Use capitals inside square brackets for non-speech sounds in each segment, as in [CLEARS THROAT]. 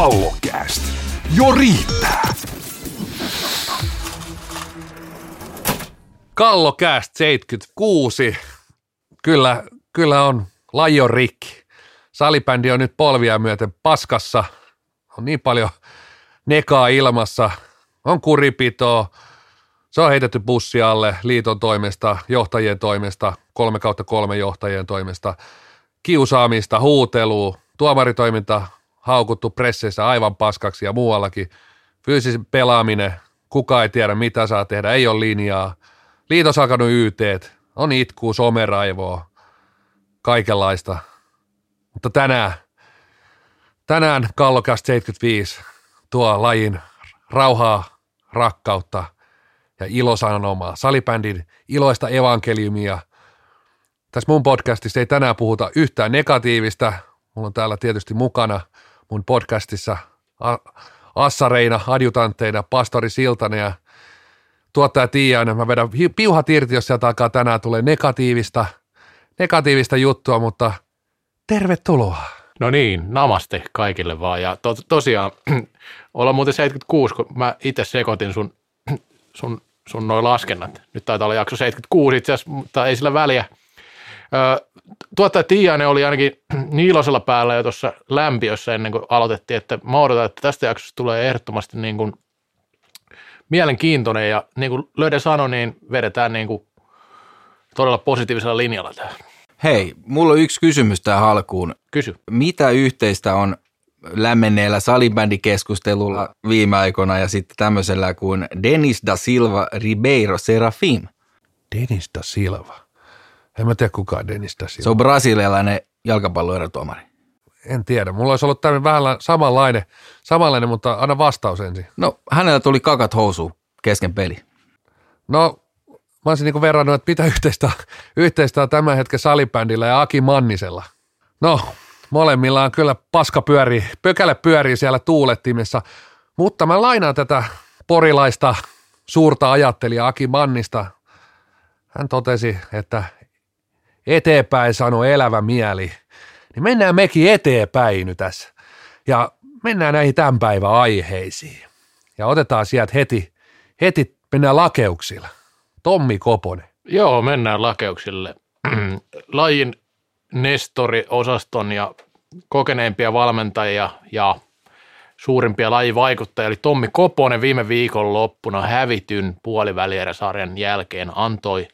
Kallokääst. Jo riittää. Kallokääst 76. Kyllä, kyllä on laji on rikki. Salibändi on nyt polvia myöten paskassa. On niin paljon nekaa ilmassa. On kuripitoa. Se on heitetty bussi alle liiton toimesta, johtajien toimesta, kolme kautta kolme johtajien toimesta. Kiusaamista, huutelua, tuomaritoiminta haukuttu presseissä aivan paskaksi ja muuallakin. Fyysisen pelaaminen, kuka ei tiedä mitä saa tehdä, ei ole linjaa. Liitos alkanut YT, on itkuu, someraivoa, kaikenlaista. Mutta tänään, tänään Kallokast 75 tuo lajin rauhaa, rakkautta ja ilosanomaa, salibändin iloista evankeliumia. Tässä mun podcastissa ei tänään puhuta yhtään negatiivista. Mulla on täällä tietysti mukana mun podcastissa assareina, adjutantteina, pastori Siltanen ja tuottaja Tiiainen. Mä vedän piuhat irti, jos sieltä alkaa tänään tulee negatiivista, negatiivista juttua, mutta tervetuloa. No niin, namaste kaikille vaan. Ja to, tosiaan, [CLEARS THROAT] ollaan muuten 76, kun mä itse sekoitin sun, [CLEARS THROAT] sun, sun noin laskennat. Nyt taitaa olla jakso 76 itse asiassa, mutta ei sillä väliä. Ö, tuottaja Tiiainen oli ainakin [CLEARS THROAT] niilosella päällä jo tuossa lämpiössä ennen kuin aloitettiin, että mä odotan, että tästä jaksosta tulee ehdottomasti niin kuin mielenkiintoinen ja niin kuin Löde sanoi, niin vedetään niin kuin todella positiivisella linjalla tämä. Hei, mulla on yksi kysymys tähän alkuun. Kysy. Mitä yhteistä on lämmenneellä salibändikeskustelulla viime aikoina ja sitten tämmöisellä kuin Denis da Silva Ribeiro Serafim? Denis da Silva. En mä tiedä kuka on Denis da Silva. Se on brasilialainen jalkapalloerotuomari. En tiedä. Mulla olisi ollut tämmöinen vähän samanlainen, samanlainen, mutta anna vastaus ensin. No, hänellä tuli kakat housu kesken peli. No, mä olisin niin verrannut, että mitä yhteistä, yhteistä on tämän hetken salibändillä ja Aki Mannisella. No, molemmilla on kyllä paska pyörii, pökäle pyörii siellä tuulettimessa, mutta mä lainaan tätä porilaista suurta ajattelijaa Aki Mannista. Hän totesi, että eteenpäin sanoi elävä mieli. Niin mennään mekin eteenpäin nyt tässä. Ja mennään näihin tämän päivän aiheisiin. Ja otetaan sieltä heti, heti mennään lakeuksilla. Tommi Koponen. Joo, mennään lakeuksille. [CLEARS THROAT] Lajin Nestori-osaston ja kokeneimpia valmentajia ja suurimpia lajivaikuttajia, eli Tommi Koponen viime viikon loppuna hävityn puolivälieräsarjan jälkeen antoi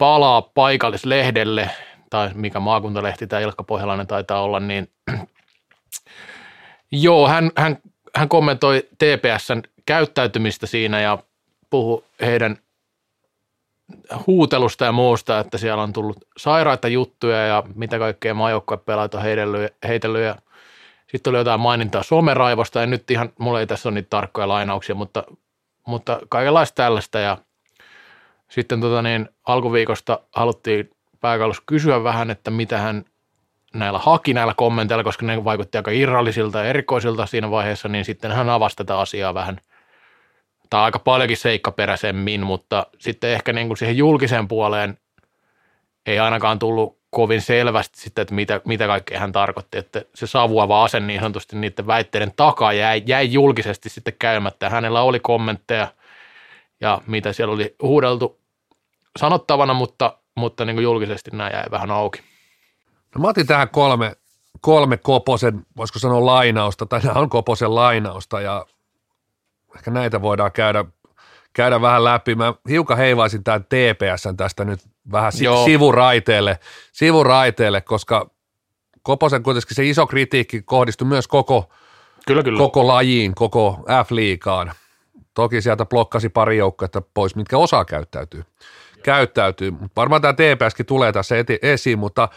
palaa paikallislehdelle, tai mikä maakuntalehti tämä Ilkka Pohjalainen taitaa olla, niin [CLEARS THROAT] joo, hän, hän, hän kommentoi TPSn käyttäytymistä siinä ja puhui heidän huutelusta ja muusta, että siellä on tullut sairaita juttuja ja mitä kaikkea maajoukkuepelaajat on heitellyt, heitellyt ja sitten oli jotain mainintaa someraivosta. Ja nyt ihan, mulla ei tässä ole niitä tarkkoja lainauksia, mutta, mutta kaikenlaista tällaista. Ja sitten tota niin, alkuviikosta haluttiin pääkallossa kysyä vähän, että mitä hän näillä haki näillä kommenteilla, koska ne vaikutti aika irrallisilta ja erikoisilta siinä vaiheessa, niin sitten hän avasi tätä asiaa vähän – tai aika paljonkin seikkaperäisemmin, mutta sitten ehkä niin kuin siihen julkiseen puoleen ei ainakaan tullut kovin selvästi sitten, että mitä, mitä kaikkea hän tarkoitti, että se savuava ase niin sanotusti niiden väitteiden takaa jäi, jäi julkisesti sitten käymättä. Hänellä oli kommentteja ja mitä siellä oli huudeltu sanottavana, mutta, mutta niin kuin julkisesti nämä jäi vähän auki. No mä otin tähän kolme, kolme Koposen, voisiko sanoa lainausta, tai nämä on Koposen lainausta, ja ehkä näitä voidaan käydä, käydä vähän läpi. Mä hiukan heivaisin tämän TPSn tästä nyt vähän Joo. sivuraiteelle, sivuraiteelle, koska Koposen kuitenkin se iso kritiikki kohdistui myös koko, kyllä, kyllä. koko lajiin, koko F-liigaan. Toki sieltä blokkasi pari joukkoa pois, mitkä osaa käyttäytyy. Käyttäytyy. Varmaan tämä TPSkin tulee tässä eti, esiin, mutta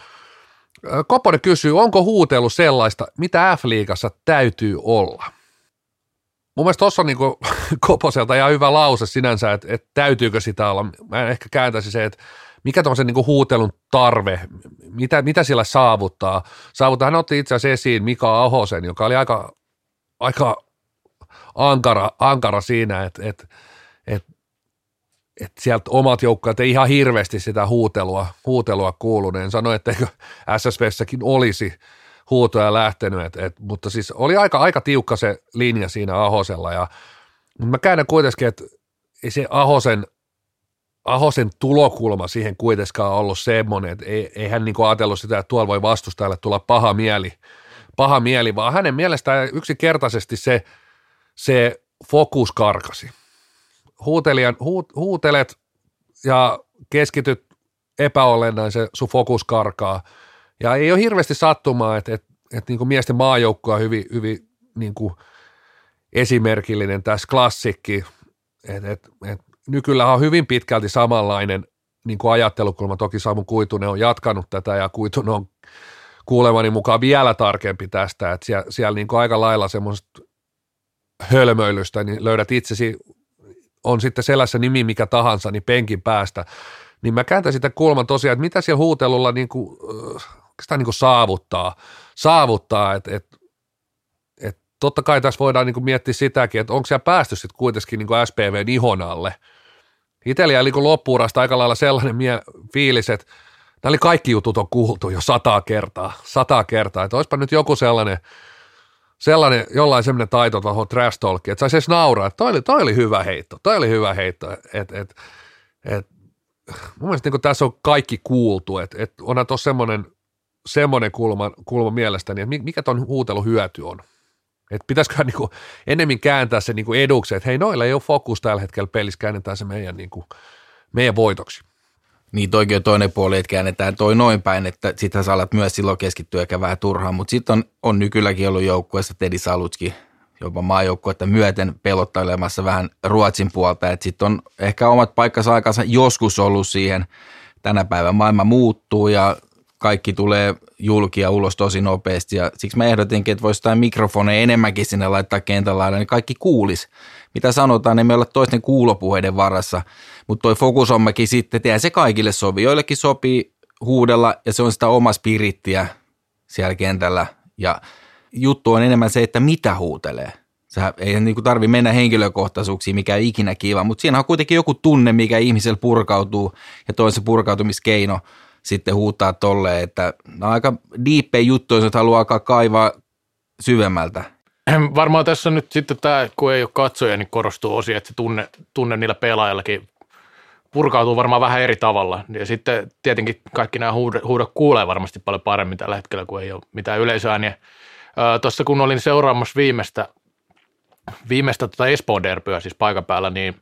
Koponen kysyy, onko huutelu sellaista, mitä F-liigassa täytyy olla? Mun mielestä tuossa on niin [LAUGHS] Koposelta ihan hyvä lause sinänsä, että, että täytyykö sitä olla. Mä ehkä kääntäisi se, että mikä se niin huutelun tarve, mitä, mitä sillä saavuttaa. Saavuttaa, hän otti itse asiassa esiin Mika Ahosen, joka oli aika, aika ankara, ankara siinä, että, että, että sieltä omat joukkueet ei ihan hirveästi sitä huutelua, huutelua kuuluneen. Sanoi, että eikö SSVssäkin olisi, huutoja lähtenyt, et, et, mutta siis oli aika, aika tiukka se linja siinä Ahosella ja mutta mä käännän kuitenkin, että ei se Ahosen, Ahosen tulokulma siihen kuitenkaan ollut semmoinen, että ei, ei hän niin ajatellut sitä, että tuolla voi vastustajalle tulla paha mieli, paha mieli, vaan hänen mielestään yksinkertaisesti se, se fokus karkasi. Huutelijan, huut, huutelet ja keskityt epäolennaisen, sun fokus karkaa. Ja ei ole hirveästi sattumaa, että, että, että niin kuin miesten maajoukkue on hyvin, hyvin niin kuin esimerkillinen tässä klassikki. että että, että nykyllä on hyvin pitkälti samanlainen niin kuin ajattelukulma. Toki Samu Kuitunen on jatkanut tätä ja Kuitunen on kuulemani mukaan vielä tarkempi tästä, että siellä, siellä niin kuin aika lailla semmoista hölmöilystä, niin löydät itsesi, on sitten sellaisen nimi mikä tahansa, niin penkin päästä, niin mä kääntäisin sitä kulman tosiaan, että mitä siellä huutelulla niin kuin, sitä niin kuin saavuttaa, saavuttaa että et, et totta kai tässä voidaan niin kuin miettiä sitäkin, että onko siellä päästy sitten kuitenkin niin kuin SPVn ihon alle. Itsellä jäi niin aika lailla sellainen mie- fiilis, että nämä oli kaikki jutut on kuultu jo sataa kertaa, sataa kertaa, että olisipa nyt joku sellainen, sellainen, jollain semmoinen taito tuohon trash talkiin, että saisi edes nauraa, että toi oli, toi oli hyvä heitto, toi oli hyvä heitto, että et, et, mun mielestä niin tässä on kaikki kuultu, että et onhan tuossa semmoinen, semmoinen kulma, kulma mielestäni, että mikä tuon huutelu hyöty on. Että pitäisikö niin enemmän kääntää se niin eduksi, että hei noilla ei ole fokus tällä hetkellä pelissä, käännetään se meidän, niin kuin, meidän voitoksi. Niin toikin on toinen puoli, että käännetään toi noin päin, että sitten sä alat myös silloin keskittyä ehkä vähän turhaan, mutta sitten on, on nykylläkin ollut joukkueessa Tedi Salutski, jopa maajoukkuetta myöten pelottailemassa vähän Ruotsin puolta, että sitten on ehkä omat paikkansa aikansa joskus ollut siihen, tänä päivänä maailma muuttuu ja kaikki tulee julki ja ulos tosi nopeasti. Ja siksi mä ehdotinkin, että voisi jotain mikrofoneja enemmänkin sinne laittaa kentällä, niin kaikki kuulis. Mitä sanotaan, niin me olla toisten kuulopuheiden varassa, mutta toi fokusommakin sitten, tehdään se kaikille sovi. Joillekin sopii huudella ja se on sitä oma spirittiä siellä kentällä ja juttu on enemmän se, että mitä huutelee. Sä ei niin tarvi mennä henkilökohtaisuuksiin, mikä ikinä kiva, mutta siinä on kuitenkin joku tunne, mikä ihmisellä purkautuu ja toisen purkautumiskeino – sitten huutaa tolleen, että on aika diippejä juttuja, jos haluaa alkaa kaivaa syvemmältä. Varmaan tässä nyt sitten tämä, kun ei ole katsoja, niin korostuu osia, että se tunne, tunne niillä pelaajillakin purkautuu varmaan vähän eri tavalla. Ja sitten tietenkin kaikki nämä huudot, kuulee varmasti paljon paremmin tällä hetkellä, kun ei ole mitään yleisöääniä. Tuossa kun olin seuraamassa viimeistä, viimeistä tuota Espoon derbyä siis paikan päällä, niin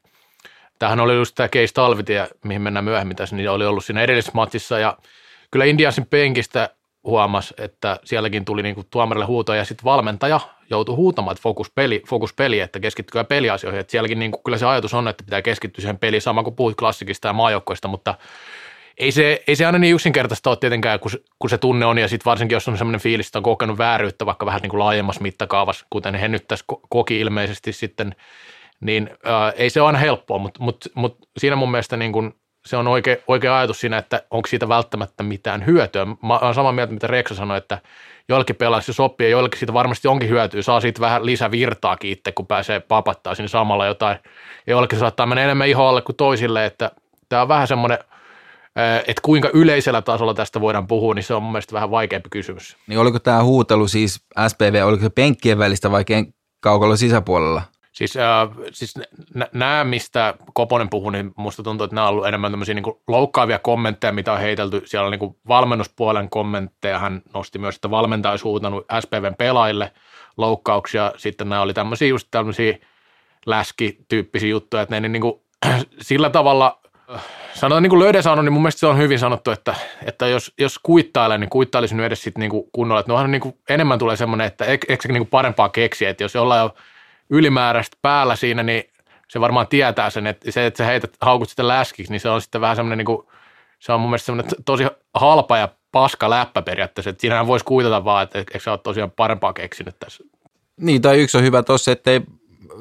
Tämähän oli just tämä Case Talvitie, mihin mennään myöhemmin tässä, niin oli ollut siinä edellisessä matsissa ja kyllä Indiasin penkistä huomas, että sielläkin tuli niinku tuomarille huutoja ja sitten valmentaja joutui huutamaan, että fokus peli, fokus peli että keskittykää peliasioihin. Että sielläkin niinku, kyllä se ajatus on, että pitää keskittyä siihen peliin, sama kuin puhuit klassikista ja maajoukkoista, mutta ei se, ei se aina niin yksinkertaista ole tietenkään, kun, kun se tunne on, ja sitten varsinkin jos on sellainen fiilis, että on kokenut vääryyttä vaikka vähän niin kuin laajemmassa mittakaavassa, kuten he nyt tässä koki ilmeisesti sitten niin ää, ei se ole aina helppoa, mutta mut, mut siinä mun mielestä niin kun se on oikea, oikea ajatus siinä, että onko siitä välttämättä mitään hyötyä. Mä olen samaa mieltä, mitä Reksa sanoi, että joillekin pelaajille se sopii ja joillekin siitä varmasti onkin hyötyä. Saa siitä vähän lisävirtaakin itse, kun pääsee papattaa sinne samalla jotain. Ja joillekin saattaa mennä enemmän ihoalle kuin toisille, että tämä on vähän semmoinen, että kuinka yleisellä tasolla tästä voidaan puhua, niin se on mun mielestä vähän vaikeampi kysymys. Niin oliko tämä huutelu siis SPV, oliko se penkkien välistä vai kaukalla sisäpuolella? Siis, äh, siis nämä, mistä Koponen puhuu, niin musta tuntuu, että nämä on ollut enemmän tämmöisiä niin loukkaavia kommentteja, mitä on heitelty. Siellä on niin valmennuspuolen kommentteja. Hän nosti myös, että valmentaja olisi huutanut SPVn pelaajille loukkauksia. Sitten nämä oli tämmöisiä just tämmöisiä läski-tyyppisiä juttuja, että ne niin kuin, [CLEARS THROAT] sillä tavalla sanotaan niin kuin Löde sanoi, niin mun mielestä se on hyvin sanottu, että, että jos, jos kuittailee, niin kuittailisin nyt edes sitten niin kuin kunnolla. Että nohan niin kuin enemmän tulee semmoinen, että eikö se niin kuin parempaa keksiä, että jos jollain on ylimääräistä päällä siinä, niin se varmaan tietää sen, että se, että sä heität haukut sitten läskiksi, niin se on sitten vähän semmoinen niin kuin, se on mun mielestä semmoinen tosi halpa ja paska läppä periaatteessa, että siinähän voisi kuitata vaan, että eikö sä ole tosiaan parempaa keksinyt tässä. Niin, tai yksi on hyvä tossa, ettei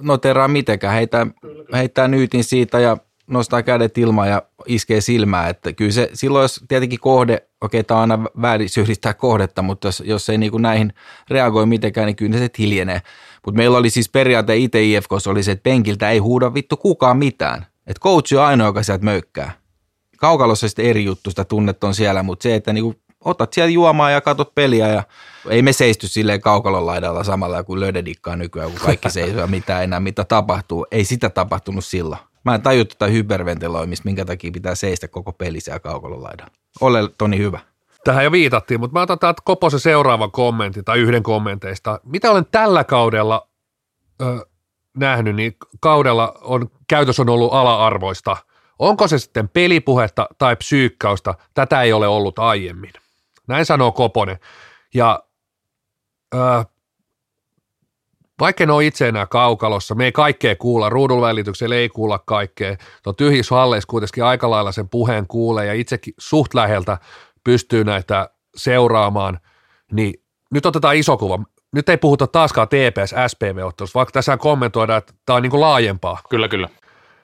noteraa mitenkään, heittää, heittää nyytin siitä ja nostaa kädet ilmaan ja iskee silmää, että kyllä se, silloin jos tietenkin kohde, okei tämä on aina väärin syrjistää kohdetta, mutta jos, jos ei niin kuin näihin reagoi mitenkään, niin kyllä se hiljenee. Mutta meillä oli siis periaate itse IFKssa oli se, että penkiltä ei huuda vittu kukaan mitään. Että coach on ainoa, joka sieltä möykkää. Kaukalossa sitten eri juttu, sitä tunnet on siellä, mutta se, että niinku otat siellä juomaa ja katot peliä ja ei me seisty silleen kaukalon laidalla samalla kuin löydedikkaa nykyään, kun kaikki seisoo mitä enää, mitä tapahtuu. Ei sitä tapahtunut silloin. Mä en tajua tätä hyperventiloimista, minkä takia pitää seistä koko peli siellä kaukalon laidalla. Ole Toni hyvä. Tähän jo viitattiin, mutta mä otan täältä Koposen seuraavan kommentin tai yhden kommenteista. Mitä olen tällä kaudella ö, nähnyt, niin kaudella on, käytös on ollut ala-arvoista. Onko se sitten pelipuhetta tai psyykkausta, tätä ei ole ollut aiemmin. Näin sanoo Koponen. Ja ö, vaikka ne on itse enää kaukalossa, me ei kaikkea kuulla, ruudun välityksellä ei kuulla kaikkea. Tuo tyhjissä halleissa kuitenkin aika lailla sen puheen kuulee ja itsekin suht läheltä pystyy näitä seuraamaan, niin nyt otetaan iso kuva. Nyt ei puhuta taaskaan TPS-SPV-ottelusta, vaikka tässä kommentoidaan, että tämä on niin kuin laajempaa. Kyllä, kyllä.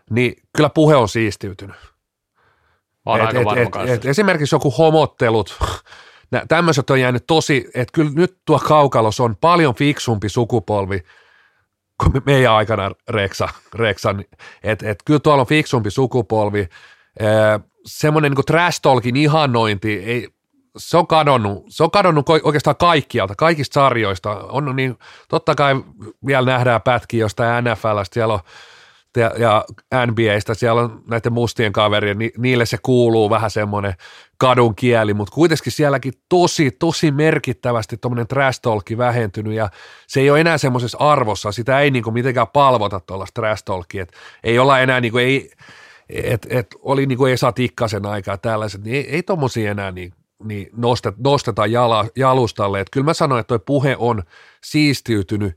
Niin kyllä puhe on siistiytynyt. Mä Et, aika et, et, et, esimerkiksi joku homottelut, nä- tämmöiset on jäänyt tosi, että kyllä nyt tuo kaukalos on paljon fiksumpi sukupolvi kuin me- meidän aikana Reksa, Reksan, että et, kyllä tuolla on fiksumpi sukupolvi, semmoinen niin trash talkin ihannointi, ei, se on kadonnut, se on kadonnut oikeastaan kaikkialta, kaikista sarjoista, on niin, totta kai vielä nähdään pätkiä jostain NFLstä, siellä on ja, NBAstä, siellä on näiden mustien kaverien, ni, niille se kuuluu vähän semmoinen kadun kieli, mutta kuitenkin sielläkin tosi, tosi merkittävästi tuommoinen trash talki vähentynyt ja se ei ole enää semmoisessa arvossa, sitä ei niinku mitenkään palvota tuollaista trash talkia, ei olla enää niinku, ei, et, et oli niinku Esa Tikkasen aikaa tällaiset, niin ei, ei tommosia enää niin, niin nostet, nosteta jala, jalustalle, että kyllä mä sanoin, että toi puhe on siistiytynyt,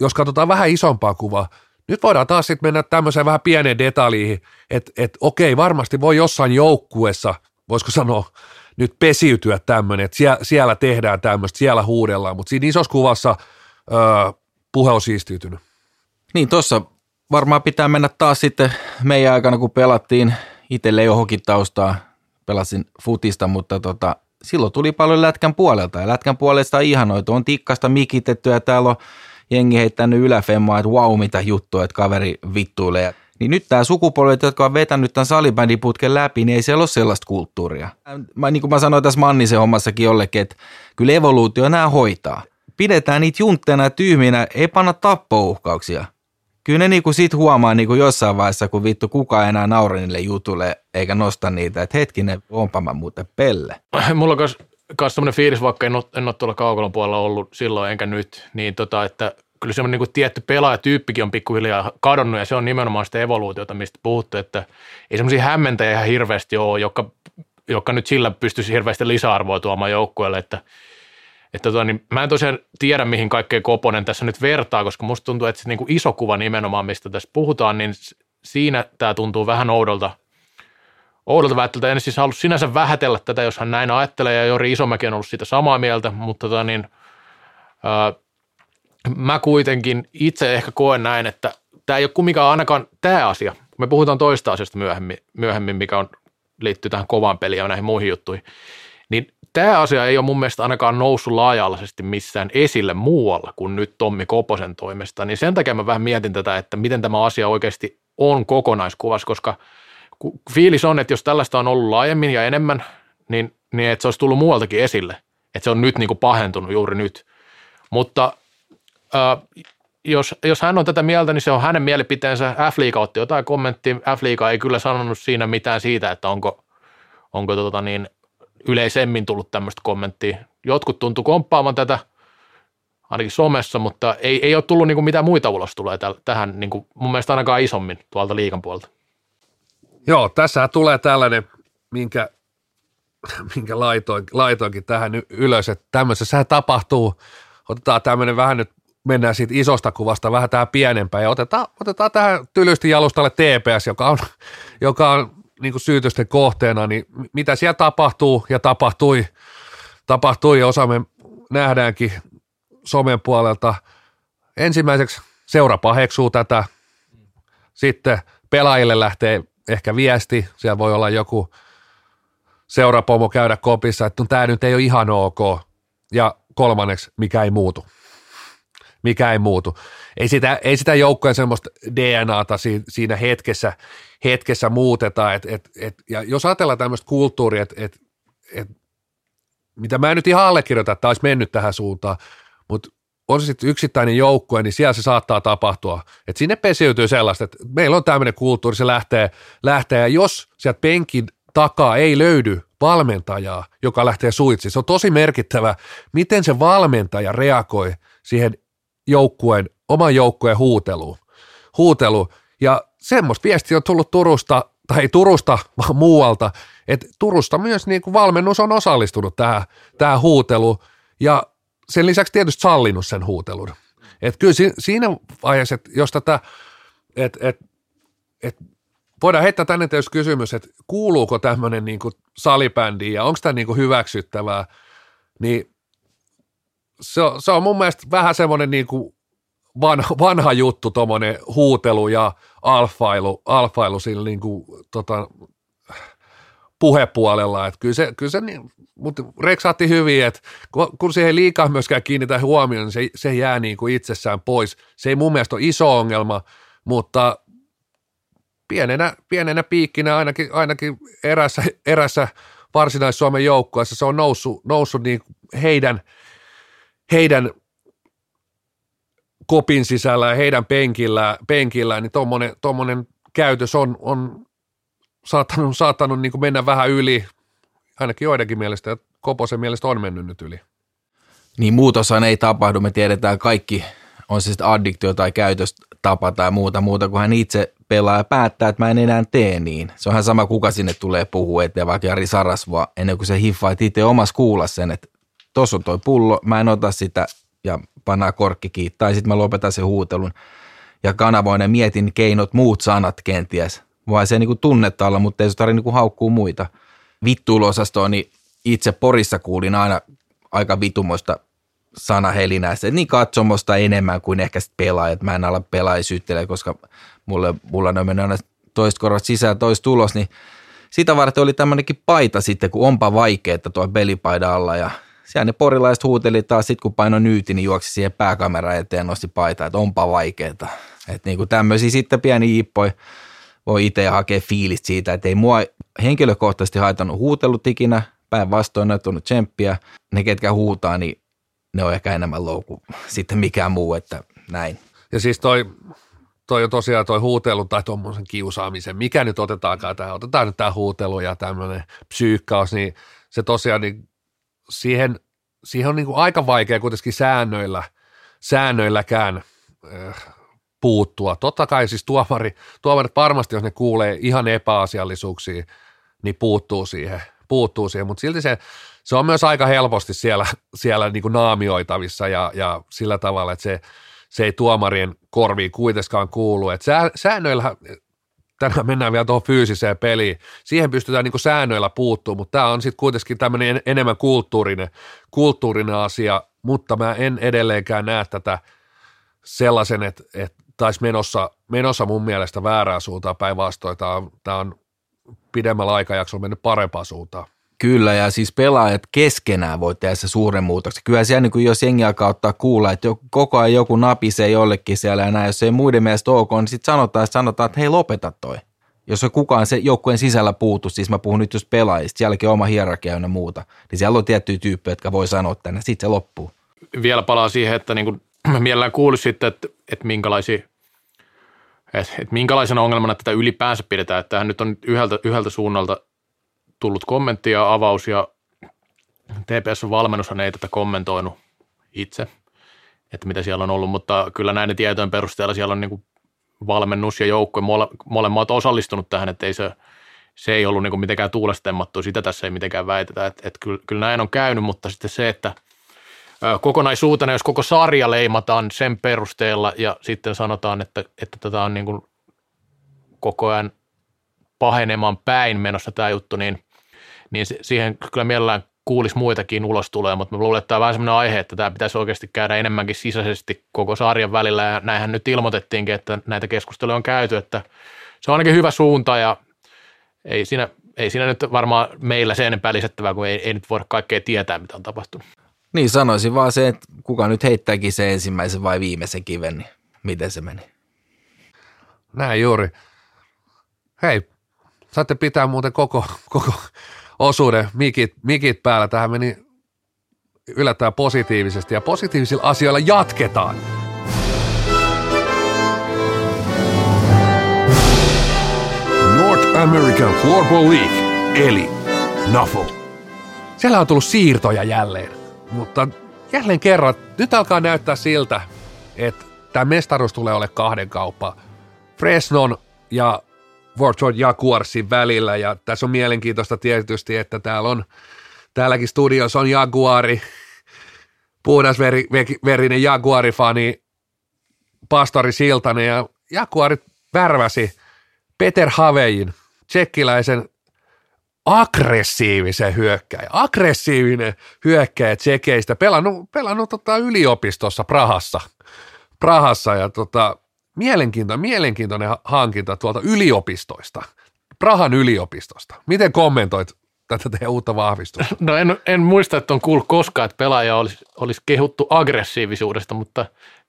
jos katsotaan vähän isompaa kuvaa, nyt voidaan taas sitten mennä tämmöiseen vähän pieneen detaljiin, että et, okei, varmasti voi jossain joukkuessa, voisiko sanoa, nyt pesiytyä tämmöinen, että siellä, siellä tehdään tämmöistä, siellä huudellaan, mutta siinä isossa kuvassa öö, puhe on siistiytynyt. Niin tuossa varmaan pitää mennä taas sitten meidän aikana, kun pelattiin itselle jo hokitaustaa, pelasin futista, mutta tota, silloin tuli paljon lätkän puolelta ja lätkän puolesta ihanoitu, on tikkasta mikitetty ja täällä on jengi heittänyt yläfemmaa, että wow mitä juttua, että kaveri vittuilee. Niin nyt tämä sukupolvet, jotka on vetänyt tämän salibändiputken läpi, niin ei siellä ole sellaista kulttuuria. Mä, niin kuin mä sanoin tässä Mannisen hommassakin jollekin, että kyllä evoluutio nämä hoitaa. Pidetään niitä juntteina tyhminä, ei panna tappouhkauksia. Kyllä ne niinku sit huomaa niinku jossain vaiheessa, kun vittu kukaan enää naura niille jutulle eikä nosta niitä, että hetkinen, onpa mä muuten pelle. Mulla on myös semmoinen fiilis, vaikka en ole, en ole tuolla kaukalon puolella ollut silloin enkä nyt, niin tota, että kyllä semmoinen niin tietty pelaajatyyppikin on pikkuhiljaa kadonnut ja se on nimenomaan sitä evoluutiota, mistä puhuttu, että ei semmoisia hämmentäjiä ihan hirveästi ole, jotka, jotka nyt sillä pystyisi hirveästi lisäarvoa tuomaan joukkueelle, että että tota, niin mä en tosiaan tiedä, mihin kaikkeen Koponen tässä nyt vertaa, koska musta tuntuu, että se niin kuin iso kuva nimenomaan, mistä tässä puhutaan, niin siinä tämä tuntuu vähän oudolta, oudolta väittöltä. En siis halua sinänsä vähätellä tätä, jos hän näin ajattelee, ja Jori Isomäki on ollut siitä samaa mieltä, mutta tota, niin, ää, mä kuitenkin itse ehkä koen näin, että tämä ei ole kumminkaan ainakaan tämä asia. Me puhutaan toista asiasta myöhemmin, myöhemmin mikä on, liittyy tähän kovaan peliin ja näihin muihin juttuihin. Niin tämä asia ei ole mun mielestä ainakaan noussut laaja-alaisesti missään esille muualla kuin nyt Tommi Koposen toimesta. Niin sen takia mä vähän mietin tätä, että miten tämä asia oikeasti on kokonaiskuvassa, koska fiilis on, että jos tällaista on ollut laajemmin ja enemmän, niin, niin että se olisi tullut muualtakin esille. Että se on nyt niin kuin pahentunut juuri nyt. Mutta ää, jos, jos hän on tätä mieltä, niin se on hänen mielipiteensä. F-liiga otti jotain kommenttia. F-liiga ei kyllä sanonut siinä mitään siitä, että onko, onko tota niin, yleisemmin tullut tämmöistä kommenttia. Jotkut tuntuu komppaamaan tätä, ainakin somessa, mutta ei, ei ole tullut niin mitään muita ulos tulee tähän niin kuin mun mielestä ainakaan isommin tuolta liikan puolelta. Joo, tässä tulee tällainen, minkä, minkä laitoin, laitoinkin tähän ylös, että tämmöisessä tapahtuu, otetaan tämmöinen vähän nyt, mennään siitä isosta kuvasta vähän tähän pienempään ja otetaan, otetaan tähän tylysti jalustalle TPS, joka on, joka on niin kuin syytösten kohteena, niin mitä siellä tapahtuu ja tapahtui, tapahtui ja osa me nähdäänkin somen puolelta. Ensimmäiseksi seura paheksuu tätä, sitten pelaajille lähtee ehkä viesti, siellä voi olla joku seurapomo käydä kopissa, että tämä nyt ei ole ihan ok. Ja kolmanneksi, mikä ei muutu. Mikä ei muutu. Ei sitä, ei sitä joukkojen semmoista DNAta si- siinä hetkessä, hetkessä muuteta. Et, et, et, ja jos ajatellaan tämmöistä kulttuuria, että et, et mitä mä en nyt ihan allekirjoita, että olisi mennyt tähän suuntaan, mutta on se sitten yksittäinen joukkue, niin siellä se saattaa tapahtua. Että sinne pesiytyy sellaista, että meillä on tämmöinen kulttuuri, se lähtee, lähtee ja jos sieltä penkin takaa ei löydy valmentajaa, joka lähtee suitsi, se on tosi merkittävä, miten se valmentaja reagoi siihen joukkueen, oman joukkueen huuteluun. Huutelu. Ja semmoista viestiä on tullut Turusta, tai ei Turusta, [LAUGHS] vaan muualta, että Turusta myös niin kuin valmennus on osallistunut tähän, tähän huuteluun. Ja sen lisäksi tietysti sallinut sen huutelun. Että kyllä siinä vaiheessa, että jos tätä, että et, et, voidaan heittää tänne tietysti kysymys, että kuuluuko tämmöinen niin salibändi ja onko tämä niin hyväksyttävää, niin se on, se on mun mielestä vähän semmoinen niin kuin vanha, vanha juttu, tuommoinen huutelu ja alfailu, alfailu sillä niin kuin, tota, puhepuolella, että kyllä se, kyllä se niin, mutta reksaatti hyvin, että kun siihen ei liikaa myöskään kiinnitä huomioon, niin se, se jää niin kuin itsessään pois. Se ei mun mielestä ole iso ongelma, mutta pienenä, pienenä piikkinä ainakin, ainakin erässä, erässä Varsinais-Suomen joukkueessa se on noussut, noussut niin heidän, heidän kopin sisällä ja heidän penkillään, penkillään niin tuommoinen käytös on, on saattanut, saattanut niin kuin mennä vähän yli, ainakin joidenkin mielestä, ja Koposen mielestä on mennyt nyt yli. Niin muutoshan ei tapahdu, me tiedetään kaikki, on se sitten addiktio tai käytöstapa tai muuta, muuta kun hän itse pelaa ja päättää, että mä en enää tee niin. Se onhan sama, kuka sinne tulee puhua eteen, vaikka Jari Sarasvoa, ennen kuin se hiffaat itse omassa kuulla sen, että tuossa on toi pullo, mä en ota sitä ja pannaan korkki kiinni, tai sitten mä lopetan sen huutelun ja kanavoin ja mietin keinot, muut sanat kenties, vai se niin tunnetta olla, mutta ei se tarvitse niin haukkua muita. Vittuulosastoon, niin itse Porissa kuulin aina aika vitumoista sanahelinää, se niin katsomosta enemmän kuin ehkä sit pelaajat. Mä en ala pelaajia koska mulle, mulla on mennyt aina toista korvat sisään toista tulos, niin sitä varten oli tämmöinenkin paita sitten, kun onpa vaikeaa tuo pelipaidan alla ja siellä ne porilaiset huuteli taas, sit kun paino nyyti, niin juoksi siihen pääkameraan eteen ja nosti paitaa, että onpa vaikeeta. Että niin kuin tämmöisiä sitten pieni ippoi voi itse hakea fiilistä siitä, että ei mua henkilökohtaisesti haitannut huutelut ikinä, päinvastoin tullut tsemppiä. Ne, ketkä huutaa, niin ne on ehkä enemmän louku [LAUGHS] sitten mikään muu, että näin. Ja siis toi, toi on tosiaan toi huutelu tai tuommoisen kiusaamisen, mikä nyt otetaankaan tähän, otetaan nyt tämä huutelu ja tämmöinen psyykkaus, niin se tosiaan niin siihen, siihen on niin kuin aika vaikea kuitenkin säännöillä, säännöilläkään äh, puuttua. Totta kai siis tuomari, tuomarit varmasti, jos ne kuulee ihan epäasiallisuuksia, niin puuttuu siihen, puuttuu siihen. mutta silti se, se on myös aika helposti siellä, siellä niin kuin naamioitavissa ja, ja sillä tavalla, että se, se ei tuomarien korviin kuitenkaan kuulu. Että sää, säännöillä, tänään mennään vielä tuohon fyysiseen peliin, siihen pystytään niin kuin säännöillä puuttumaan, mutta tämä on sitten kuitenkin tämmöinen enemmän kulttuurinen, kulttuurinen asia, mutta mä en edelleenkään näe tätä sellaisen, että, että taisi menossa, menossa mun mielestä väärää suuntaan päinvastoin. Tämä on, tämä on pidemmällä aikajaksolla mennyt parempaan suuntaan. Kyllä, ja siis pelaajat keskenään voi tehdä se suuren muutoksen. Kyllä siellä, niin kuin jos jengi alkaa ottaa kuulla, että koko ajan joku napisee jollekin siellä ja näin, jos ei muiden mielestä ok, niin sitten sanotaan, että sanotaan, että hei lopeta toi. Jos ei kukaan se joukkueen sisällä puutu, siis mä puhun nyt just pelaajista, sielläkin on oma hierarkia ja muuta, niin siellä on tiettyjä tyyppejä, jotka voi sanoa tänne, sitten se loppuu. Vielä palaa siihen, että niin kuin, mä mielellään kuulisin sitten, että, että minkälaisia että et minkälaisena ongelmana tätä ylipäänsä pidetään. Että tähän nyt on yhdeltä, yhdeltä suunnalta tullut kommentti ja avaus ja TPS-valmennushan ei tätä kommentoinut itse, että mitä siellä on ollut, mutta kyllä näiden tietojen perusteella siellä on niin kuin valmennus ja joukkue mole, molemmat osallistunut tähän, että ei se, se ei ollut niin kuin mitenkään tuulestemmattu, sitä tässä ei mitenkään väitetä, että, että kyllä, kyllä näin on käynyt, mutta sitten se, että kokonaisuutena, jos koko sarja leimataan sen perusteella ja sitten sanotaan, että, että tätä on niin kuin koko ajan pahenemaan päin menossa tämä juttu, niin, niin siihen kyllä mielellään kuulisi muitakin ulos tulee, mutta luulen, että tämä on vähän sellainen aihe, että tämä pitäisi oikeasti käydä enemmänkin sisäisesti koko sarjan välillä ja näinhän nyt ilmoitettiinkin, että näitä keskusteluja on käyty, että se on ainakin hyvä suunta ja ei siinä, ei siinä nyt varmaan meillä sen enempää lisättävää, kun ei, ei nyt voida kaikkea tietää, mitä on tapahtunut. Niin sanoisin vaan se, että kuka nyt heittääkin se ensimmäisen vai viimeisen kiven, niin miten se meni. Näin juuri. Hei, saatte pitää muuten koko, koko osuuden mikit, mikit päällä. Tähän meni yllättää positiivisesti ja positiivisilla asioilla jatketaan. North American Floorball League, eli NAFL. Siellä on tullut siirtoja jälleen, mutta jälleen kerran, nyt alkaa näyttää siltä, että tämä mestaruus tulee ole kahden kauppa. Fresnon ja Wartford Jaguarsin välillä, ja tässä on mielenkiintoista tietysti, että täällä on, täälläkin studiossa on Jaguari, puhdasverinen Jaguari-fani, Pastori Siltanen, ja Jaguarit värväsi Peter Havejin, tsekkiläisen aggressiivisen hyökkäjä, aggressiivinen hyökkäjä tsekeistä, pelannut, pelannut tota yliopistossa Prahassa, Prahassa ja tota, mielenkiintoinen, mielenkiintoinen hankinta tuolta yliopistoista, Prahan yliopistosta. Miten kommentoit tätä teidän uutta vahvistusta? No en, en muista, että on kuullut koskaan, että pelaaja olisi, olisi kehuttu aggressiivisuudesta, mutta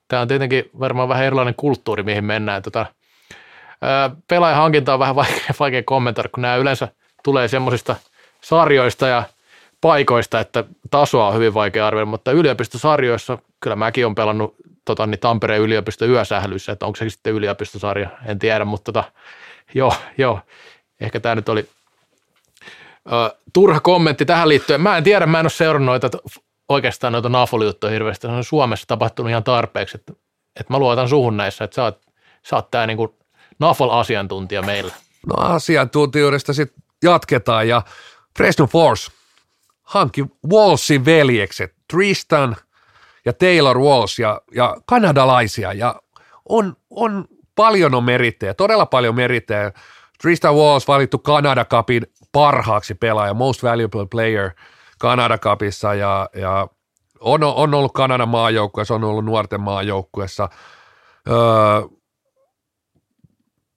tämä on tietenkin varmaan vähän erilainen kulttuuri, mihin mennään. Tota, pelaajan hankinta on vähän vaikea, vaikea kommentoida, kun nämä yleensä tulee semmoisista sarjoista ja paikoista, että tasoa on hyvin vaikea arvioida, mutta yliopistosarjoissa kyllä mäkin olen pelannut tota, niin Tampereen yliopisto yösählyssä, että onko se sitten yliopistosarja, en tiedä, mutta tota, joo, joo, ehkä tämä nyt oli ö, turha kommentti tähän liittyen. Mä en tiedä, mä en ole seurannut noita, oikeastaan noita nafoli hirveästi, se on Suomessa tapahtunut ihan tarpeeksi, että, että mä luotan suhun näissä, että sä oot, sä oot tää niinku Nafol-asiantuntija meillä. No asiantuntijuudesta sitten jatketaan ja Fresno Force hankki Wallsin veljekset, Tristan ja Taylor Walls ja, ja kanadalaisia ja on, on paljon on merittejä, todella paljon merittejä. Tristan Walls valittu Canada Cupin parhaaksi pelaaja, most valuable player Canada Cupissa ja, ja on, on ollut Kanadan maajoukkueessa, on ollut nuorten maajoukkueessa. Öö,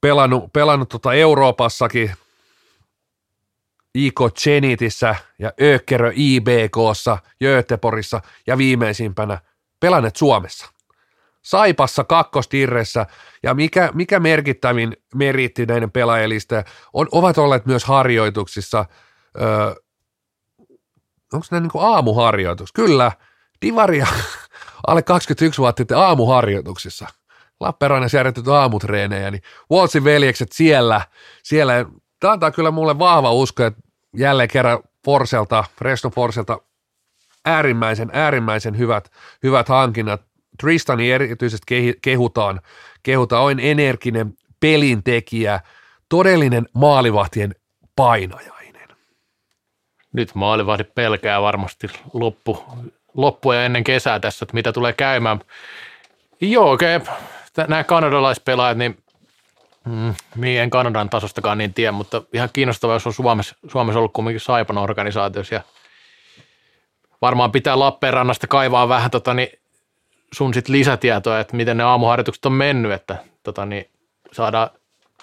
pelannut, pelannut tota Euroopassakin, IK Zenitissä ja Ökkerö IBKssa, Göteborissa ja viimeisimpänä pelanneet Suomessa. Saipassa kakkostirressä ja mikä, mikä merkittävin meritti näiden pelaajilista on, ovat olleet myös harjoituksissa. Öö, onko ne niin aamuharjoitus? Kyllä, Divaria [LAUGHS] alle 21 vuotta aamuharjoituksissa. Lappeenrannassa järjestetty aamutreenejä, niin Waltsin veljekset siellä, siellä, tämä antaa kyllä mulle vahva usko, että jälleen kerran Forselta, Reston Forselta äärimmäisen, äärimmäisen hyvät, hyvät hankinnat. Tristani erityisesti kehutaan, kehutaan, on energinen pelintekijä, todellinen maalivahtien painajainen. Nyt maalivahdit pelkää varmasti loppu, loppuja ennen kesää tässä, että mitä tulee käymään. Joo, okei. Okay nämä kanadalaispelaajat, niin mm, en Kanadan tasostakaan niin tiedä, mutta ihan kiinnostavaa, jos on Suomessa, Suomessa ollut kumminkin Saipan organisaatiossa ja varmaan pitää Lappeenrannasta kaivaa vähän tota, niin sun sit lisätietoa, että miten ne aamuharjoitukset on mennyt, että tota, niin saadaan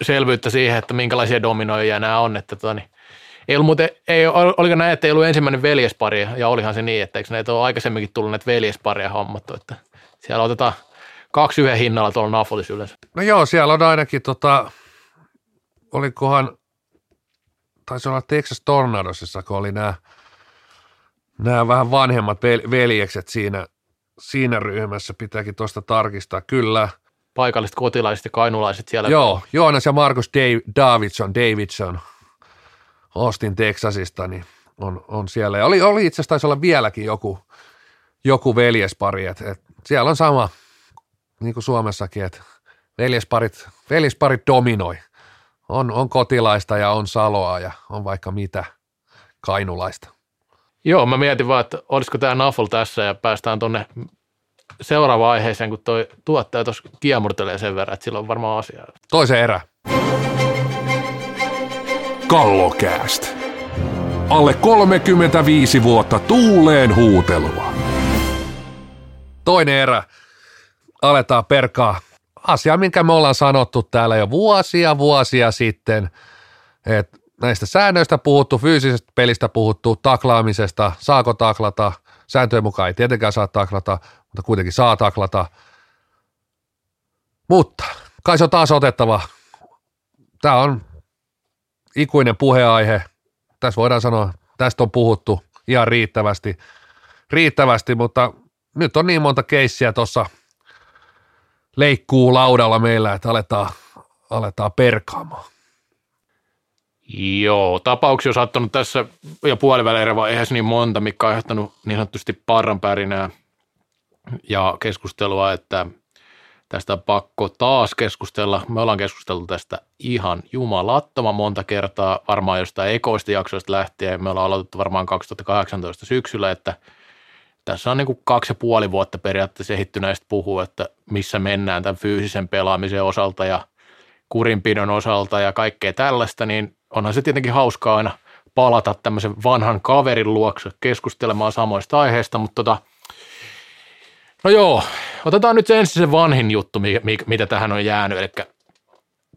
selvyyttä siihen, että minkälaisia dominoijia nämä on, että tota, niin, ei ollut muuten, ei, oliko näin, että ei ollut ensimmäinen veljespari, ja olihan se niin, että eikö näitä ole aikaisemminkin tullut näitä veljesparia hommattu, että siellä otetaan – kaksi yhden hinnalla tuolla Nafolis yleensä. No joo, siellä on ainakin tota, olikohan, taisi olla Texas Tornadosissa, kun oli nämä, nämä vähän vanhemmat veljekset siinä, siinä ryhmässä, pitääkin tuosta tarkistaa, kyllä. Paikalliset kotilaiset ja kainulaiset siellä. Joo, Joonas ja Markus Davidson, Davidson Austin Texasista, niin on, on siellä. Ja oli, oli itse asiassa taisi olla vieläkin joku, joku veljespari, että et siellä on sama – niin kuin Suomessakin, että veljesparit, veljesparit dominoi. On, on kotilaista ja on saloa ja on vaikka mitä kainulaista. Joo, mä mietin vaan, että olisiko tämä Nafol tässä ja päästään tuonne seuraavaan aiheeseen, kun toi tuottaja tuossa kiemurtelee sen verran, että sillä on varmaan asiaa. Toisen erä. Kallokääst. Alle 35 vuotta tuuleen huutelua. Toinen erä aletaan perkaa asia, minkä me ollaan sanottu täällä jo vuosia vuosia sitten, että näistä säännöistä puhuttu, fyysisestä pelistä puhuttu, taklaamisesta, saako taklata, sääntöjen mukaan ei tietenkään saa taklata, mutta kuitenkin saa taklata. Mutta kai se on taas otettava. Tämä on ikuinen puheaihe. Tässä voidaan sanoa, tästä on puhuttu ihan riittävästi riittävästi, mutta nyt on niin monta keissiä tuossa leikkuu laudalla meillä, että aletaan, aletaan perkaamaan. Joo, tapauksia on sattunut tässä jo puolivälierä vaiheessa niin monta, mikä on aiheuttanut niin sanotusti parranpärinää ja keskustelua, että tästä on pakko taas keskustella. Me ollaan keskustellut tästä ihan jumalattoman monta kertaa, varmaan jostain ekoista jaksoista lähtien. Me ollaan aloitettu varmaan 2018 syksyllä, että tässä on niin kuin kaksi ja puoli vuotta periaatteessa ehittyneistä puhua, että missä mennään tämän fyysisen pelaamisen osalta ja kurinpidon osalta ja kaikkea tällaista, niin onhan se tietenkin hauskaa aina palata tämmöisen vanhan kaverin luokse keskustelemaan samoista aiheista, mutta tota, no joo, otetaan nyt ensin se vanhin juttu, mitä tähän on jäänyt, eli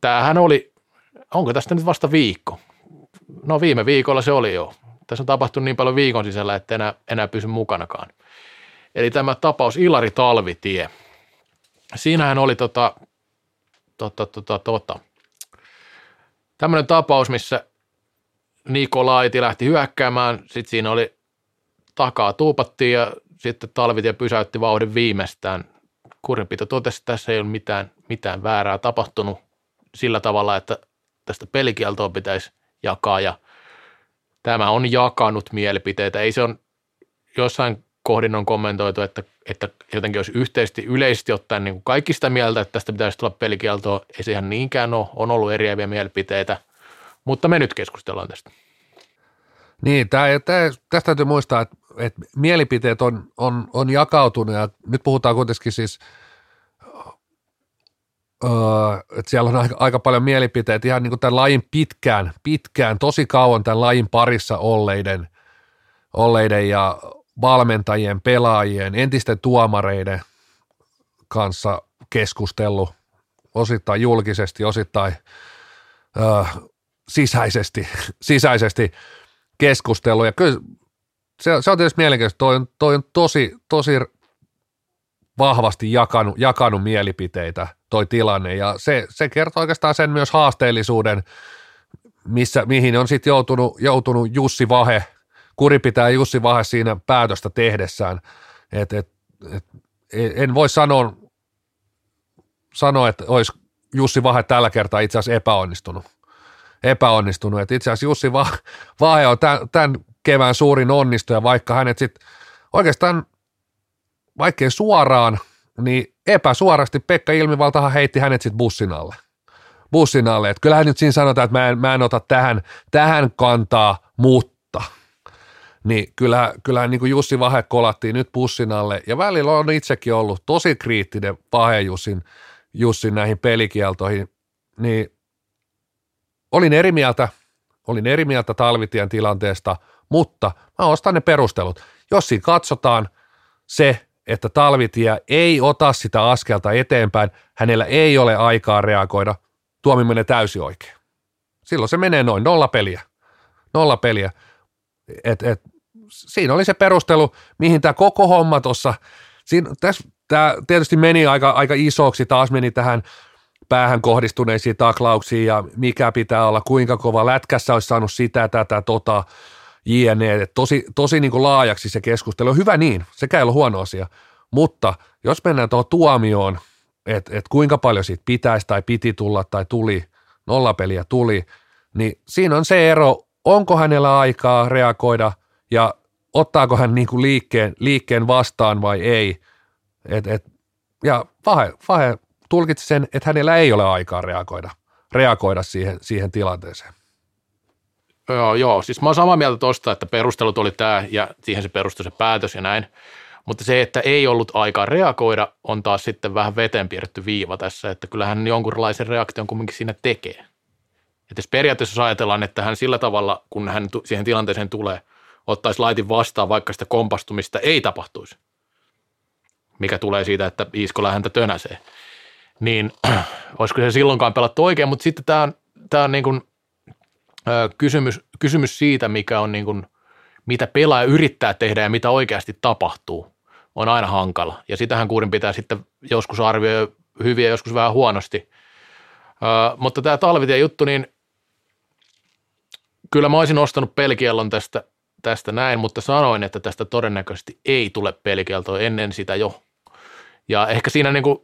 tämähän oli, onko tästä nyt vasta viikko? No viime viikolla se oli jo. Tässä on tapahtunut niin paljon viikon sisällä, että enää, enää pysy mukanakaan. Eli tämä tapaus Ilari Talvitie. Siinähän oli tota, tota, tota, tota, tämmöinen tapaus, missä Nikolaiti lähti hyökkäämään, sitten siinä oli takaa tuupattiin ja sitten Talvitie pysäytti vauhdin viimeistään. Kurinpito totesi, että tässä ei ole mitään, mitään väärää tapahtunut sillä tavalla, että tästä pelikieltoa pitäisi jakaa ja tämä on jakanut mielipiteitä. Ei se on jossain kohdin on kommentoitu, että, että jotenkin olisi yhteisesti, yleisesti ottaen niin sitä mieltä, että tästä pitäisi tulla pelikieltoa. Ei se ihan niinkään ole, on ollut eriäviä mielipiteitä, mutta me nyt keskustellaan tästä. Niin, tämä, tästä täytyy muistaa, että, että mielipiteet on, on, on jakautunut ja nyt puhutaan kuitenkin siis, öö, että siellä on aika, aika paljon mielipiteitä ihan niin kuin tämän lajin pitkään, pitkään, tosi kauan tämän lajin parissa olleiden, olleiden ja valmentajien, pelaajien, entisten tuomareiden kanssa keskustellut osittain julkisesti, osittain ö, sisäisesti, [LAUGHS] sisäisesti keskustellut. Ja kyllä se, se on tietysti mielenkiintoista. Toi on, toi on tosi, tosi vahvasti jakanut, jakanut mielipiteitä toi tilanne ja se, se kertoo oikeastaan sen myös haasteellisuuden, missä, mihin on sitten joutunut, joutunut Jussi Vahe – kuri pitää Jussi Vahe siinä päätöstä tehdessään. Et, et, et, en voi sanoa, sanoa, että olisi Jussi Vahe tällä kertaa itse asiassa epäonnistunut. epäonnistunut. Et itse asiassa Jussi Vahe on tämän, tämän kevään suurin onnistuja, vaikka hänet sitten oikeastaan vaikkei suoraan, niin epäsuorasti Pekka Ilmivaltahan heitti hänet sitten bussin alle. Bussin alle. Et kyllähän nyt siinä sanotaan, että mä en, mä en ota tähän, tähän kantaa, mutta niin kyllä, kyllä niin kuin Jussi Vahe kolattiin nyt pussin alle, ja välillä on itsekin ollut tosi kriittinen Vahe Jussin, Jussin näihin pelikieltoihin, niin olin eri mieltä, olin eri mieltä talvitien tilanteesta, mutta mä ostan ne perustelut. Jos siinä katsotaan se, että ei ota sitä askelta eteenpäin, hänellä ei ole aikaa reagoida, tuomi menee täysin oikein. Silloin se menee noin, nolla peliä. Nolla peliä. Et, et, siinä oli se perustelu, mihin tämä koko homma tuossa, tämä tietysti meni aika, aika isoksi, taas meni tähän päähän kohdistuneisiin taklauksiin ja mikä pitää olla, kuinka kova lätkässä olisi saanut sitä, tätä, tota, jne. Tosi, tosi niin kuin laajaksi se keskustelu. Hyvä niin, sekä ei ole huono asia. Mutta jos mennään tuohon tuomioon, että et kuinka paljon siitä pitäisi tai piti tulla tai tuli, nollapeliä tuli, niin siinä on se ero, onko hänellä aikaa reagoida – ja ottaako hän niin kuin liikkeen, liikkeen vastaan vai ei. Et, et, ja Vahe, Vahe tulkitsi sen, että hänellä ei ole aikaa reagoida, reagoida siihen, siihen tilanteeseen. Joo, joo, siis mä oon samaa mieltä tuosta, että perustelut oli tämä ja siihen se perustui se päätös ja näin. Mutta se, että ei ollut aikaa reagoida, on taas sitten vähän veteen piirretty viiva tässä, että kyllähän jonkunlaisen reaktion kumminkin siinä tekee. Että jos periaatteessa ajatellaan, että hän sillä tavalla, kun hän siihen tilanteeseen tulee – ottaisi laitin vastaan, vaikka sitä kompastumista ei tapahtuisi, mikä tulee siitä, että Iiskola häntä tönäsee, niin [CLEARS THROAT] olisiko se silloinkaan pelattu oikein, mutta sitten tämä on, tämä on niin kuin, kysymys, kysymys siitä, mikä on niin kuin, mitä pelaaja yrittää tehdä ja mitä oikeasti tapahtuu, on aina hankala. Ja sitähän kuurin pitää sitten joskus arvioida hyvin ja joskus vähän huonosti. Ö, mutta tämä talvitien juttu, niin kyllä mä olisin ostanut pelkiellon tästä tästä näin, mutta sanoin, että tästä todennäköisesti ei tule pelikieltoa ennen sitä jo. Ja ehkä siinä niin kuin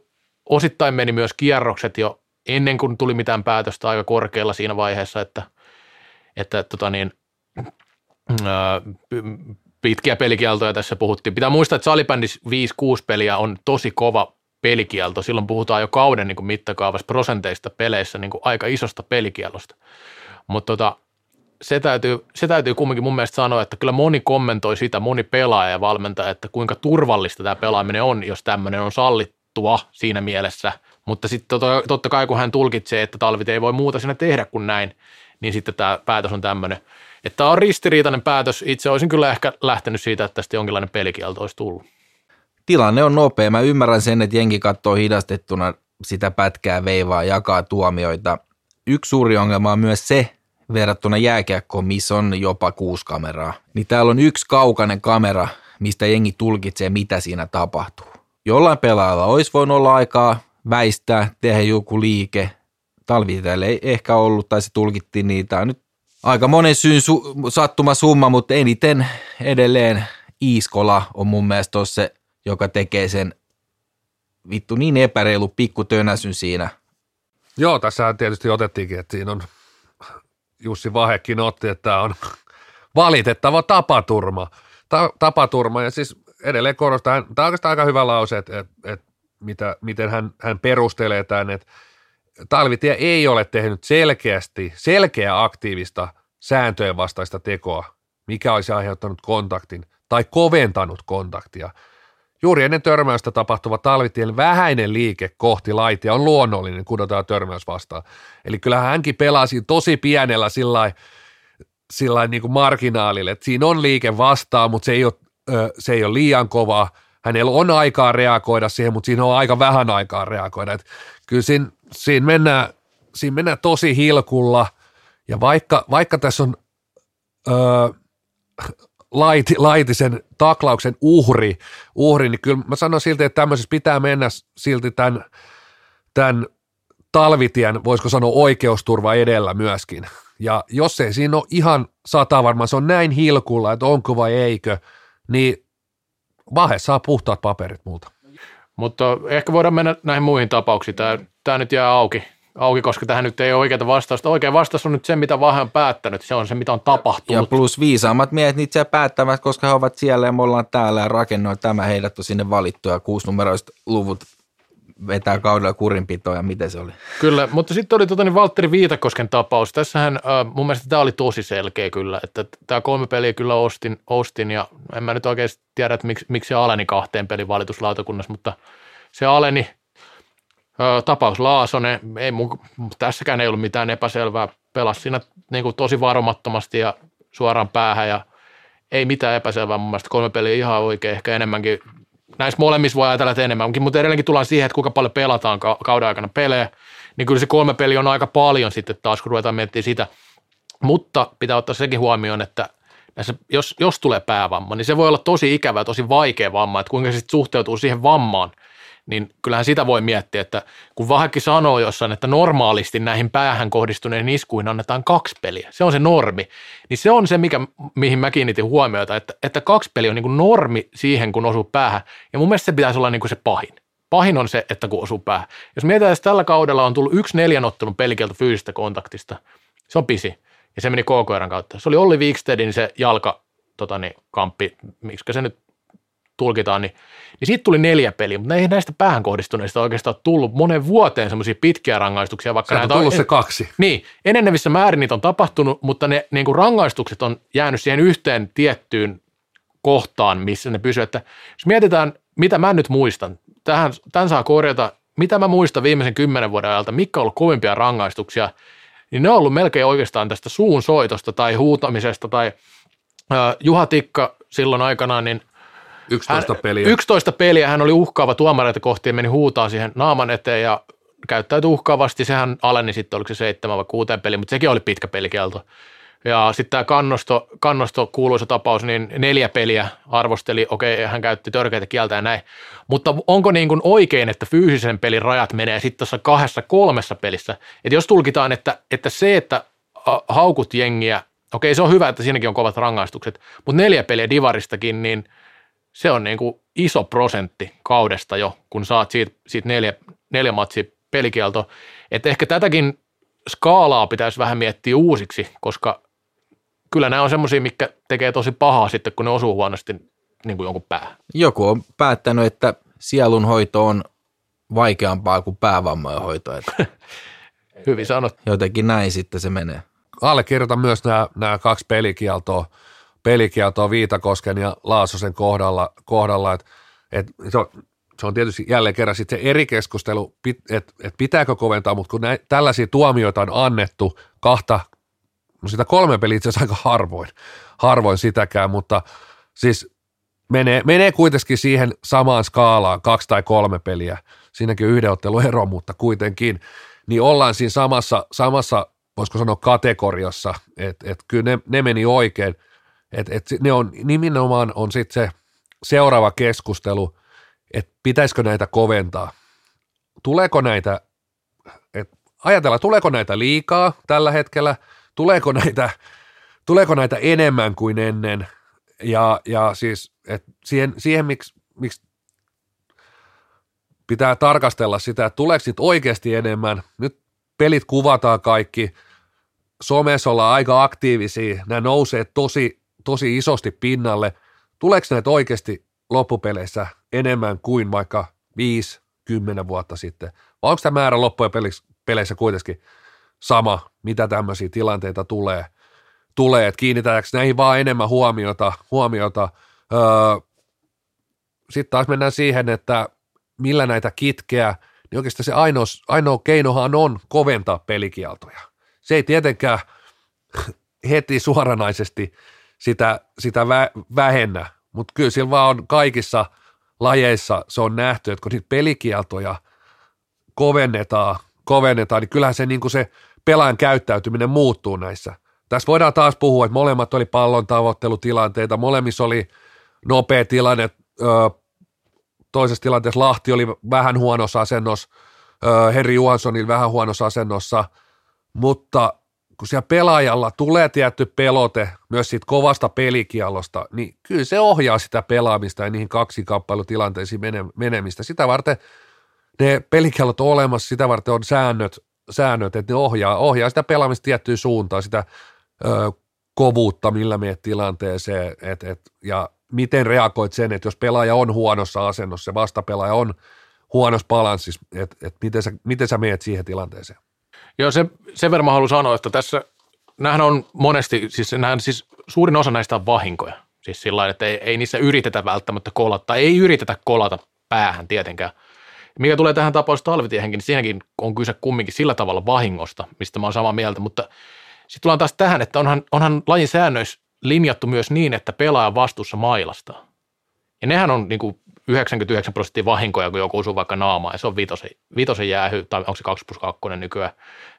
osittain meni myös kierrokset jo ennen kuin tuli mitään päätöstä aika korkealla siinä vaiheessa, että, että tota niin, ää, pitkiä pelikieltoja tässä puhuttiin. Pitää muistaa, että salibändissä 5-6 peliä on tosi kova pelikielto. Silloin puhutaan jo kauden niin kuin mittakaavassa prosenteista peleissä niin kuin aika isosta pelikielosta. Mutta tota, se täytyy, se täytyy kumminkin mun mielestä sanoa, että kyllä moni kommentoi sitä, moni pelaaja ja valmentaja, että kuinka turvallista tämä pelaaminen on, jos tämmöinen on sallittua siinä mielessä. Mutta sitten totta, totta kai kun hän tulkitsee, että talvit ei voi muuta siinä tehdä kuin näin, niin sitten tämä päätös on tämmöinen. Että tämä on ristiriitainen päätös. Itse olisin kyllä ehkä lähtenyt siitä, että tästä jonkinlainen pelikielto olisi tullut. Tilanne on nopea. Mä ymmärrän sen, että jengi katsoo hidastettuna sitä pätkää veivaa, jakaa tuomioita. Yksi suuri ongelma on myös se, verrattuna jääkiekkoon, missä on jopa kuusi kameraa. Niin täällä on yksi kaukainen kamera, mistä jengi tulkitsee, mitä siinä tapahtuu. Jollain pelaajalla olisi voinut olla aikaa väistää, tehdä joku liike. Talvitäällä ei ehkä ollut, tai se tulkittiin. Tämä on nyt aika monen syyn su- sattuma summa, mutta eniten edelleen Iiskola on mun mielestä se, joka tekee sen vittu niin epäreilu pikku tönäsyn siinä. Joo, tässä tietysti otettiinkin, että siinä on Jussi Vahekin otti, että tämä on valitettava tapaturma. Ta- tapaturma ja siis edelleen korostaa, tämä on aika hyvä lause, että, että, että mitä, miten hän, hän perustelee tämän, että Talvitie ei ole tehnyt selkeästi, selkeä aktiivista sääntöjen vastaista tekoa, mikä olisi aiheuttanut kontaktin tai koventanut kontaktia. Juuri ennen törmäystä tapahtuva talvitien vähäinen liike kohti laitia on luonnollinen, kun otetaan törmäys vastaan. Eli kyllähän hänkin pelasi tosi pienellä sillä sillä niin kuin marginaalille, että siinä on liike vastaan, mutta se ei ole, se ei ole liian kova. Hänellä on aikaa reagoida siihen, mutta siinä on aika vähän aikaa reagoida. Että kyllä siinä, siinä, mennään, siinä mennään tosi hilkulla, ja vaikka, vaikka tässä on öö, laiti, laitisen taklauksen uhri, uhri, niin kyllä mä sanon silti, että tämmöisessä pitää mennä silti tämän, tämän talvitien, voisiko sanoa oikeusturva edellä myöskin. Ja jos ei siinä ole ihan sata varmaan, se on näin hilkulla, että onko vai eikö, niin Vahe saa puhtaat paperit multa. Mutta ehkä voidaan mennä näihin muihin tapauksiin. Tämä, tämä nyt jää auki auki, koska tähän nyt ei ole oikeaa vastausta. Oikea vastaus on nyt se, mitä on päättänyt. Se on se, mitä on tapahtunut. Ja plus viisaammat miehet niitä siellä päättävät, koska he ovat siellä ja me ollaan täällä ja rakennoin tämä. Heidät on sinne valittu ja kuusinumeroiset luvut vetää kaudella kurinpitoa ja miten se oli. Kyllä, mutta sitten oli tota, niin Valtteri Viitakosken tapaus. Tässähän äh, mun mielestä tämä oli tosi selkeä kyllä, että tämä kolme peliä kyllä ostin, ostin ja en mä nyt oikeasti tiedä, että miksi, miksi se aleni kahteen pelin valituslautakunnassa, mutta se aleni – tapaus Laasonen, ei mun, tässäkään ei ollut mitään epäselvää, pelasi siinä niin kuin tosi varomattomasti ja suoraan päähän ja ei mitään epäselvää. Mun mielestä, kolme peliä ihan oikein, ehkä enemmänkin, näissä molemmissa voi ajatella, että enemmänkin, mutta edelleenkin tullaan siihen, että kuinka paljon pelataan kauden aikana pelejä, niin kyllä se kolme peli on aika paljon sitten taas, kun ruvetaan miettimään sitä, mutta pitää ottaa sekin huomioon, että näissä, jos, jos tulee päävamma, niin se voi olla tosi ikävä tosi vaikea vamma, että kuinka se sitten suhteutuu siihen vammaan – niin kyllähän sitä voi miettiä, että kun Vahakki sanoo jossain, että normaalisti näihin päähän kohdistuneen iskuihin annetaan kaksi peliä, se on se normi, niin se on se, mikä, mihin mä kiinnitin huomiota, että, että kaksi peliä on niin kuin normi siihen, kun osuu päähän, ja mun mielestä se pitäisi olla niin kuin se pahin. Pahin on se, että kun osuu päähän. Jos mietitään, että tällä kaudella on tullut yksi neljän ottelun pelikielto fyysistä kontaktista, se on pisi, ja se meni KKRn kautta. Se oli Olli Wikstedin se jalka, tota niin, kamppi, miksi se nyt tulkitaan, niin, niin siitä tuli neljä peliä, mutta ei näistä päähän kohdistuneista oikeastaan tullut monen vuoteen semmoisia pitkiä rangaistuksia. Vaikka se on tullut on, se kaksi. Niin, enenevissä määrin niitä on tapahtunut, mutta ne niin kuin rangaistukset on jäänyt siihen yhteen tiettyyn kohtaan, missä ne pysyvät. Että jos mietitään, mitä mä nyt muistan, tähän, tämän saa korjata, mitä mä muistan viimeisen kymmenen vuoden ajalta, mikä on ollut kovimpia rangaistuksia, niin ne on ollut melkein oikeastaan tästä suun soitosta tai huutamisesta tai äh, Juha Tikka silloin aikanaan, niin – 11 hän, peliä. 11 peliä. Hän oli uhkaava tuomareita kohti ja meni huutaan siihen naaman eteen ja käyttäytyi uhkaavasti. Sehän aleni sitten, oliko se seitsemän vai kuuteen peli, mutta sekin oli pitkä pelikelto. Ja sitten tämä kannosto, kannosto kuuluisa tapaus, niin neljä peliä arvosteli, okei, hän käytti törkeitä kieltä ja näin. Mutta onko niin kuin oikein, että fyysisen pelin rajat menee sitten tuossa kahdessa kolmessa pelissä? Että jos tulkitaan, että, että se, että haukut jengiä okei se on hyvä, että siinäkin on kovat rangaistukset, mutta neljä peliä divaristakin, niin se on niin kuin iso prosentti kaudesta jo, kun saat siitä, siitä neljä, neljä matsia pelikielto. Että ehkä tätäkin skaalaa pitäisi vähän miettiä uusiksi, koska kyllä nämä on semmoisia, mikä tekee tosi pahaa sitten, kun ne osuu huonosti niin kuin jonkun päähän. Joku on päättänyt, että sielunhoito on vaikeampaa kuin päävammojen hoito. Että [LAUGHS] Hyvin sanottu. jotenkin näin sitten se menee. allekirjoitan myös nämä, nämä kaksi pelikieltoa, pelikieltoa Viitakosken ja Laasosen kohdalla, kohdalla että et, se, on, se on tietysti jälleen kerran sitten se eri keskustelu, että et pitääkö koventaa, mutta kun näin, tällaisia tuomioita on annettu kahta, no sitä kolme peliä itse asiassa aika harvoin, harvoin sitäkään, mutta siis menee, menee kuitenkin siihen samaan skaalaan, kaksi tai kolme peliä, siinäkin yhden ottelun ero, mutta kuitenkin, niin ollaan siinä samassa, samassa voisiko sanoa kategoriassa, että et kyllä ne, ne meni oikein, että et ne on nimenomaan on sitten se seuraava keskustelu, että pitäisikö näitä koventaa, tuleeko näitä, et ajatellaan, tuleeko näitä liikaa tällä hetkellä, tuleeko näitä, tuleeko näitä enemmän kuin ennen, ja, ja siis et siihen, siihen miksi, miksi pitää tarkastella sitä, että tuleeko niitä oikeasti enemmän, nyt pelit kuvataan kaikki, somessa ollaan aika aktiivisia, nämä nousee tosi, tosi isosti pinnalle. Tuleeko näitä oikeasti loppupeleissä enemmän kuin vaikka 5-10 vuotta sitten? Vai onko tämä määrä loppujen peleissä kuitenkin sama, mitä tämmöisiä tilanteita tulee, tulee että kiinnitetäänkö näihin vaan enemmän huomiota, huomiota. Öö, sitten taas mennään siihen, että millä näitä kitkeä, niin oikeastaan se ainoa, ainoa keinohan on koventaa pelikieltoja – se ei tietenkään [LAUGHS] heti suoranaisesti sitä, sitä vä, vähennä, mutta kyllä sillä vaan on kaikissa lajeissa se on nähty, että kun niitä pelikieltoja kovennetaan, kovennetaan niin kyllähän se, niin se pelaajan käyttäytyminen muuttuu näissä. Tässä voidaan taas puhua, että molemmat oli pallon tavoittelutilanteita, molemmissa oli nopea tilanne, toisessa tilanteessa Lahti oli vähän huonossa asennossa, Henri Johanssonilla vähän huonossa asennossa – mutta kun siellä pelaajalla tulee tietty pelote myös siitä kovasta pelikielosta, niin kyllä se ohjaa sitä pelaamista ja niihin kamppailutilanteisiin menemistä. Sitä varten ne pelikielot on olemassa, sitä varten on säännöt, säännöt että ne ohjaa, ohjaa sitä pelaamista tiettyyn suuntaan, sitä ö, kovuutta, millä meet tilanteeseen, et, et, ja miten reagoit sen, että jos pelaaja on huonossa asennossa, se vastapelaaja on huonossa balanssissa, että et miten, sä, miten sä meet siihen tilanteeseen. Joo, se, sen verran mä haluan sanoa, että tässä, nämähän on monesti, siis, nämähän, siis suurin osa näistä on vahinkoja. Siis sillä että ei, ei niissä yritetä välttämättä kolata, tai ei yritetä kolata päähän tietenkään. Mikä tulee tähän tapauksessa talvitiehenkin, niin siinäkin on kyse kumminkin sillä tavalla vahingosta, mistä mä oon samaa mieltä, mutta sitten tullaan taas tähän, että onhan, onhan lajin säännöissä linjattu myös niin, että pelaaja vastuussa mailasta. Ja nehän on niin kuin 99 prosenttia vahinkoja, kun joku osuu vaikka naamaan, ja se on vitosen, vitosen jäähy, tai onko se 2 plus 2 nykyään,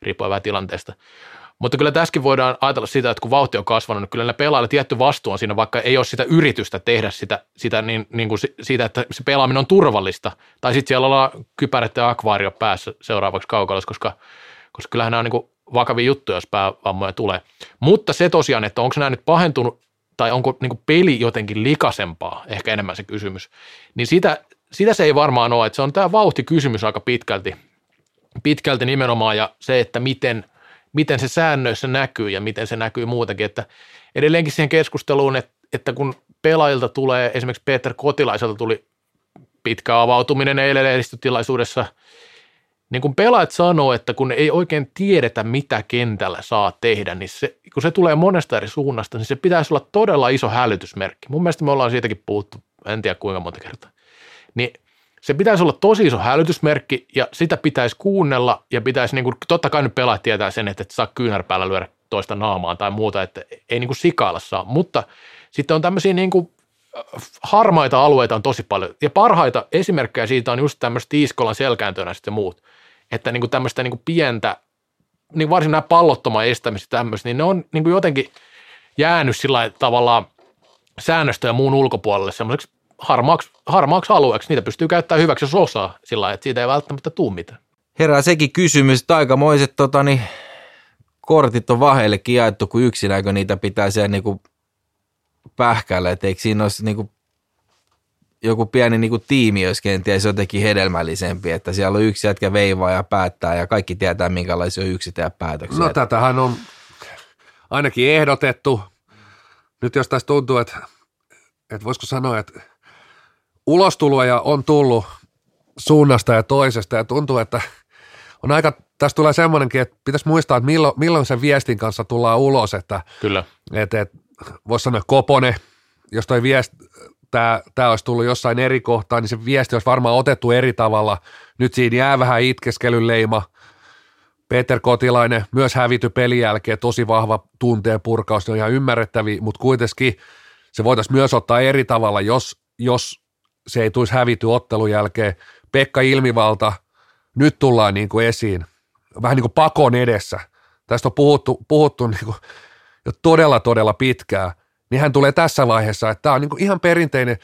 riippuen vähän tilanteesta. Mutta kyllä tässäkin voidaan ajatella sitä, että kun vauhti on kasvanut, niin kyllä ne pelaajille tietty vastuu on siinä, vaikka ei ole sitä yritystä tehdä sitä, sitä niin, niin kuin siitä, että se pelaaminen on turvallista. Tai sitten siellä ollaan kypärät ja akvaario päässä seuraavaksi kaukalossa, koska, koska kyllähän nämä on niin vakavia juttuja, jos päävammoja tulee. Mutta se tosiaan, että onko nämä nyt pahentunut tai onko niin peli jotenkin likasempaa, ehkä enemmän se kysymys, niin sitä, sitä se ei varmaan ole, että se on tämä vauhtikysymys aika pitkälti, pitkälti nimenomaan ja se, että miten, miten se säännöissä näkyy ja miten se näkyy muutenkin, että edelleenkin siihen keskusteluun, että, että kun pelaajilta tulee, esimerkiksi Peter Kotilaiselta tuli pitkä avautuminen eilen lehdistötilaisuudessa – niin kun pelaajat sanoo, että kun ei oikein tiedetä, mitä kentällä saa tehdä, niin se, kun se tulee monesta eri suunnasta, niin se pitäisi olla todella iso hälytysmerkki. Mun mielestä me ollaan siitäkin puhuttu, en tiedä kuinka monta kertaa. Niin se pitäisi olla tosi iso hälytysmerkki ja sitä pitäisi kuunnella ja pitäisi, niin kuin, totta kai nyt pelaajat tietää sen, että et saa kyynärpäällä lyödä toista naamaan tai muuta, että ei niin kuin sikailla saa, mutta sitten on tämmöisiä niin kuin harmaita alueita on tosi paljon ja parhaita esimerkkejä siitä on just tämmöiset Iiskolan selkääntönäiset ja muut – että niin kuin tämmöistä niin kuin pientä, niin varsin nämä pallottoman estämistä tämmöistä, niin ne on niin kuin jotenkin jäänyt sillä tavalla säännöstä ja muun ulkopuolelle semmoiseksi harmaaksi, harmaaksi alueeksi. Niitä pystyy käyttämään hyväksi, jos osaa sillä että siitä ei välttämättä tule mitään. Herää sekin kysymys, että aikamoiset tota, niin, kortit on vaheillekin jaettu, kun yksinäkö niitä pitää siellä niinku pähkäillä, että eikö siinä olisi niinku joku pieni niinku tiimi olisi kenties jotenkin hedelmällisempi, että siellä on yksi jätkä veivaa ja päättää ja kaikki tietää, minkälaisia on yksittäjä päätöksiä. No tätähän on ainakin ehdotettu. Nyt jos tässä tuntuu, että, että voisiko sanoa, että ulostuloja on tullut suunnasta ja toisesta ja tuntuu, että on aika, tässä tulee semmoinenkin, että pitäisi muistaa, että milloin, milloin sen viestin kanssa tullaan ulos, että, Kyllä. että, että voisi sanoa Kopone, jos toi viesti, tämä, tämä olisi tullut jossain eri kohtaa, niin se viesti olisi varmaan otettu eri tavalla. Nyt siinä jää vähän itkeskelyn leima. Peter Kotilainen myös hävity pelin jälkeen, tosi vahva tunteen purkaus, ne on ihan ymmärrettäviä, mutta kuitenkin se voitaisiin myös ottaa eri tavalla, jos, jos se ei tulisi hävity ottelun jälkeen. Pekka Ilmivalta, nyt tullaan niin kuin esiin, vähän niin kuin pakon edessä. Tästä on puhuttu, puhuttu niin kuin jo todella, todella pitkään, niin hän tulee tässä vaiheessa, että tämä on niin kuin ihan perinteinen,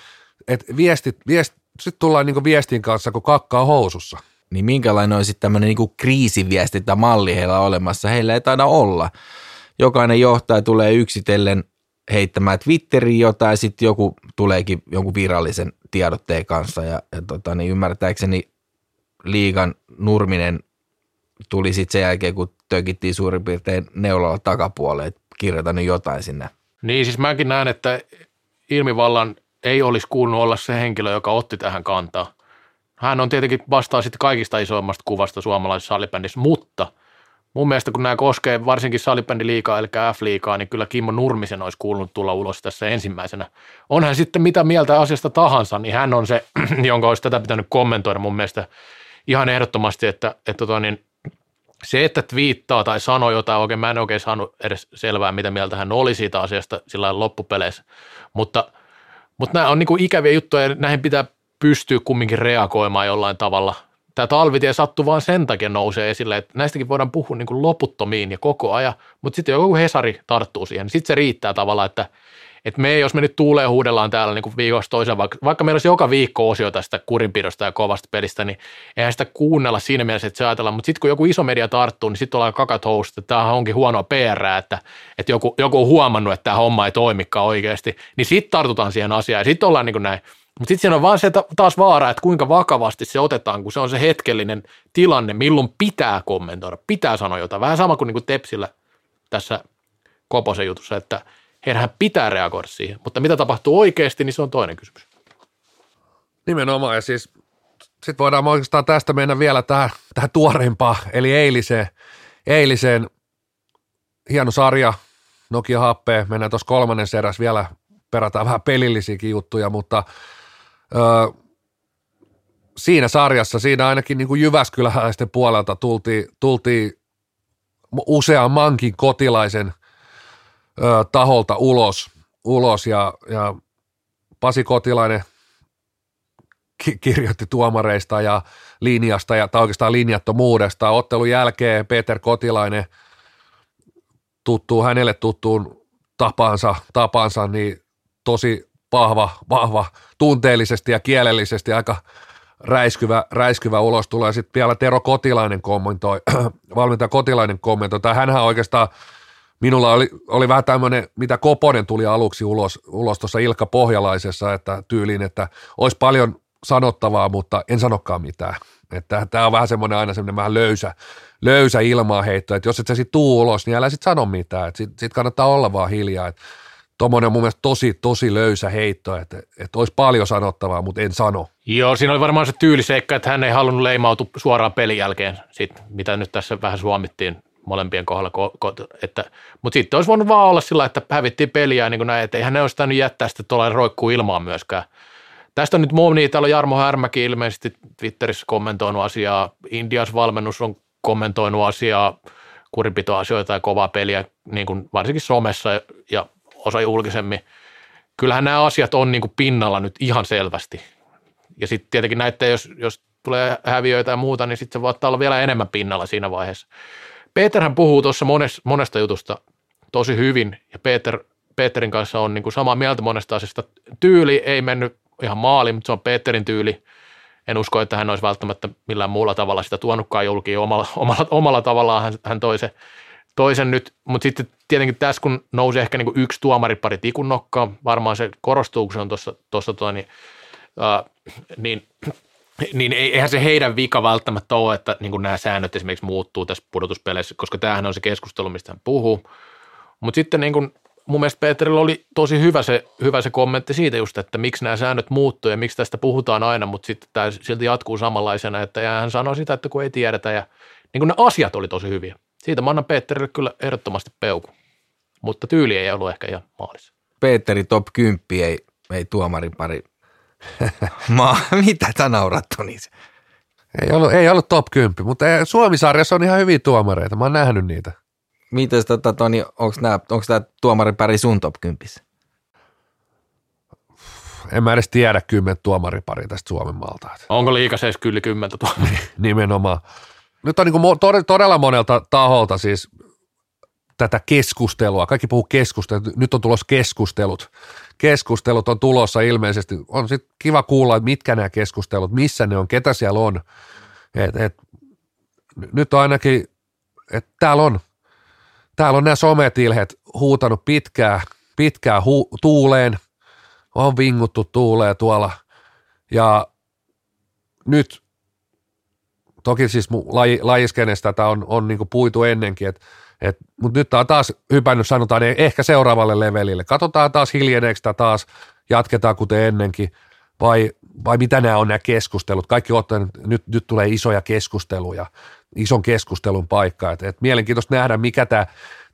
että viestit, viest, sitten tullaan niin kuin viestin kanssa, kun kakkaa housussa. Niin minkälainen on sitten tämmöinen niinku kriisiviestintämalli heillä olemassa? Heillä ei taida olla. Jokainen johtaja tulee yksitellen heittämään Twitteriin jotain, sitten joku tuleekin jonkun virallisen tiedotteen kanssa ja, ja tota, niin ymmärtääkseni liigan Nurminen tuli sitten sen jälkeen, kun tökittiin suurin piirtein neulalla takapuolelle, että kirjoita nyt jotain sinne. Niin siis mäkin näen, että ilmivallan ei olisi kuulunut olla se henkilö, joka otti tähän kantaa. Hän on tietenkin vastaa sitten kaikista isoimmasta kuvasta suomalaisessa salibändissä, mutta mun mielestä kun nämä koskee varsinkin salibändiliikaa eli F-liikaa, niin kyllä Kimmo Nurmisen olisi kuulunut tulla ulos tässä ensimmäisenä. On hän sitten mitä mieltä asiasta tahansa, niin hän on se, [CLEARS THROAT] jonka olisi tätä pitänyt kommentoida mun mielestä ihan ehdottomasti, että, että tota niin, se, että twiittaa tai sanoo jotain, oikein mä en oikein saanut edes selvää, mitä mieltä hän oli siitä asiasta sillä loppupeleissä, mutta, mutta nämä on niin kuin ikäviä juttuja ja näihin pitää pystyä kumminkin reagoimaan jollain tavalla. Tämä talvitie sattuu vaan sen takia nousee esille, että näistäkin voidaan puhua niin kuin loputtomiin ja koko ajan, mutta sitten joku Hesari tarttuu siihen, niin sitten se riittää tavallaan, että että me, jos me nyt tuulee huudellaan täällä niin viikosta toiseen, vaikka, vaikka meillä olisi joka viikko osio tästä kurinpidosta ja kovasta pelistä, niin eihän sitä kuunnella siinä mielessä, että se ajatellaan, mutta sitten kun joku iso media tarttuu, niin sitten ollaan kakat housusta, että tämähän onkin huonoa PR, että, että joku, joku on huomannut, että tämä homma ei toimikaan oikeasti, niin sitten tartutaan siihen asiaan ja sitten ollaan niin kuin näin. Mutta sitten siinä on vaan se taas vaara, että kuinka vakavasti se otetaan, kun se on se hetkellinen tilanne, milloin pitää kommentoida, pitää sanoa jotain. Vähän sama kuin, niin kuin Tepsillä tässä Koposen jutussa, että – heidän pitää reagoida siihen. Mutta mitä tapahtuu oikeasti, niin se on toinen kysymys. Nimenomaan, ja siis sitten voidaan oikeastaan tästä mennä vielä tähän, tähän tuoreimpaan, eli eiliseen, eiliseen hieno sarja, Nokia HP, mennään tuossa kolmannen seräs vielä, perataan vähän pelillisiäkin juttuja, mutta ö, siinä sarjassa, siinä ainakin niin kuin Jyväskyläläisten puolelta tultiin, tultiin useammankin kotilaisen ö, taholta ulos, ulos ja, ja Pasi Kotilainen ki- kirjoitti tuomareista ja linjasta ja, tai oikeastaan linjattomuudesta. Ottelun jälkeen Peter Kotilainen tuttuu hänelle tuttuun tapansa, tapansa niin tosi vahva, vahva tunteellisesti ja kielellisesti aika räiskyvä, räiskyvä ulos tulee. Sitten vielä Tero Kotilainen kommentoi, [CLEARS THROAT] valmentaja Kotilainen kommentoi, tai hänhän oikeastaan – Minulla oli, oli vähän tämmöinen, mitä Koponen tuli aluksi ulos, ulos tuossa Ilkka Pohjalaisessa, että tyyliin, että olisi paljon sanottavaa, mutta en sanokaan mitään. Että tämä on vähän semmoinen aina semmoinen vähän löysä, löysä ilmaaheitto, että jos et sä sit tuu ulos, niin älä sit sano mitään, että sit, sit kannattaa olla vaan hiljaa, että Tuommoinen on mun mielestä tosi, tosi löysä heitto, että, että olisi paljon sanottavaa, mutta en sano. Joo, siinä oli varmaan se tyyliseikka, että hän ei halunnut leimautua suoraan pelin jälkeen, sit, mitä nyt tässä vähän suomittiin molempien kohdalla. Että, mutta sitten olisi voinut vaan olla sillä, että hävittiin peliä, niin kuin näin, että eihän ne olisi tännyt jättää sitten tuolla roikkuu ilmaan myöskään. Tästä on nyt moni, täällä on Jarmo Härmäkin ilmeisesti Twitterissä kommentoinut asiaa, Indias valmennus on kommentoinut asiaa, kurinpitoasioita ja kovaa peliä, niin kuin varsinkin somessa ja osa julkisemmin. Kyllähän nämä asiat on niin kuin pinnalla nyt ihan selvästi. Ja sitten tietenkin näitä, jos, jos tulee häviöitä ja muuta, niin sitten se voi olla vielä enemmän pinnalla siinä vaiheessa. Peterhän puhuu tuossa monesta, monesta jutusta tosi hyvin ja Peter, Peterin kanssa on niin kuin samaa mieltä monesta asiasta. Tyyli ei mennyt ihan maaliin, mutta se on Peterin tyyli. En usko, että hän olisi välttämättä millään muulla tavalla sitä tuonutkaan julkiin omalla, omalla, omalla tavallaan hän, hän toi se toisen nyt, mutta sitten tietenkin tässä kun nousi ehkä niin kuin yksi tuomaripari tikun nokkaan, varmaan se korostuu, kun se on tuossa, tuossa tuo, niin, äh, niin, niin eihän se heidän vika välttämättä ole, että niin nämä säännöt esimerkiksi muuttuu tässä pudotuspeleissä, koska tämähän on se keskustelu, mistä hän puhuu. Mutta sitten niin kuin mun mielestä Peterillä oli tosi hyvä se, hyvä se kommentti siitä just, että miksi nämä säännöt muuttuu ja miksi tästä puhutaan aina, mutta sitten tämä silti jatkuu samanlaisena, että ja hän sanoi sitä, että kun ei tiedetä ja niin kuin ne asiat oli tosi hyviä. Siitä mä annan Peterille kyllä ehdottomasti peuku, mutta tyyli ei ollut ehkä ihan maalissa. Petteri top 10 ei, ei tuomarin pari. [LAUGHS] Ma, mitä sä naurat, Tonis? Ei ollut, ei ollut top 10, mutta Suomisarjassa on ihan hyviä tuomareita. Mä oon nähnyt niitä. Mites tota, Toni, onko tämä tuomarin pari sun top 10? En mä edes tiedä kymmen tuomaripari tästä Suomen maalta. Onko liikas edes kyllä kymmentä tuomaria? Nimenomaan. Nyt on niin kuin todella monelta taholta siis tätä keskustelua. Kaikki puhuu keskustelua. Nyt on tulossa keskustelut. Keskustelut on tulossa ilmeisesti. On sitten kiva kuulla, että mitkä nämä keskustelut, missä ne on, ketä siellä on. Et, et, nyt ainakin, että täällä on, täällä on nämä sometilhet huutanut pitkää, pitkää hu, tuuleen. On vinguttu tuuleen tuolla. Ja nyt toki siis laji, lajiskenestä tätä on, on niin puitu ennenkin, et, et, mutta nyt tämä on taas hypännyt, sanotaan ehkä seuraavalle levelille. Katsotaan taas hiljeneekö tämä taas, jatketaan kuten ennenkin, vai, vai mitä nämä on nämä keskustelut. Kaikki ottaen, nyt, nyt tulee isoja keskusteluja, ison keskustelun paikka. Et, et mielenkiintoista nähdä, mikä tämä,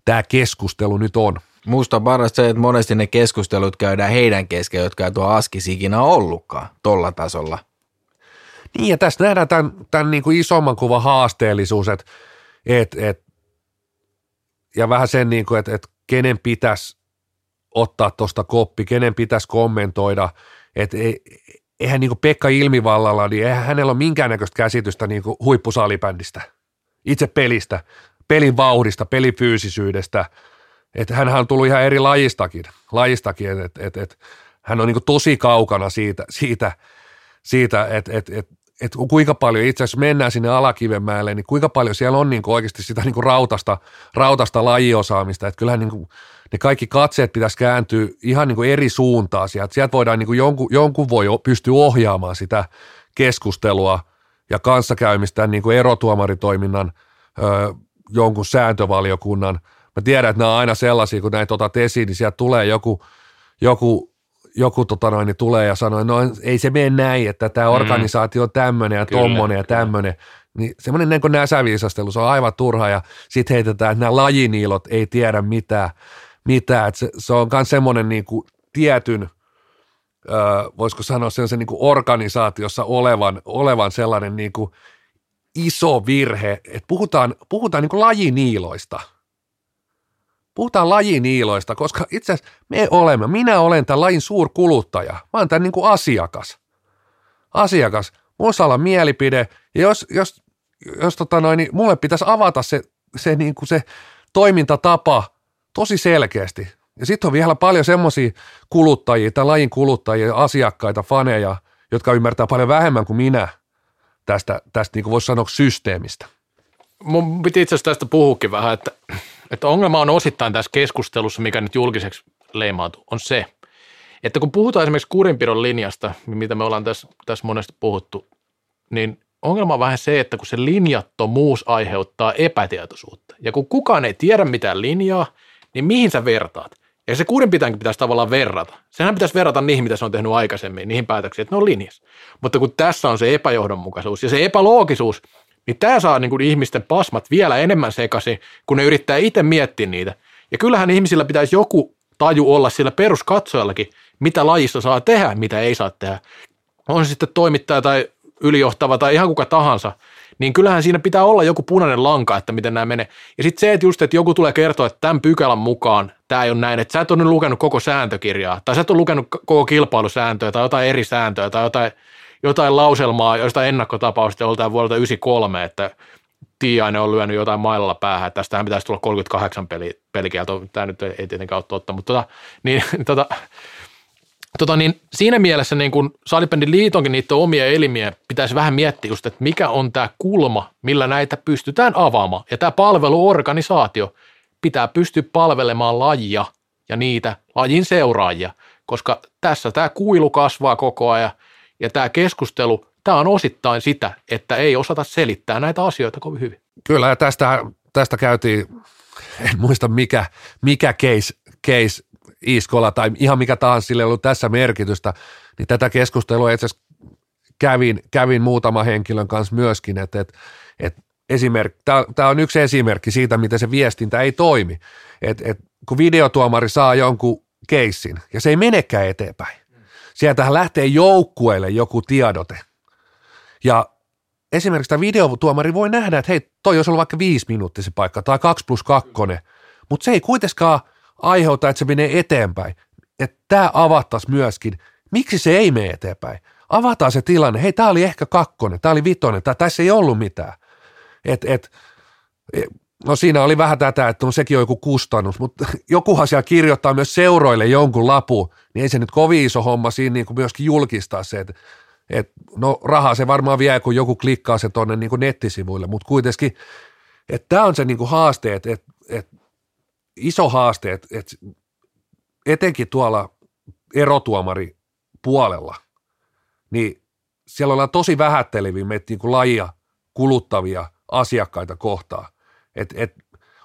tämä keskustelu nyt on. Musta on parasta se, että monesti ne keskustelut käydään heidän kesken, jotka ei tuo askis ikinä ollutkaan tuolla tasolla. Niin ja tässä nähdään tämän, tämän niin kuin isomman kuvan haasteellisuus, että et, et, ja vähän sen, niin kuin, että, että kenen pitäisi ottaa tuosta koppi, kenen pitäisi kommentoida, että ei, eihän niin kuin Pekka Ilmivallalla, niin eihän hänellä ole minkäännäköistä käsitystä niin kuin huippusalibändistä, itse pelistä, pelin vauhdista, pelin fyysisyydestä, että hänhän on tullut ihan eri lajistakin, lajistakin että et, et, hän on niin tosi kaukana siitä, siitä, siitä että et, et, että kuinka paljon itse asiassa mennään sinne Alakivenmäelle, niin kuinka paljon siellä on niin kuin oikeasti sitä niin kuin rautasta, rautasta lajiosaamista, että kyllähän niin kuin ne kaikki katseet pitäisi kääntyä ihan niin kuin eri suuntaan sieltä. Sieltä voidaan niin kuin jonkun, jonkun voi pystyä ohjaamaan sitä keskustelua ja kanssakäymistä niin kuin erotuomaritoiminnan ö, jonkun sääntövaliokunnan. Mä tiedän, että nämä on aina sellaisia, kun näitä otat esiin, niin sieltä tulee joku, joku joku tota noin, niin tulee ja sanoo, no ei se mene näin, että tämä mm. organisaatio on tämmöinen ja tommonen ja tämmöinen. Niin semmoinen niin näsäviisastelu, se on aivan turha ja sitten heitetään, että nämä lajiniilot ei tiedä mitään, mitään. Se, se on myös semmoinen niin kuin tietyn, ö, voisiko sanoa sen, sen niin kuin organisaatiossa olevan, olevan sellainen niin kuin iso virhe, että puhutaan, puhutaan niin kuin lajiniiloista – Puhutaan lajiniiloista, koska itse asiassa me olemme, minä olen tämän lajin suurkuluttaja. Mä olen tämän niin kuin asiakas. Asiakas. Mulla olla mielipide, ja jos, jos, jos tota noin, niin mulle pitäisi avata se, se, niin kuin se toimintatapa tosi selkeästi. Ja sitten on vielä paljon semmoisia kuluttajia, tai lajin kuluttajia, asiakkaita, faneja, jotka ymmärtää paljon vähemmän kuin minä tästä, tästä niin kuin voisi sanoa systeemistä. Mun piti itse asiassa tästä puhukin vähän, että että ongelma on osittain tässä keskustelussa, mikä nyt julkiseksi leimautuu, on se, että kun puhutaan esimerkiksi kurinpidon linjasta, mitä me ollaan tässä, tässä monesti puhuttu, niin ongelma on vähän se, että kun se linjattomuus aiheuttaa epätietoisuutta. Ja kun kukaan ei tiedä mitään linjaa, niin mihin sä vertaat? Ja se kurinpitäjänkin pitäisi tavallaan verrata. Sehän pitäisi verrata niihin, mitä se on tehnyt aikaisemmin, niihin päätöksiin, että ne on linjassa. Mutta kun tässä on se epäjohdonmukaisuus ja se epäloogisuus, niin tämä saa niin kuin ihmisten pasmat vielä enemmän sekaisin, kun ne yrittää itse miettiä niitä. Ja kyllähän ihmisillä pitäisi joku taju olla sillä peruskatsojallakin, mitä lajissa saa tehdä, mitä ei saa tehdä. On se sitten toimittaja tai ylijohtava tai ihan kuka tahansa, niin kyllähän siinä pitää olla joku punainen lanka, että miten nämä menee. Ja sitten se, että just, että joku tulee kertoa, että tämän pykälän mukaan tämä ei ole näin, että sä et ole nyt lukenut koko sääntökirjaa, tai sä et ole lukenut koko kilpailusääntöä, tai jotain eri sääntöä, tai jotain – jotain lauselmaa jostain ennakkotapausta joltain vuodelta 93, että Tiainen on lyönyt jotain mailalla päähän, että tästähän pitäisi tulla 38 peli, pelikielto, tämä nyt ei tietenkään ole totta, mutta tota, niin, [LAUGHS] tota, Tota niin, siinä mielessä niin kun salibändin liitonkin niitä omia elimiä pitäisi vähän miettiä just, että mikä on tämä kulma, millä näitä pystytään avaamaan. Ja tämä palveluorganisaatio pitää pystyä palvelemaan lajia ja niitä lajin seuraajia, koska tässä tämä kuilu kasvaa koko ajan ja tämä keskustelu, tämä on osittain sitä, että ei osata selittää näitä asioita kovin hyvin. Kyllä, ja tästä, tästä käytiin, en muista mikä, mikä case, case Iskola tai ihan mikä tahansa sille ollut tässä merkitystä, niin tätä keskustelua itse asiassa kävin, kävin muutaman henkilön kanssa myöskin, että, että, että tämä on yksi esimerkki siitä, miten se viestintä ei toimi. Et, et, kun videotuomari saa jonkun keissin ja se ei menekään eteenpäin, sieltähän lähtee joukkueelle joku tiedote. Ja esimerkiksi tämä videotuomari voi nähdä, että hei, toi olisi ollut vaikka viisi minuuttia se paikka tai kaksi plus kakkonen, mutta se ei kuitenkaan aiheuta, että se menee eteenpäin. Että tämä avattaisi myöskin, miksi se ei mene eteenpäin. Avataan se tilanne, hei, tämä oli ehkä kakkonen, tämä oli vitonen, tai tässä ei ollut mitään. Et, et, no siinä oli vähän tätä, että no sekin on joku kustannus, mutta [LAUGHS] jokuhan siellä kirjoittaa myös seuroille jonkun lapu, niin ei se nyt kovin iso homma siinä niin kuin myöskin julkistaa se, että et, no rahaa se varmaan vie, kun joku klikkaa se tuonne niin nettisivuille, mutta kuitenkin, että tämä on se niin kuin haaste, että et, et, iso haaste, että et, etenkin tuolla erotuomari puolella, niin siellä ollaan tosi vähätteleviä meitä niin kuin lajia kuluttavia asiakkaita kohtaan. Et, et,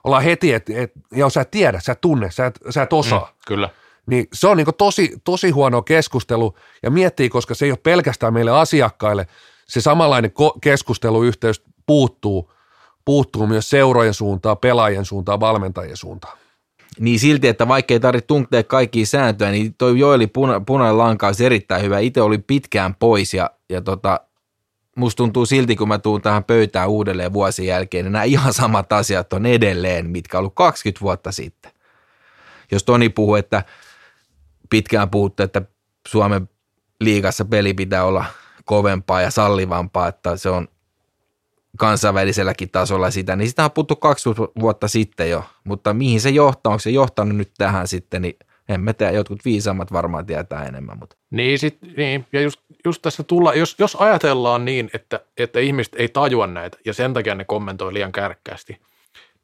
ollaan heti, että et, jos sä et tiedä, sä et tunne, sä et, sä et osaa. Mm, kyllä. Niin se on niin tosi, tosi huono keskustelu ja miettii, koska se ei ole pelkästään meille asiakkaille, se samanlainen ko- keskusteluyhteys puuttuu, puuttuu myös seurojen suuntaan, pelaajien suuntaan, valmentajien suuntaan. Niin silti, että vaikka ei tarvitse tuntea kaikkia sääntöjä, niin toi Joeli puna, punainen lanka olisi erittäin hyvä. Itse oli pitkään pois ja, ja tota, musta tuntuu silti, kun mä tuun tähän pöytään uudelleen vuosien jälkeen, niin nämä ihan samat asiat on edelleen, mitkä on ollut 20 vuotta sitten. Jos Toni puhuu, että pitkään puhuttu, että Suomen liigassa peli pitää olla kovempaa ja sallivampaa, että se on kansainväliselläkin tasolla sitä, niin sitä on puhuttu 20 vuotta sitten jo, mutta mihin se johtaa, onko se johtanut nyt tähän sitten, niin en mä tiedä, jotkut viisaammat varmaan tietää enemmän. Mutta. Niin, sit, niin, ja just, just tässä tulla, jos, jos ajatellaan niin, että, että ihmiset ei tajua näitä ja sen takia ne kommentoi liian kärkkäästi,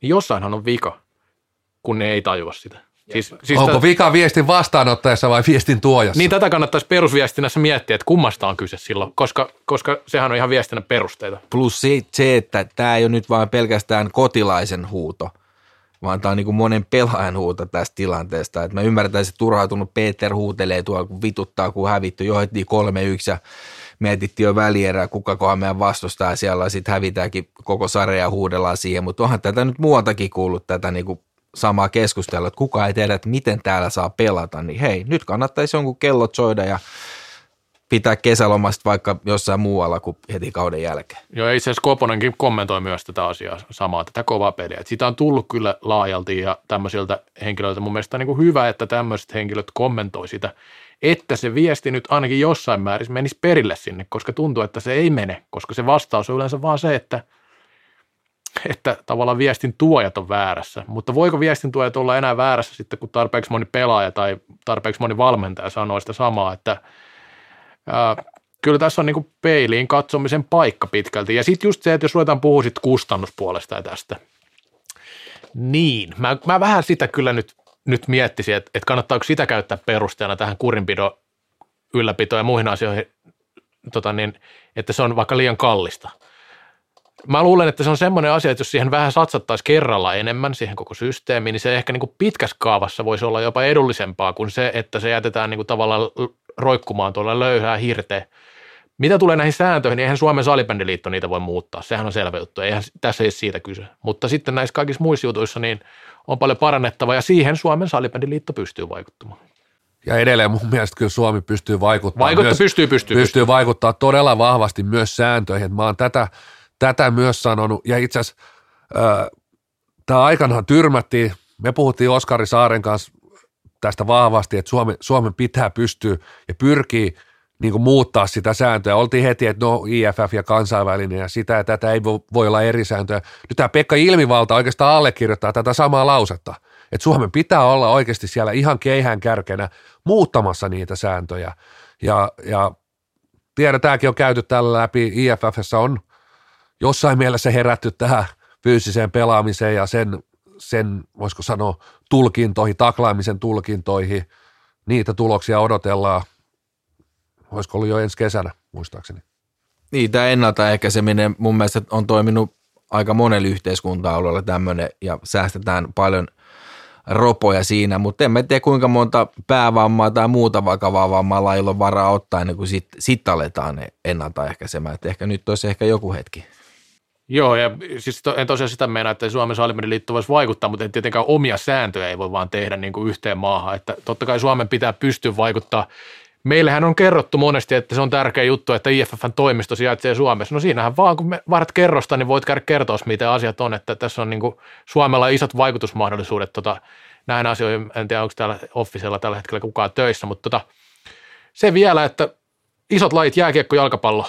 niin jossainhan on vika, kun ne ei tajua sitä. Siis, siis Onko vika viestin vastaanottajassa vai viestin tuojassa? Niin tätä kannattaisi perusviestinnässä miettiä, että kummasta on kyse silloin, koska, koska sehän on ihan viestinnän perusteita. Plus se, se että tämä ei ole nyt vain pelkästään kotilaisen huuto, vaan tämä on niin monen pelaajan huuto tästä tilanteesta. Et mä ymmärrän, että turhautunut Peter huutelee tuolla, kun vituttaa, kun hävitty, johdettiin kolme yksi ja mietittiin jo välierää, kuka kohan meidän vastustaa. Siellä, sitten hävitäänkin koko sarja ja huudellaan siihen, mutta onhan tätä nyt muualtakin kuullut tätä niin samaa keskustelua, että kuka ei tiedä, että miten täällä saa pelata, niin hei, nyt kannattaisi jonkun kellot soida ja pitää kesälomasta vaikka jossain muualla kuin heti kauden jälkeen. Joo, itse asiassa Koponenkin kommentoi myös tätä asiaa samaa, tätä kovaa peliä. Siitä on tullut kyllä laajalti ja tämmöisiltä henkilöiltä mun mielestä on niin kuin hyvä, että tämmöiset henkilöt kommentoi sitä, että se viesti nyt ainakin jossain määrin menisi perille sinne, koska tuntuu, että se ei mene, koska se vastaus on yleensä vaan se, että – että tavallaan viestin tuojat on väärässä. Mutta voiko viestin tuojat olla enää väärässä sitten, kun tarpeeksi moni pelaaja tai tarpeeksi moni valmentaja sanoo sitä samaa, että ää, kyllä tässä on niin peiliin katsomisen paikka pitkälti. Ja sitten just se, että jos ruvetaan puhua sit kustannuspuolesta ja tästä, niin mä, mä vähän sitä kyllä nyt, nyt miettisin, että, että kannattaako sitä käyttää perusteena tähän kurinpidon ylläpitoon ja muihin asioihin, tota niin, että se on vaikka liian kallista – Mä luulen, että se on semmoinen asia, että jos siihen vähän satsattaisiin kerralla enemmän siihen koko systeemiin, niin se ehkä niin kuin pitkässä kaavassa voisi olla jopa edullisempaa kuin se, että se jätetään niin kuin tavallaan roikkumaan tuolla löyhää hirteen. Mitä tulee näihin sääntöihin, niin eihän Suomen salibändiliitto niitä voi muuttaa. Sehän on selvä juttu. Eihän tässä ei siitä kyse. Mutta sitten näissä kaikissa muissa jutuissa niin on paljon parannettavaa ja siihen Suomen salibändiliitto pystyy vaikuttamaan. Ja edelleen mun mielestä kyllä Suomi pystyy vaikuttamaan. Vaikuttaa, myös, pystyy, pystyy, pystyy. Pystyy vaikuttaa todella vahvasti myös sääntöihin. Mä oon tätä – tätä myös sanonut. Ja itse asiassa tämä aikanaan tyrmättiin. Me puhuttiin Oskari Saaren kanssa tästä vahvasti, että Suomen, Suomen pitää pystyä ja pyrkii niin kuin muuttaa sitä sääntöä. Oltiin heti, että no IFF ja kansainvälinen ja sitä ja tätä ei voi olla eri sääntöjä. Nyt tämä Pekka Ilmivalta oikeastaan allekirjoittaa tätä samaa lausetta, että Suomen pitää olla oikeasti siellä ihan keihään kärkenä muuttamassa niitä sääntöjä. Ja, ja tiedetäänkin on käyty tällä läpi, IFFssä on jossain mielessä herätty tähän fyysiseen pelaamiseen ja sen, sen voisiko sanoa, tulkintoihin, taklaamisen tulkintoihin. Niitä tuloksia odotellaan, olisiko ollut jo ensi kesänä, muistaakseni. Niin, tämä ennaltaehkäiseminen mun mielestä on toiminut aika monella yhteiskunta-alueella tämmöinen ja säästetään paljon ropoja siinä, mutta en tiedä kuinka monta päävammaa tai muuta vakavaa vammaa lajilla on varaa ottaa ennen kuin sitten sit aletaan ne ennaltaehkäisemään. Et ehkä nyt olisi ehkä joku hetki. Joo, ja siis to, en tosiaan sitä meinaa, että Suomen liitto voisi vaikuttaa, mutta tietenkään omia sääntöjä ei voi vaan tehdä niin kuin yhteen maahan. Että totta kai Suomen pitää pystyä vaikuttaa Meillähän on kerrottu monesti, että se on tärkeä juttu, että IFFn toimisto sijaitsee Suomessa. No siinähän vaan, kun me varat kerrosta, niin voit käydä kertoa, miten asiat on, että tässä on niin kuin Suomella isot vaikutusmahdollisuudet tota, näin asioihin. En tiedä, onko täällä Officella tällä hetkellä kukaan töissä, mutta tota, se vielä, että isot lajit, jääkiekko, jalkapallo,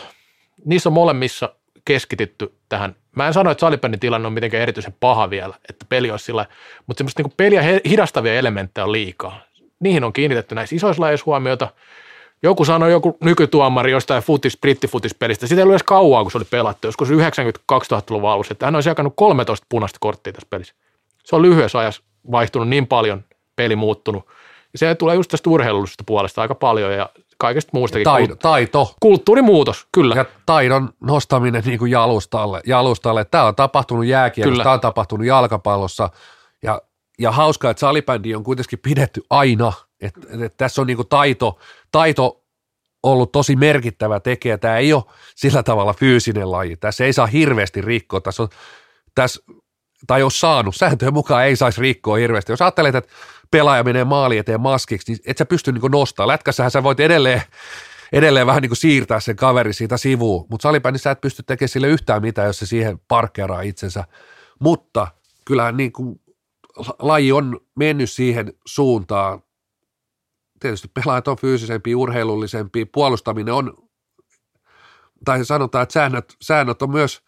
niissä on molemmissa keskitytty tähän. Mä en sano, että salipännin tilanne on mitenkään erityisen paha vielä, että peli olisi sillä, mutta semmoista niin peliä hidastavia elementtejä on liikaa. Niihin on kiinnitetty näissä isoissa lajeissa huomiota – joku sanoi, joku nykytuomari jostain futis, brittifutispelistä, sitä ei ollut edes kauaa, kun se oli pelattu, joskus 90-2000-luvun alussa, että hän olisi jakanut 13 punaista korttia tässä pelissä. Se on lyhyessä ajassa vaihtunut niin paljon, peli muuttunut. Ja se tulee just tästä urheilullisesta puolesta aika paljon ja kaikesta muustakin. Taito. taito. Kulttuurimuutos, kyllä. Ja taidon nostaminen niin kuin jalustalle. jalustalle. Tämä on tapahtunut jääkiekossa, tämä on tapahtunut jalkapallossa. Ja, ja hauskaa, että salibändi on kuitenkin pidetty aina. Että et, et tässä on niin kuin taito, taito ollut tosi merkittävä tekijä. Tämä ei ole sillä tavalla fyysinen laji. Tässä ei saa hirveästi rikkoa. Tässä on, tässä, tai jos saanut, sääntöjen mukaan ei saisi rikkoa hirveästi. Jos ajattelet, että pelaaja menee maali eteen maskiksi, niin et sä pysty niin nostamaan. Lätkässähän sä voit edelleen, edelleen vähän niin siirtää sen kaveri siitä sivuun, mutta salipäänissä sä et pysty tekemään sille yhtään mitään, jos se siihen parkkeeraa itsensä. Mutta kyllähän niin kuin laji on mennyt siihen suuntaan, tietysti pelaajat on fyysisempi, urheilullisempi, puolustaminen on, tai sanotaan, että säännöt, säännöt on myös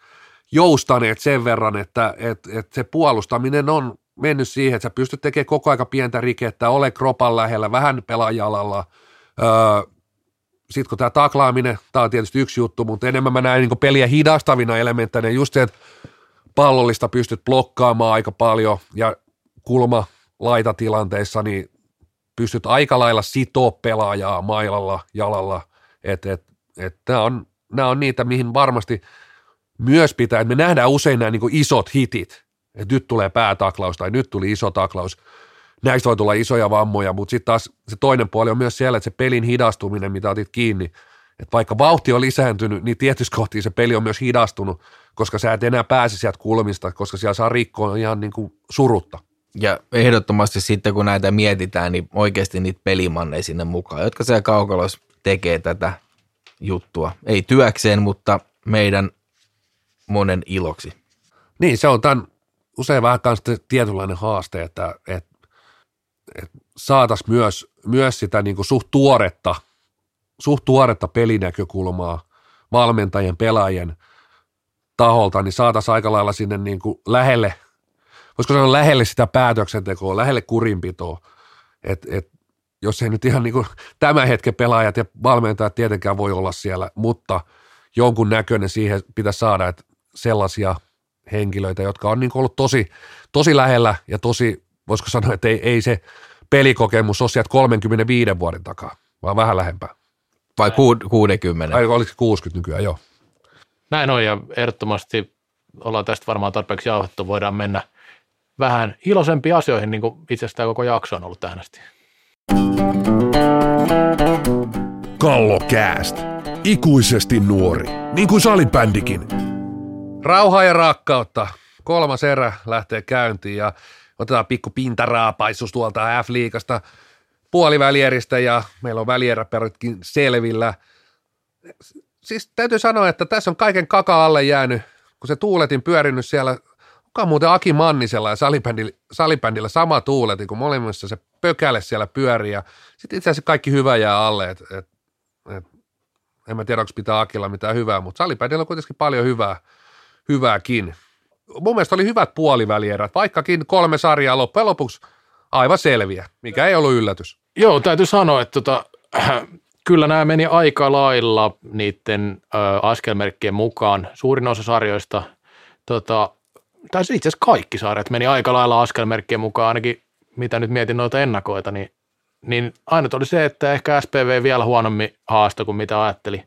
joustaneet sen verran, että, että, että se puolustaminen on mennyt siihen, että sä pystyt tekemään koko aika pientä rikettä, ole kropan lähellä, vähän pelaajalalla. Öö, sitten kun tämä taklaaminen, tämä on tietysti yksi juttu, mutta enemmän mä näen niin peliä hidastavina elementteinä, just se, että pallollista pystyt blokkaamaan aika paljon ja kulma laitatilanteissa, niin pystyt aika lailla sitoa pelaajaa mailalla, jalalla, että et, et, nämä, on, on niitä, mihin varmasti myös pitää, että me nähdään usein nämä niin isot hitit, että nyt tulee päätaklaus tai nyt tuli iso taklaus, näistä voi tulla isoja vammoja, mutta sitten taas se toinen puoli on myös siellä, että se pelin hidastuminen, mitä otit kiinni, että vaikka vauhti on lisääntynyt, niin tietysti kohti se peli on myös hidastunut, koska sä et enää pääse sieltä kulmista, koska siellä saa rikkoa ihan niin kuin surutta. Ja ehdottomasti sitten kun näitä mietitään, niin oikeasti niitä pelimanneja sinne mukaan, jotka siellä kaukalossa tekee tätä juttua. Ei työkseen, mutta meidän monen iloksi. Niin, se on tämän usein vähän tietynlainen haaste, että, että, että saataisiin myös, myös sitä niin kuin suht tuoretta, suht tuoretta pelinäkökulmaa valmentajien, pelaajien taholta, niin saataisiin aika lailla sinne niin kuin lähelle – voisiko sanoa lähelle sitä päätöksentekoa, lähelle kurinpitoa, että et, jos ei nyt ihan niin kuin tämän hetken pelaajat ja valmentajat tietenkään voi olla siellä, mutta jonkun näköinen siihen pitäisi saada, että sellaisia henkilöitä, jotka on niin ollut tosi, tosi lähellä ja tosi, voisiko sanoa, että ei, ei se pelikokemus ole sieltä 35 vuoden takaa, vaan vähän lähempää. Vai ku, 60? Vai oliko 60 nykyään, joo. Näin on ja ehdottomasti ollaan tästä varmaan tarpeeksi jauhettu, voidaan mennä vähän iloisempiin asioihin, niin kuin itse asiassa tämä koko jakso on ollut tähän asti. Kallokääst. Ikuisesti nuori, niin kuin salibändikin. Rauhaa ja rakkautta. Kolmas erä lähtee käyntiin ja otetaan pikku pintaraapaisus tuolta F-liigasta puolivälieristä ja meillä on välieräperitkin selvillä. Siis täytyy sanoa, että tässä on kaiken kaka alle jäänyt, kun se tuuletin pyörinyt siellä Kuka muuten Aki Mannisella ja salibändillä, salibändillä sama tuuleti, kun molemmissa se pökäle siellä pyörii ja sitten itse asiassa kaikki hyvä jää alle, et, et, et, en mä tiedä, onko pitää Akilla mitään hyvää, mutta salibändillä on kuitenkin paljon hyvää, hyvääkin. Mun mielestä oli hyvät puolivälierät, vaikkakin kolme sarjaa loppujen lopuksi aivan selviä, mikä ei ollut yllätys. Joo, täytyy sanoa, että tota, [CLEARS THROAT] kyllä nämä meni aika lailla niiden ö, askelmerkkien mukaan. Suurin osa sarjoista, tota, tai itse asiassa kaikki sarjat meni aika lailla askelmerkkien mukaan, ainakin mitä nyt mietin noita ennakoita, niin, niin ainut oli se, että ehkä SPV vielä huonommin haasta kuin mitä ajatteli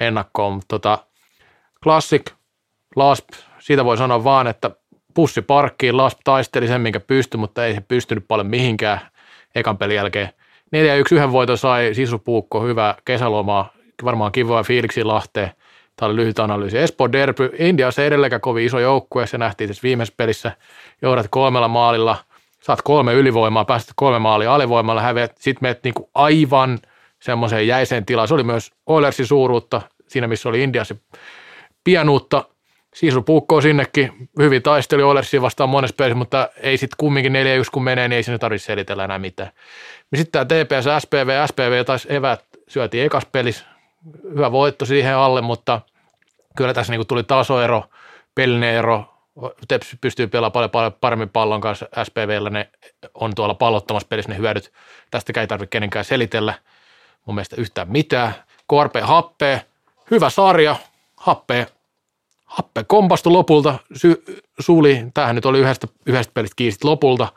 ennakkoon. Tota, Classic, LASP, siitä voi sanoa vaan, että pussi parkkiin, LASP taisteli sen, minkä pystyi, mutta ei se pystynyt paljon mihinkään ekan pelin jälkeen. 4-1 yhden voiton sai Sisupuukko, hyvä kesälomaa, varmaan kivoa fiiliksi Lahteen. Tämä oli lyhyt analyysi. Espoo Derby, India se edelleenkään kovin iso joukkue, se nähtiin tässä viimeisessä pelissä. Johdat kolmella maalilla, saat kolme ylivoimaa, päästät kolme maalia alivoimalla, häviät, sitten menet niinku aivan semmoiseen jäiseen tilaan. Se oli myös Oilersin suuruutta, siinä missä oli India se pienuutta. Siisu puukkoo sinnekin, hyvin taisteli Oilersia vastaan monessa pelissä, mutta ei sitten kumminkin 4-1 kun menee, niin ei sinne tarvitse selitellä enää mitään. Ja sitten tämä TPS, SPV, SPV taisi evät, syötiin ekas pelissä, hyvä voitto siihen alle, mutta kyllä tässä niinku tuli tasoero, pelinen ero, Teps pystyy pelaamaan paljon, paljon paremmin pallon kanssa SPVllä, ne on tuolla pallottamassa pelissä ne hyödyt. Tästä ei tarvitse kenenkään selitellä mun mielestä yhtään mitään. KRP Happe, hyvä sarja, Happe, Happe kompastu lopulta, sy, Suli, tämähän nyt oli yhdestä, yhdestä pelistä kiistit lopulta.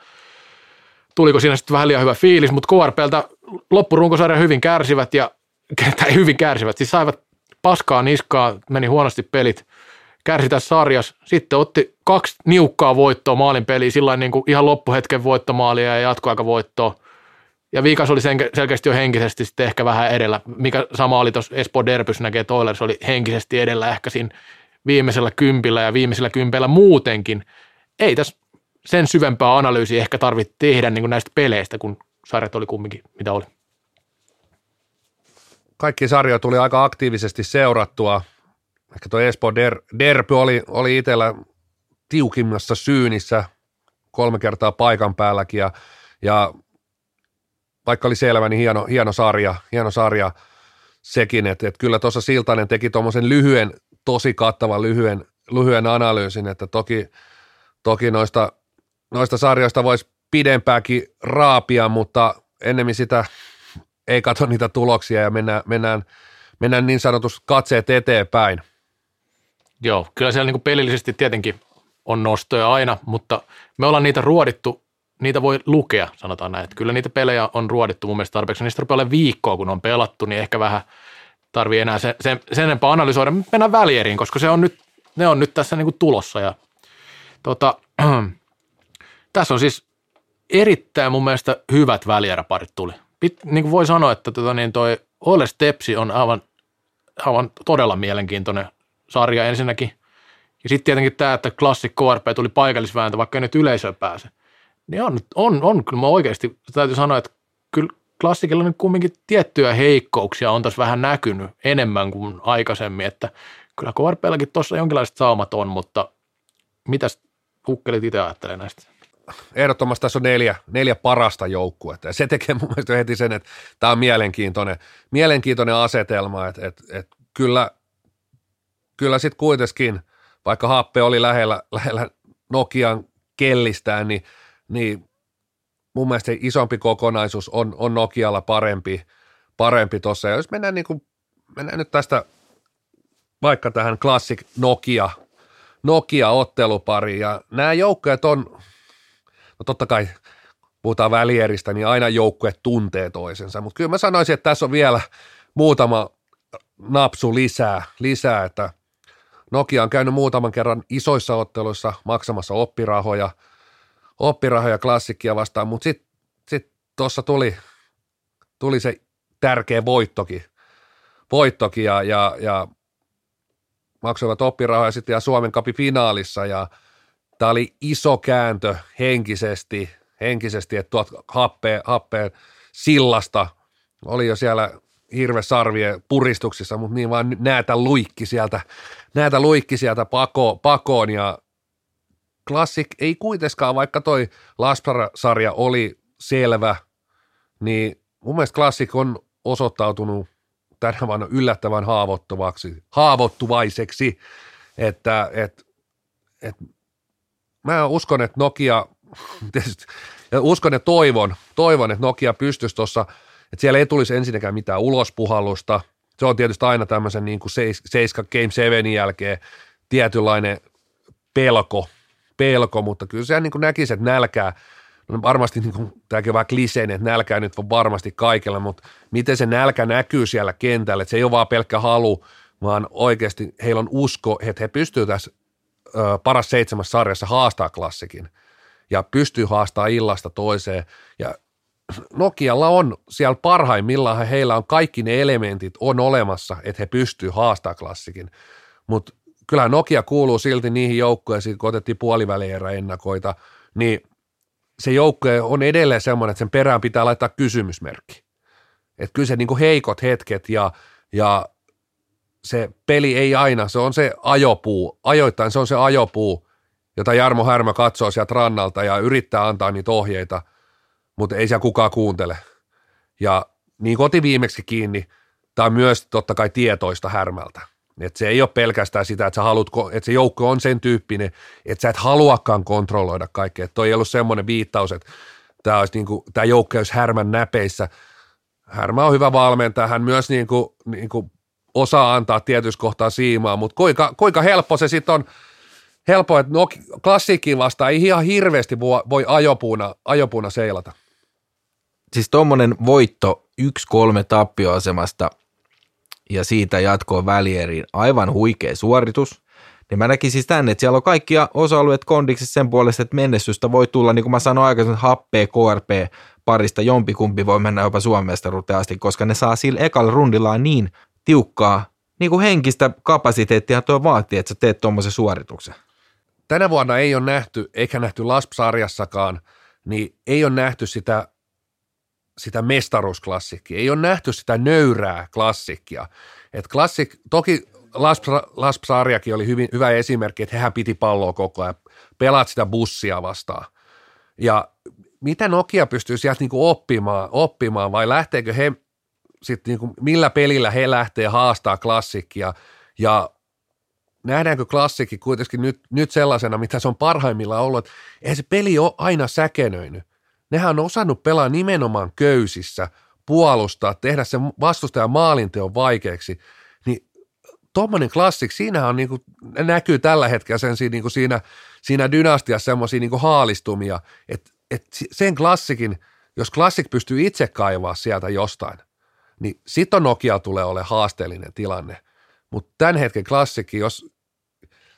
Tuliko siinä sitten vähän liian hyvä fiilis, mutta KRPltä loppurunkosarja hyvin kärsivät ja [LAUGHS] tai hyvin kärsivät, siis saivat paskaa niskaa, meni huonosti pelit, kärsi tässä sarjassa, sitten otti kaksi niukkaa voittoa maalin peliä, sillä niin kuin ihan loppuhetken voittomaalia ja jatkoaikavoittoa. Ja Viikas oli sen, selkeästi jo henkisesti sitten ehkä vähän edellä, mikä sama oli tuossa Espoo Derbys näkee, että Oilers oli henkisesti edellä ehkä siinä viimeisellä kympillä ja viimeisellä kympillä muutenkin. Ei tässä sen syvempää analyysiä ehkä tarvitse tehdä niin kuin näistä peleistä, kun sarjat oli kumminkin mitä oli kaikki sarjoja tuli aika aktiivisesti seurattua. Ehkä tuo Espoo Der, Derby oli, oli itsellä tiukimmassa syynissä kolme kertaa paikan päälläkin ja, ja vaikka oli selvä, niin hieno, hieno sarja, hieno sarja sekin, että, että kyllä tuossa Siltanen teki tuommoisen lyhyen, tosi kattavan lyhyen, lyhyen analyysin, että toki, toki noista, noista sarjoista voisi pidempääkin raapia, mutta ennemmin sitä ei katso niitä tuloksia ja mennään, mennään, mennään niin sanotus katseet eteenpäin. Joo, kyllä siellä niin pelillisesti tietenkin on nostoja aina, mutta me ollaan niitä ruodittu, niitä voi lukea, sanotaan näin. Että kyllä niitä pelejä on ruodittu mun mielestä tarpeeksi. Niistä rupeaa olemaan viikkoa, kun on pelattu, niin ehkä vähän tarvii enää sen, sen, sen enempää analysoida. Mennään välieriin, koska se on nyt, ne on nyt tässä niin kuin tulossa. Ja, tota, [CLEARS THROAT] tässä on siis erittäin mun mielestä hyvät välieräparit tuli pit, niin kuin voi sanoa, että tota, niin toi Ole Stepsi on aivan, aivan todella mielenkiintoinen sarja ensinnäkin. Ja sitten tietenkin tämä, että Classic KRP tuli paikallisvääntö, vaikka ei nyt yleisöön pääse. Niin on, on, on kyllä mä oikeasti täytyy sanoa, että kyllä klassikilla nyt kumminkin tiettyjä heikkouksia on tässä vähän näkynyt enemmän kuin aikaisemmin, että kyllä KRPlläkin tuossa jonkinlaiset saumat on, mutta mitäs kukkelit itse ajattelee näistä? ehdottomasti tässä on neljä, neljä parasta joukkuetta. Ja se tekee mun mielestä heti sen, että tämä on mielenkiintoinen, mielenkiintoinen asetelma, että, että, että kyllä, kyllä sitten kuitenkin, vaikka Happe oli lähellä, lähellä Nokian kellistään, niin, niin mun mielestä isompi kokonaisuus on, on Nokialla parempi, parempi tuossa. Ja jos mennään, niin kuin, mennään nyt tästä vaikka tähän Classic Nokia, Nokia-ottelupariin, ja nämä joukkueet on, no totta kai puhutaan välieristä, niin aina joukkue tuntee toisensa, mutta kyllä mä sanoisin, että tässä on vielä muutama napsu lisää, lisää että Nokia on käynyt muutaman kerran isoissa otteluissa maksamassa oppirahoja, oppirahoja klassikkia vastaan, mutta sitten sit tuossa tuli, tuli se tärkeä voittokin, voittokin ja, ja, ja maksoivat oppirahoja sitten ja Suomen kapi finaalissa ja – Tämä oli iso kääntö henkisesti, henkisesti että tuot happeen, happeen sillasta oli jo siellä hirvesarvien puristuksissa, mutta niin vaan näitä luikki sieltä, näitä luikki sieltä pako, pakoon ja Classic ei kuitenkaan, vaikka toi Laspar-sarja oli selvä, niin mun mielestä Classic on osoittautunut tänä vuonna yllättävän haavoittuvaksi, haavoittuvaiseksi, että et, et mä uskon, että Nokia, [LAUGHS] ja uskon ja toivon, toivon, että Nokia pystyisi tuossa, että siellä ei tulisi ensinnäkään mitään ulospuhallusta. Se on tietysti aina tämmöisen niin kuin 7 Game 7 jälkeen tietynlainen pelko, pelko, mutta kyllä se niin kuin näkisi, että nälkää, no varmasti niin kuin, tämäkin on vähän kliseinen, että nälkää nyt on varmasti kaikilla, mutta miten se nälkä näkyy siellä kentällä, että se ei ole vaan pelkkä halu, vaan oikeasti heillä on usko, että he pystyvät tässä ö, paras seitsemässä sarjassa haastaa klassikin. Ja pystyy haastaa illasta toiseen. Ja Nokialla on siellä parhaimmillaan, heillä on kaikki ne elementit on olemassa, että he pystyy haastaa klassikin, mutta kyllähän Nokia kuuluu silti niihin joukkueisiin, kun otettiin puolivälierä ennakoita, niin se joukkue on edelleen semmoinen, että sen perään pitää laittaa kysymysmerkki. Että kyllä se niin heikot hetket ja, ja se peli ei aina, se on se ajopuu, ajoittain se on se ajopuu, jota Jarmo Härmä katsoo sieltä rannalta ja yrittää antaa niitä ohjeita, mutta ei siellä kukaan kuuntele. Ja niin koti viimeksi kiinni, tämä myös totta kai tietoista Härmältä. Et se ei ole pelkästään sitä, että, sä haluat, että se joukko on sen tyyppinen, että sä et haluakaan kontrolloida kaikkea. Toi ei ollut semmoinen viittaus, että tämä, olisi niin kuin, tämä joukko olisi Härmän näpeissä. Härmä on hyvä valmentaja, hän myös niin kuin, niin kuin osaa antaa tietyssä kohtaa siimaa, mutta kuinka, kuinka helppo se sitten on, helppo, että no, klassikkiin vastaan ei ihan hirveästi voi ajopuuna, ajopuuna seilata. Siis tuommoinen voitto 1-3 tappioasemasta ja siitä jatkoon välieriin aivan huikea suoritus. Niin mä näkisin siis tänne, että siellä on kaikkia osa-alueet kondiksissa sen puolesta, että mennessystä voi tulla, niin kuin mä sanoin aikaisemmin, happea KRP parista jompikumpi voi mennä jopa Suomestaruuteen asti, koska ne saa sillä ekalla rundillaan niin tiukkaa niin kuin henkistä kapasiteettia tuo vaatii, että sä teet tuommoisen suorituksen. Tänä vuonna ei ole nähty, eikä nähty LASP-sarjassakaan, niin ei ole nähty sitä, sitä mestaruusklassikkia, ei ole nähty sitä nöyrää klassikkia. Et klassik, toki LASP-sarjakin oli hyvin, hyvä esimerkki, että hehän piti palloa koko ajan, pelaat sitä bussia vastaan. Ja mitä Nokia pystyy sieltä niinku oppimaan, oppimaan vai lähteekö he sitten niin kuin, millä pelillä he lähtee haastaa klassikkia ja nähdäänkö klassikki kuitenkin nyt, nyt sellaisena, mitä se on parhaimmillaan ollut, että eihän se peli ole aina säkenöinyt. Nehän on osannut pelaa nimenomaan köysissä, puolustaa, tehdä sen vastustajan maalinteon vaikeaksi, niin tuommoinen klassik, siinähän on niin kuin, näkyy tällä hetkellä sen niin kuin siinä, siinä dynastiassa semmoisia niin haalistumia, että, että sen klassikin, jos klassik pystyy itse kaivaa sieltä jostain, niin sitten Nokia tulee olemaan haasteellinen tilanne. Mutta tämän hetken klassikki, jos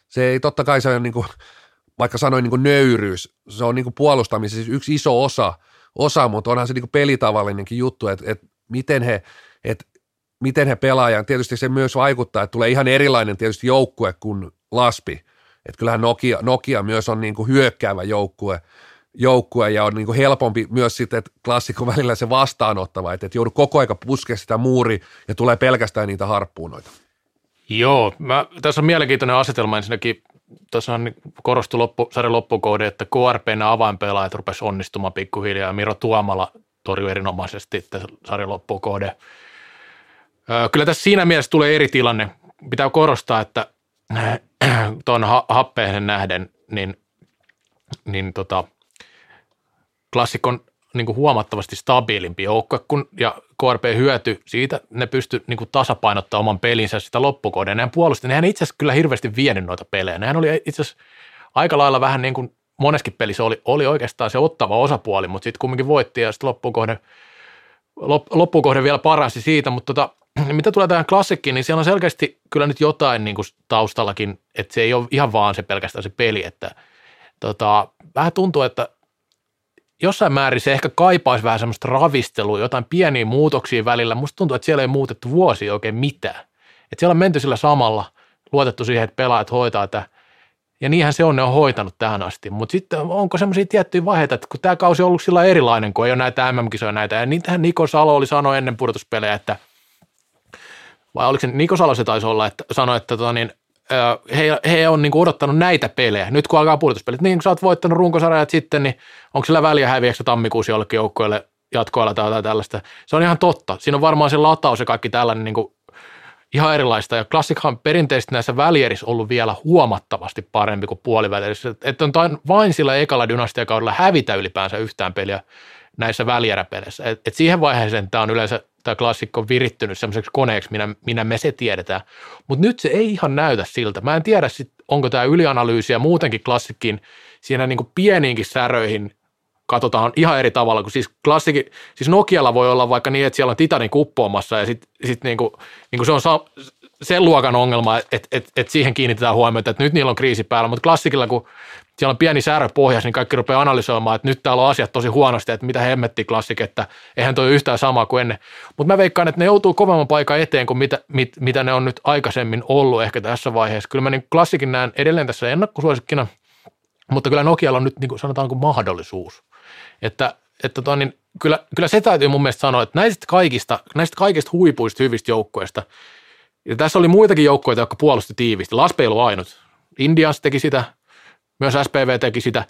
se ei totta kai se on niin kuin, vaikka sanoin niin kuin nöyryys, se on niin kuin puolustamisessa yksi iso osa, osa mutta onhan se niin kuin pelitavallinenkin juttu, että, että miten he, että miten he pelaajan, tietysti se myös vaikuttaa, että tulee ihan erilainen tietysti joukkue kuin Laspi, että kyllähän Nokia, Nokia myös on niin kuin hyökkäävä joukkue, joukkue ja on niin kuin helpompi myös sitten, että klassikko välillä se vastaanottava, että et joudu koko aika puskemaan sitä muuri ja tulee pelkästään niitä harppuunoita. Joo, mä, tässä on mielenkiintoinen asetelma ensinnäkin. Tuossa on korostu loppu, sarjan loppukohde, että KRPn avainpelaajat rupesi onnistumaan pikkuhiljaa ja Miro Tuomala torjui erinomaisesti tässä sarjan loppukohde. Kyllä tässä siinä mielessä tulee eri tilanne. Pitää korostaa, että [CLEARS THROAT] tuon happeen nähden, niin, niin tota, klassikon niin kuin huomattavasti stabiilimpi joukkue, kun, ja KRP hyöty siitä, ne pysty niin kuin tasapainottaa oman pelinsä sitä loppukohden. Nehän puolusti, nehän itse asiassa kyllä hirveästi vienyt noita pelejä. Nehän oli itse asiassa aika lailla vähän niin kuin moneskin pelissä oli, oli oikeastaan se ottava osapuoli, mutta sitten kumminkin voitti ja sitten loppukohde, loppukohde vielä paransi siitä, mutta tota, [CLEARS THROAT] mitä tulee tähän klassikkiin, niin siellä on selkeästi kyllä nyt jotain niin kuin taustallakin, että se ei ole ihan vaan se pelkästään se peli, että tota, vähän tuntuu, että jossain määrin se ehkä kaipaisi vähän semmoista ravistelua, jotain pieniä muutoksia välillä. Musta tuntuu, että siellä ei muutettu vuosi oikein mitään. Että siellä on menty sillä samalla, luotettu siihen, että pelaajat hoitaa tätä. Ja niinhän se on, ne on hoitanut tähän asti. Mutta sitten onko semmoisia tiettyjä vaiheita, että kun tämä kausi on ollut sillä erilainen, kun ei ole näitä MM-kisoja näitä. Ja niitähän Niko Salo oli sanonut ennen pudotuspelejä, että vai oliko se Niko Salo se taisi olla, että sanoi, että tota niin, he, he on niin odottanut näitä pelejä. Nyt kun alkaa pudotuspelit, niin kun sä oot voittanut runkosarjat sitten, niin onko sillä väliä häviäkö tammikuussa jollekin joukkueelle jatkoilla tai jotain tällaista. Se on ihan totta. Siinä on varmaan se lataus ja kaikki tällainen niin ihan erilaista. Ja klassikhan perinteisesti näissä välierissä ollut vielä huomattavasti parempi kuin puolivälierissä. Että on vain sillä ekalla dynastiakaudella hävitä ylipäänsä yhtään peliä näissä välieräpeleissä. Et, et siihen vaiheeseen tämä on yleensä tämä klassikko virittynyt semmoiseksi koneeksi, minä, minä me se tiedetään. Mutta nyt se ei ihan näytä siltä. Mä en tiedä, sit, onko tämä ylianalyysi ja muutenkin klassikkin siinä niin kuin pieniinkin säröihin katsotaan ihan eri tavalla, kun siis klassiki, siis Nokialla voi olla vaikka niin, että siellä on Titanin kuppoamassa ja sitten sit niin kuin, niin kuin se on sa, sen luokan ongelma, että et, et siihen kiinnitetään huomiota, että nyt niillä on kriisi päällä, mutta klassikilla, kun siellä on pieni särö pohjassa, niin kaikki rupeaa analysoimaan, että nyt täällä on asiat tosi huonosti, että mitä hemmetti klassik, että eihän toi yhtään samaa kuin ennen. Mutta mä veikkaan, että ne joutuu kovemman paikan eteen kuin mitä, mit, mitä ne on nyt aikaisemmin ollut ehkä tässä vaiheessa. Kyllä mä niin klassikin näen edelleen tässä ennakkosuosikkina, mutta kyllä Nokialla on nyt niin kuin sanotaanko mahdollisuus. Että, että tota, niin kyllä, kyllä se täytyy mun mielestä sanoa, että näistä kaikista, näistä kaikista huipuista hyvistä joukkoista, ja tässä oli muitakin joukkoja, jotka puolusti tiivisti. Laspe ei ollut ainut. Indians teki sitä, myös SPV teki sitä,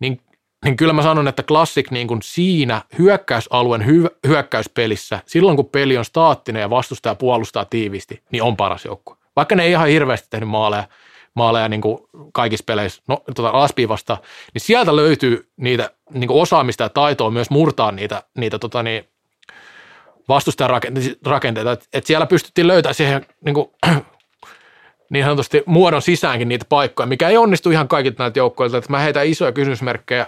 niin, niin kyllä mä sanon, että Classic niin kuin siinä hyökkäysalueen hy, hyökkäyspelissä, silloin kun peli on staattinen ja vastustaja puolustaa tiivisti, niin on paras joukko. Vaikka ne ei ihan hirveästi tehnyt maaleja, maaleja niin kuin kaikissa peleissä no, tuota vasta, niin sieltä löytyy niitä niin kuin osaamista ja taitoa myös murtaa niitä, niitä tota niin, vastustajan rakenteita. Et siellä pystyttiin löytämään siihen niin kuin, niin sanotusti muodon sisäänkin niitä paikkoja, mikä ei onnistu ihan kaikilta näiltä joukkoilta. Että mä heitän isoja kysymysmerkkejä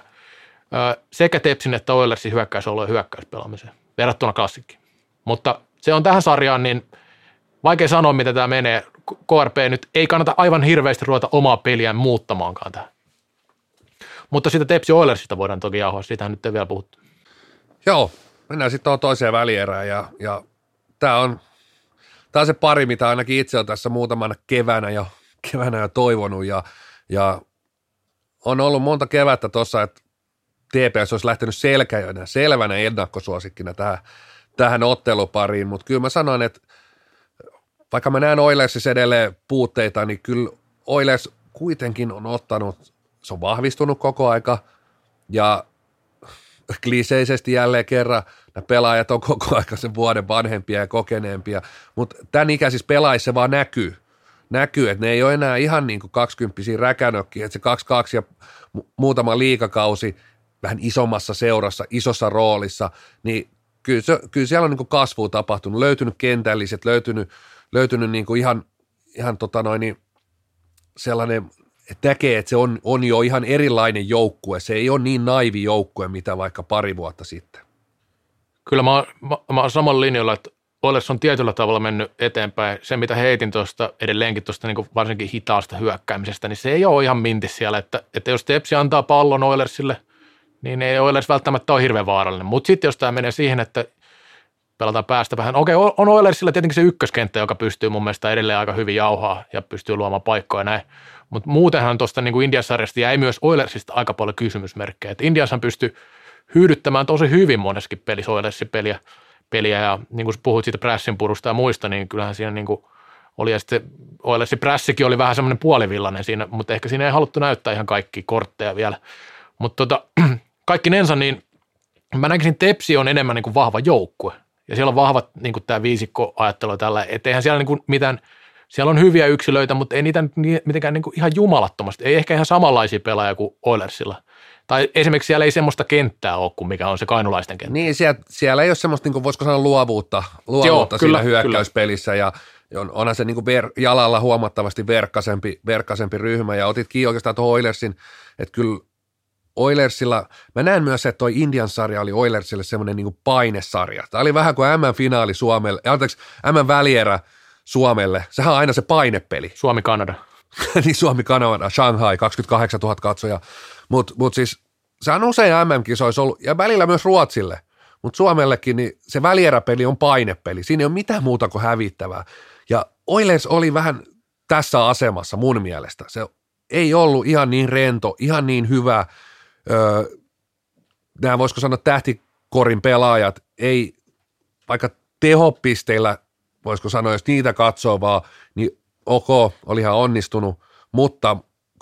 sekä Tepsin että Oilersin hyökkäysolo ja hyökkäyspelaamiseen verrattuna klassikkiin. Mutta se on tähän sarjaan niin vaikea sanoa, mitä tämä menee. KRP nyt ei kannata aivan hirveästi ruveta omaa peliään muuttamaankaan tähän. Mutta sitä Tepsi Oilersista voidaan toki jauhaa, sitä nyt ei vielä puhuttu. Joo, mennään sitten toiseen välierään ja, ja tämä on, tää on se pari, mitä ainakin itse on tässä muutamana keväänä jo, keväänä jo toivonut ja, ja on ollut monta kevättä tuossa, että TPS olisi lähtenyt selkäjönä, selvänä ennakkosuosikkina tähän, tähän ottelupariin, mutta kyllä mä sanoin, että vaikka mä näen Oilersissa edelleen puutteita, niin kyllä Oilers kuitenkin on ottanut, se on vahvistunut koko aika. Ja kliseisesti jälleen kerran nämä pelaajat on koko ajan sen vuoden vanhempia ja kokeneempia, mutta tämän ikäisissä pelaajissa se vaan näkyy. Näkyy, että ne ei ole enää ihan niin kuin 20 räkänökkiä, että se 2-2 ja muutama liikakausi vähän isommassa seurassa, isossa roolissa, niin kyllä, se, kyllä siellä on niin kasvua tapahtunut, löytynyt kentälliset, löytynyt, löytynyt niin kuin ihan, ihan tota noin, niin sellainen että näkee, että se on, on jo ihan erilainen joukkue. Se ei ole niin naivi joukkue, mitä vaikka pari vuotta sitten. Kyllä mä, mä, mä olen samalla linjalla, että Oilers on tietyllä tavalla mennyt eteenpäin. Se, mitä heitin tuosta edelleenkin tuosta niin varsinkin hitaasta hyökkäämisestä, niin se ei ole ihan minti siellä. Että, että jos Tepsi antaa pallon Oilersille, niin ei Oilers välttämättä ole hirveän vaarallinen. Mutta sitten jos tämä menee siihen, että pelataan päästä vähän. Okei, on Oilersilla tietenkin se ykköskenttä, joka pystyy mun mielestä edelleen aika hyvin jauhaa ja pystyy luomaan paikkoja näin. Mutta muutenhan tuosta niin Indiasarjasta jäi myös Oilersista aika paljon kysymysmerkkejä. Et Indiashan pystyi hyödyttämään tosi hyvin monessakin pelissä peliä, peliä ja niin kuin puhuit siitä prässin purusta ja muista, niin kyllähän siinä niin kuin oli ja sitten Oilersin prässikin oli vähän semmoinen puolivillainen siinä, mutta ehkä siinä ei haluttu näyttää ihan kaikki kortteja vielä. Mutta tota, [CLEARS THROAT] kaikki nensa, niin mä näkisin, Tepsi on enemmän niin kuin vahva joukkue. Ja siellä on vahvat niin kuin tämä viisikko ajattelu tällä, että eihän siellä niin kuin mitään – siellä on hyviä yksilöitä, mutta ei niitä mitenkään niin kuin ihan jumalattomasti. Ei ehkä ihan samanlaisia pelaajia kuin Oilersilla. Tai esimerkiksi siellä ei semmoista kenttää ole kuin mikä on se kainulaisten kenttä. Niin, siellä, siellä ei ole semmoista, niin kuin voisiko sanoa luovuutta, luovuutta Joo, kyllä, hyökkäyspelissä kyllä. ja on, onhan se niin kuin ver, jalalla huomattavasti verkkasempi, verkkasempi ryhmä ja otit kiinni oikeastaan tuohon Oilersin, että kyllä Oilersilla, mä näen myös, että toi Indian sarja oli Oilersille semmoinen niin painesarja. Tämä oli vähän kuin M-finaali Suomelle, anteeksi, M-välierä Suomelle. Sehän on aina se painepeli. Suomi-Kanada. [LAUGHS] niin Suomi-Kanada, Shanghai, 28 000 katsoja. Mutta mut siis se on usein MM-kisoissa ollut, ja välillä myös Ruotsille. Mutta Suomellekin niin se välieräpeli on painepeli. Siinä ei ole mitään muuta kuin hävittävää. Ja Oilers oli vähän tässä asemassa mun mielestä. Se ei ollut ihan niin rento, ihan niin hyvä. Öö, nämä voisiko sanoa tähtikorin pelaajat, ei vaikka tehopisteillä voisiko sanoa, jos niitä katsoo vaan, niin ok, oli ihan onnistunut, mutta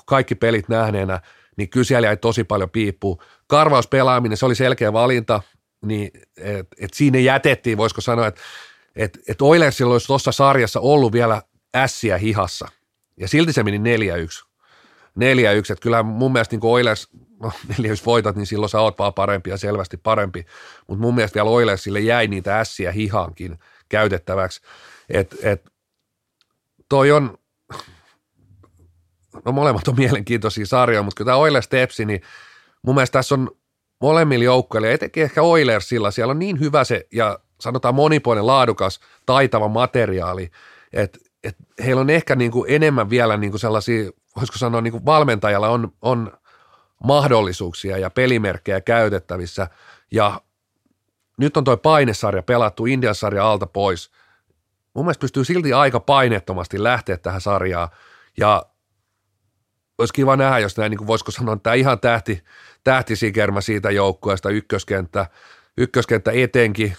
kaikki pelit nähneenä, niin kyllä siellä jäi tosi paljon piippuu. Karvauspelaaminen, se oli selkeä valinta, niin et, et siinä jätettiin, voisiko sanoa, että että et Oilersilla olisi tuossa sarjassa ollut vielä ässiä hihassa. Ja silti se meni 4-1. 4-1, että kyllä mun mielestä niin Oilers, no [LAUGHS] 4-1 voitat, niin silloin sä oot vaan parempi ja selvästi parempi, mutta mun mielestä vielä Oilersille jäi niitä ässiä hihankin käytettäväksi, että et, toi on, no molemmat on mielenkiintoisia sarjoja, mutta kyllä tämä Oilers Tepsi, niin mun mielestä tässä on molemmilla joukkoilla, etenkin ehkä Oilersilla, siellä on niin hyvä se ja sanotaan monipuolinen, laadukas, taitava materiaali, että et heillä on ehkä niin kuin enemmän vielä niin kuin sellaisia, voisiko sanoa niin kuin valmentajalla on, on mahdollisuuksia ja pelimerkkejä käytettävissä ja nyt on tuo painesarja pelattu Indian sarja alta pois. Mun mielestä pystyy silti aika painettomasti lähteä tähän sarjaan ja olisi kiva nähdä, jos näin, niin kuin voisiko sanoa, tämä ihan tähti, tähtisikermä siitä joukkueesta, ykköskenttä, ykköskenttä etenkin,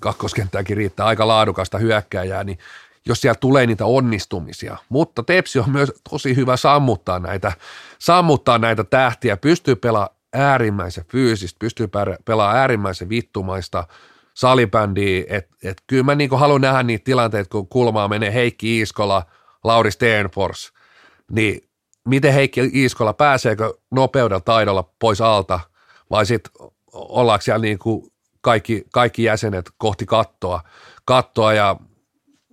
kakkoskenttäänkin riittää aika laadukasta hyökkääjää, niin jos siellä tulee niitä onnistumisia. Mutta Tepsi on myös tosi hyvä sammuttaa näitä, sammuttaa näitä tähtiä, pystyy pelaamaan äärimmäisen fyysistä, pystyy pelaamaan äärimmäisen vittumaista salibändiä, että et kyllä mä niin haluan nähdä niitä tilanteita, kun kulmaa menee Heikki Iiskola, Lauri Steenfors, niin miten Heikki Iiskola, pääseekö nopeudella taidolla pois alta? Vai sitten ollaanko siellä niin kuin kaikki, kaikki jäsenet kohti kattoa, kattoa ja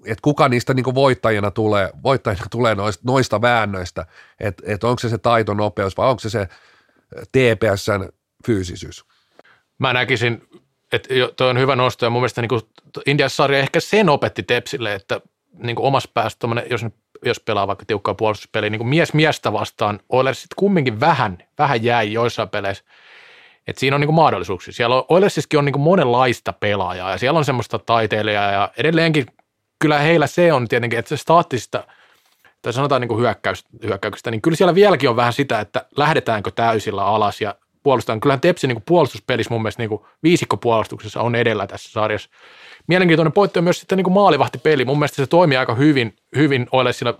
että kuka niistä niin voittajina tulee, voittajina tulee noista, noista väännöistä, että et onko se se taitonopeus vai onko se se TPSn fyysisyys. Mä näkisin, että toi on hyvä nosto ja mun mielestä niin Indias-sarja ehkä sen opetti Tepsille, että niin omassa päässä, jos, jos pelaa vaikka tiukkaa puolustuspeliä, niin mies miestä vastaan, Oilers sitten kumminkin vähän, vähän jäi joissain peleissä – et siinä on niinku mahdollisuuksia. Siellä on, Oilersissakin on niinku monenlaista pelaajaa ja siellä on semmoista taiteilijaa ja edelleenkin kyllä heillä se on tietenkin, että se staattista tai sanotaan niinku hyökkäys, hyökkäyksestä, niin kyllä siellä vieläkin on vähän sitä, että lähdetäänkö täysillä alas ja puolustetaan. Kyllähän Tepsi niinku puolustuspelissä mun mielestä niinku viisikkopuolustuksessa on edellä tässä sarjassa. Mielenkiintoinen pointti on myös sitten niinku maalivahtipeli. Mun mielestä se toimii aika hyvin, hyvin Oilesilla,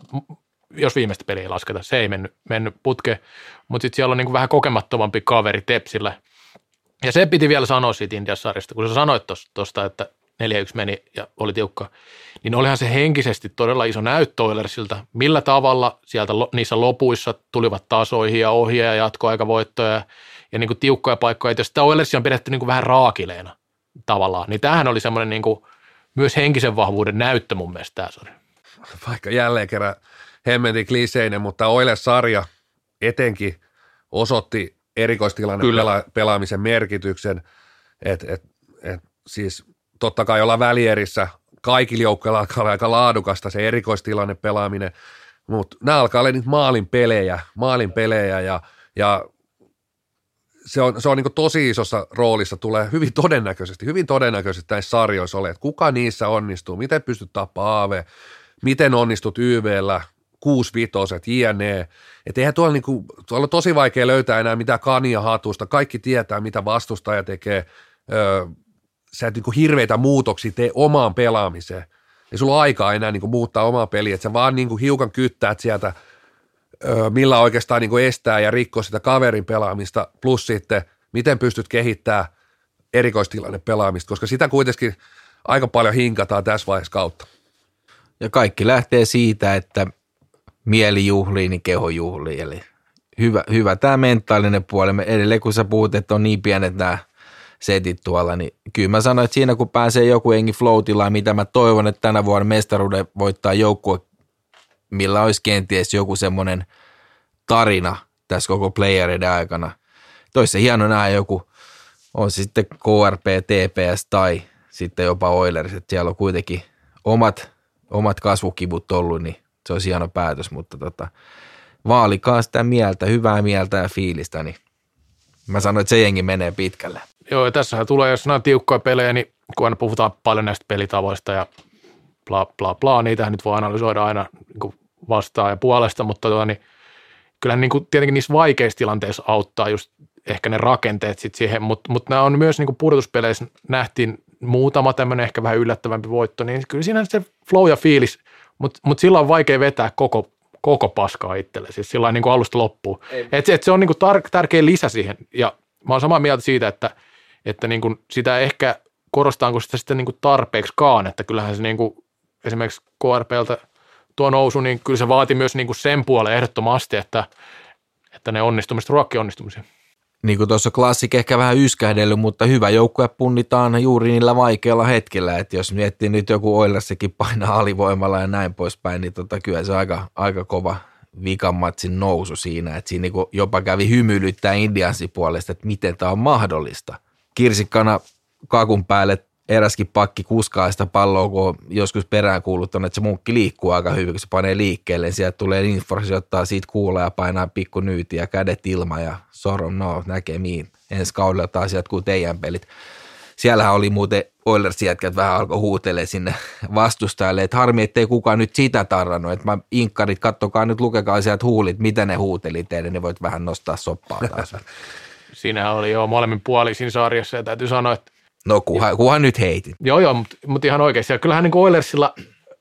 jos viimeistä peliä ei lasketa. Se ei mennyt, mennyt putke, mutta sitten siellä on niinku vähän kokemattomampi kaveri Tepsillä – ja se piti vielä sanoa siitä Indias-sarjasta, kun sä sanoit tuosta, että 4-1 meni ja oli tiukka, niin olihan se henkisesti todella iso näyttö Oilersilta, millä tavalla sieltä niissä lopuissa tulivat tasoihin ja ohjeja ja jatkoaikavoittoja ja, ja niin kuin tiukkoja paikkoja. että jos sitä Oilersia on pidetty niin kuin vähän raakileena tavallaan, niin tämähän oli semmoinen niin kuin myös henkisen vahvuuden näyttö mun mielestä tämä. Vaikka jälleen kerran hemmetin kliseinen, mutta Oilers-sarja etenkin osoitti erikoistilanne pela, pelaamisen merkityksen, että et, et, siis totta kai olla välierissä, kaikilla joukkoilla alkaa olla aika laadukasta se erikoistilanne pelaaminen, mutta nämä alkaa olla niitä maalin pelejä, maalin pelejä ja, ja se on, se on niin tosi isossa roolissa, tulee hyvin todennäköisesti, hyvin todennäköisesti näissä sarjoissa ole, että kuka niissä onnistuu, miten pystyt tappaa Aave, miten onnistut YVllä, kuusi vitoset, jne. Että eihän tuolla, niinku, tuolla on tosi vaikea löytää enää mitään kania hatusta. Kaikki tietää, mitä vastustaja tekee. Öö, sä et niinku hirveitä muutoksia tee omaan pelaamiseen. Ei sulla ole aikaa enää niinku muuttaa omaa peliä. Että sä vaan niinku hiukan kyttäät sieltä, öö, millä oikeastaan niinku estää ja rikkoo sitä kaverin pelaamista. Plus sitten, miten pystyt kehittämään erikoistilanne pelaamista, koska sitä kuitenkin aika paljon hinkataan tässä vaiheessa kautta. Ja kaikki lähtee siitä, että mieli juhlii, niin keho juhlii. Eli hyvä, hyvä tämä mentaalinen puoli. Me edelleen kun sä puhut, että on niin pienet nämä setit tuolla, niin kyllä mä sanoin, että siinä kun pääsee joku engi floatilaan, mitä mä toivon, että tänä vuonna mestaruuden voittaa joukkue, millä olisi kenties joku semmoinen tarina tässä koko playereiden aikana. Toissa hieno nähdä joku, on sitten KRP, TPS tai sitten jopa Oilers, että siellä on kuitenkin omat, omat kasvukivut ollut, niin se olisi hieno päätös, mutta tota, vaalikaa sitä mieltä, hyvää mieltä ja fiilistä, niin mä sanoin, että se jengi menee pitkälle. Joo, ja tässähän tulee, jos nämä tiukkoja pelejä, niin kun aina puhutaan paljon näistä pelitavoista ja bla bla bla, niitähän nyt voi analysoida aina niin vastaan ja puolesta, mutta tota, niin kyllähän niin kuin, tietenkin niissä vaikeissa tilanteissa auttaa just ehkä ne rakenteet sit siihen, mutta mut nämä on myös niin kuin pudotuspeleissä nähtiin muutama tämmöinen ehkä vähän yllättävämpi voitto, niin kyllä siinä se flow ja fiilis – mutta mut sillä on vaikea vetää koko, koko paskaa itselle, siis sillä niin kuin alusta loppuun. Et, et se on niin kuin tar- tärkeä lisä siihen, ja mä oon samaa mieltä siitä, että, että niin kuin sitä ehkä korostaanko sitä sitten niin kuin tarpeeksikaan, että kyllähän se niin kuin esimerkiksi KRPltä tuo nousu, niin kyllä se vaati myös niin kuin sen puolen ehdottomasti, että, että ne onnistumiset ruokki onnistumisia. Niin kuin tuossa klassik ehkä vähän yskähdellyt, mutta hyvä joukkue punnitaan juuri niillä vaikeilla hetkellä. Että jos miettii nyt joku Oilersikin painaa alivoimalla ja näin poispäin, niin tota, kyllä se aika, aika kova vikan matsin nousu siinä. Että siinä niin jopa kävi hymyilyttää Indiansin puolesta, että miten tämä on mahdollista. Kirsikkana kakun päälle eräskin pakki kuskaa sitä palloa, kun on joskus perään kuuluttanut, että se munkki liikkuu aika hyvin, kun se panee liikkeelle. Sieltä tulee Lindfors, ottaa siitä kuulla ja painaa pikku nyytiä, kädet ilma ja soron, no näkemiin. Ensi kaudella taas jatkuu teidän pelit. Siellähän oli muuten oilers jätkät vähän alkoi huutelee sinne vastustajalle, että harmi, ettei kukaan nyt sitä tarrannut, että mä inkkarit, kattokaa nyt, lukekaa sieltä huulit, mitä ne huuteli teille, ne voit vähän nostaa soppaa taas. [LAUGHS] Siinähän oli jo molemmin puolisin sarjassa ja täytyy sanoa, että No kuhan, kuhan nyt heitit. Joo, joo, mutta mut ihan oikeasti. Ja kyllähän niin Oilersilla,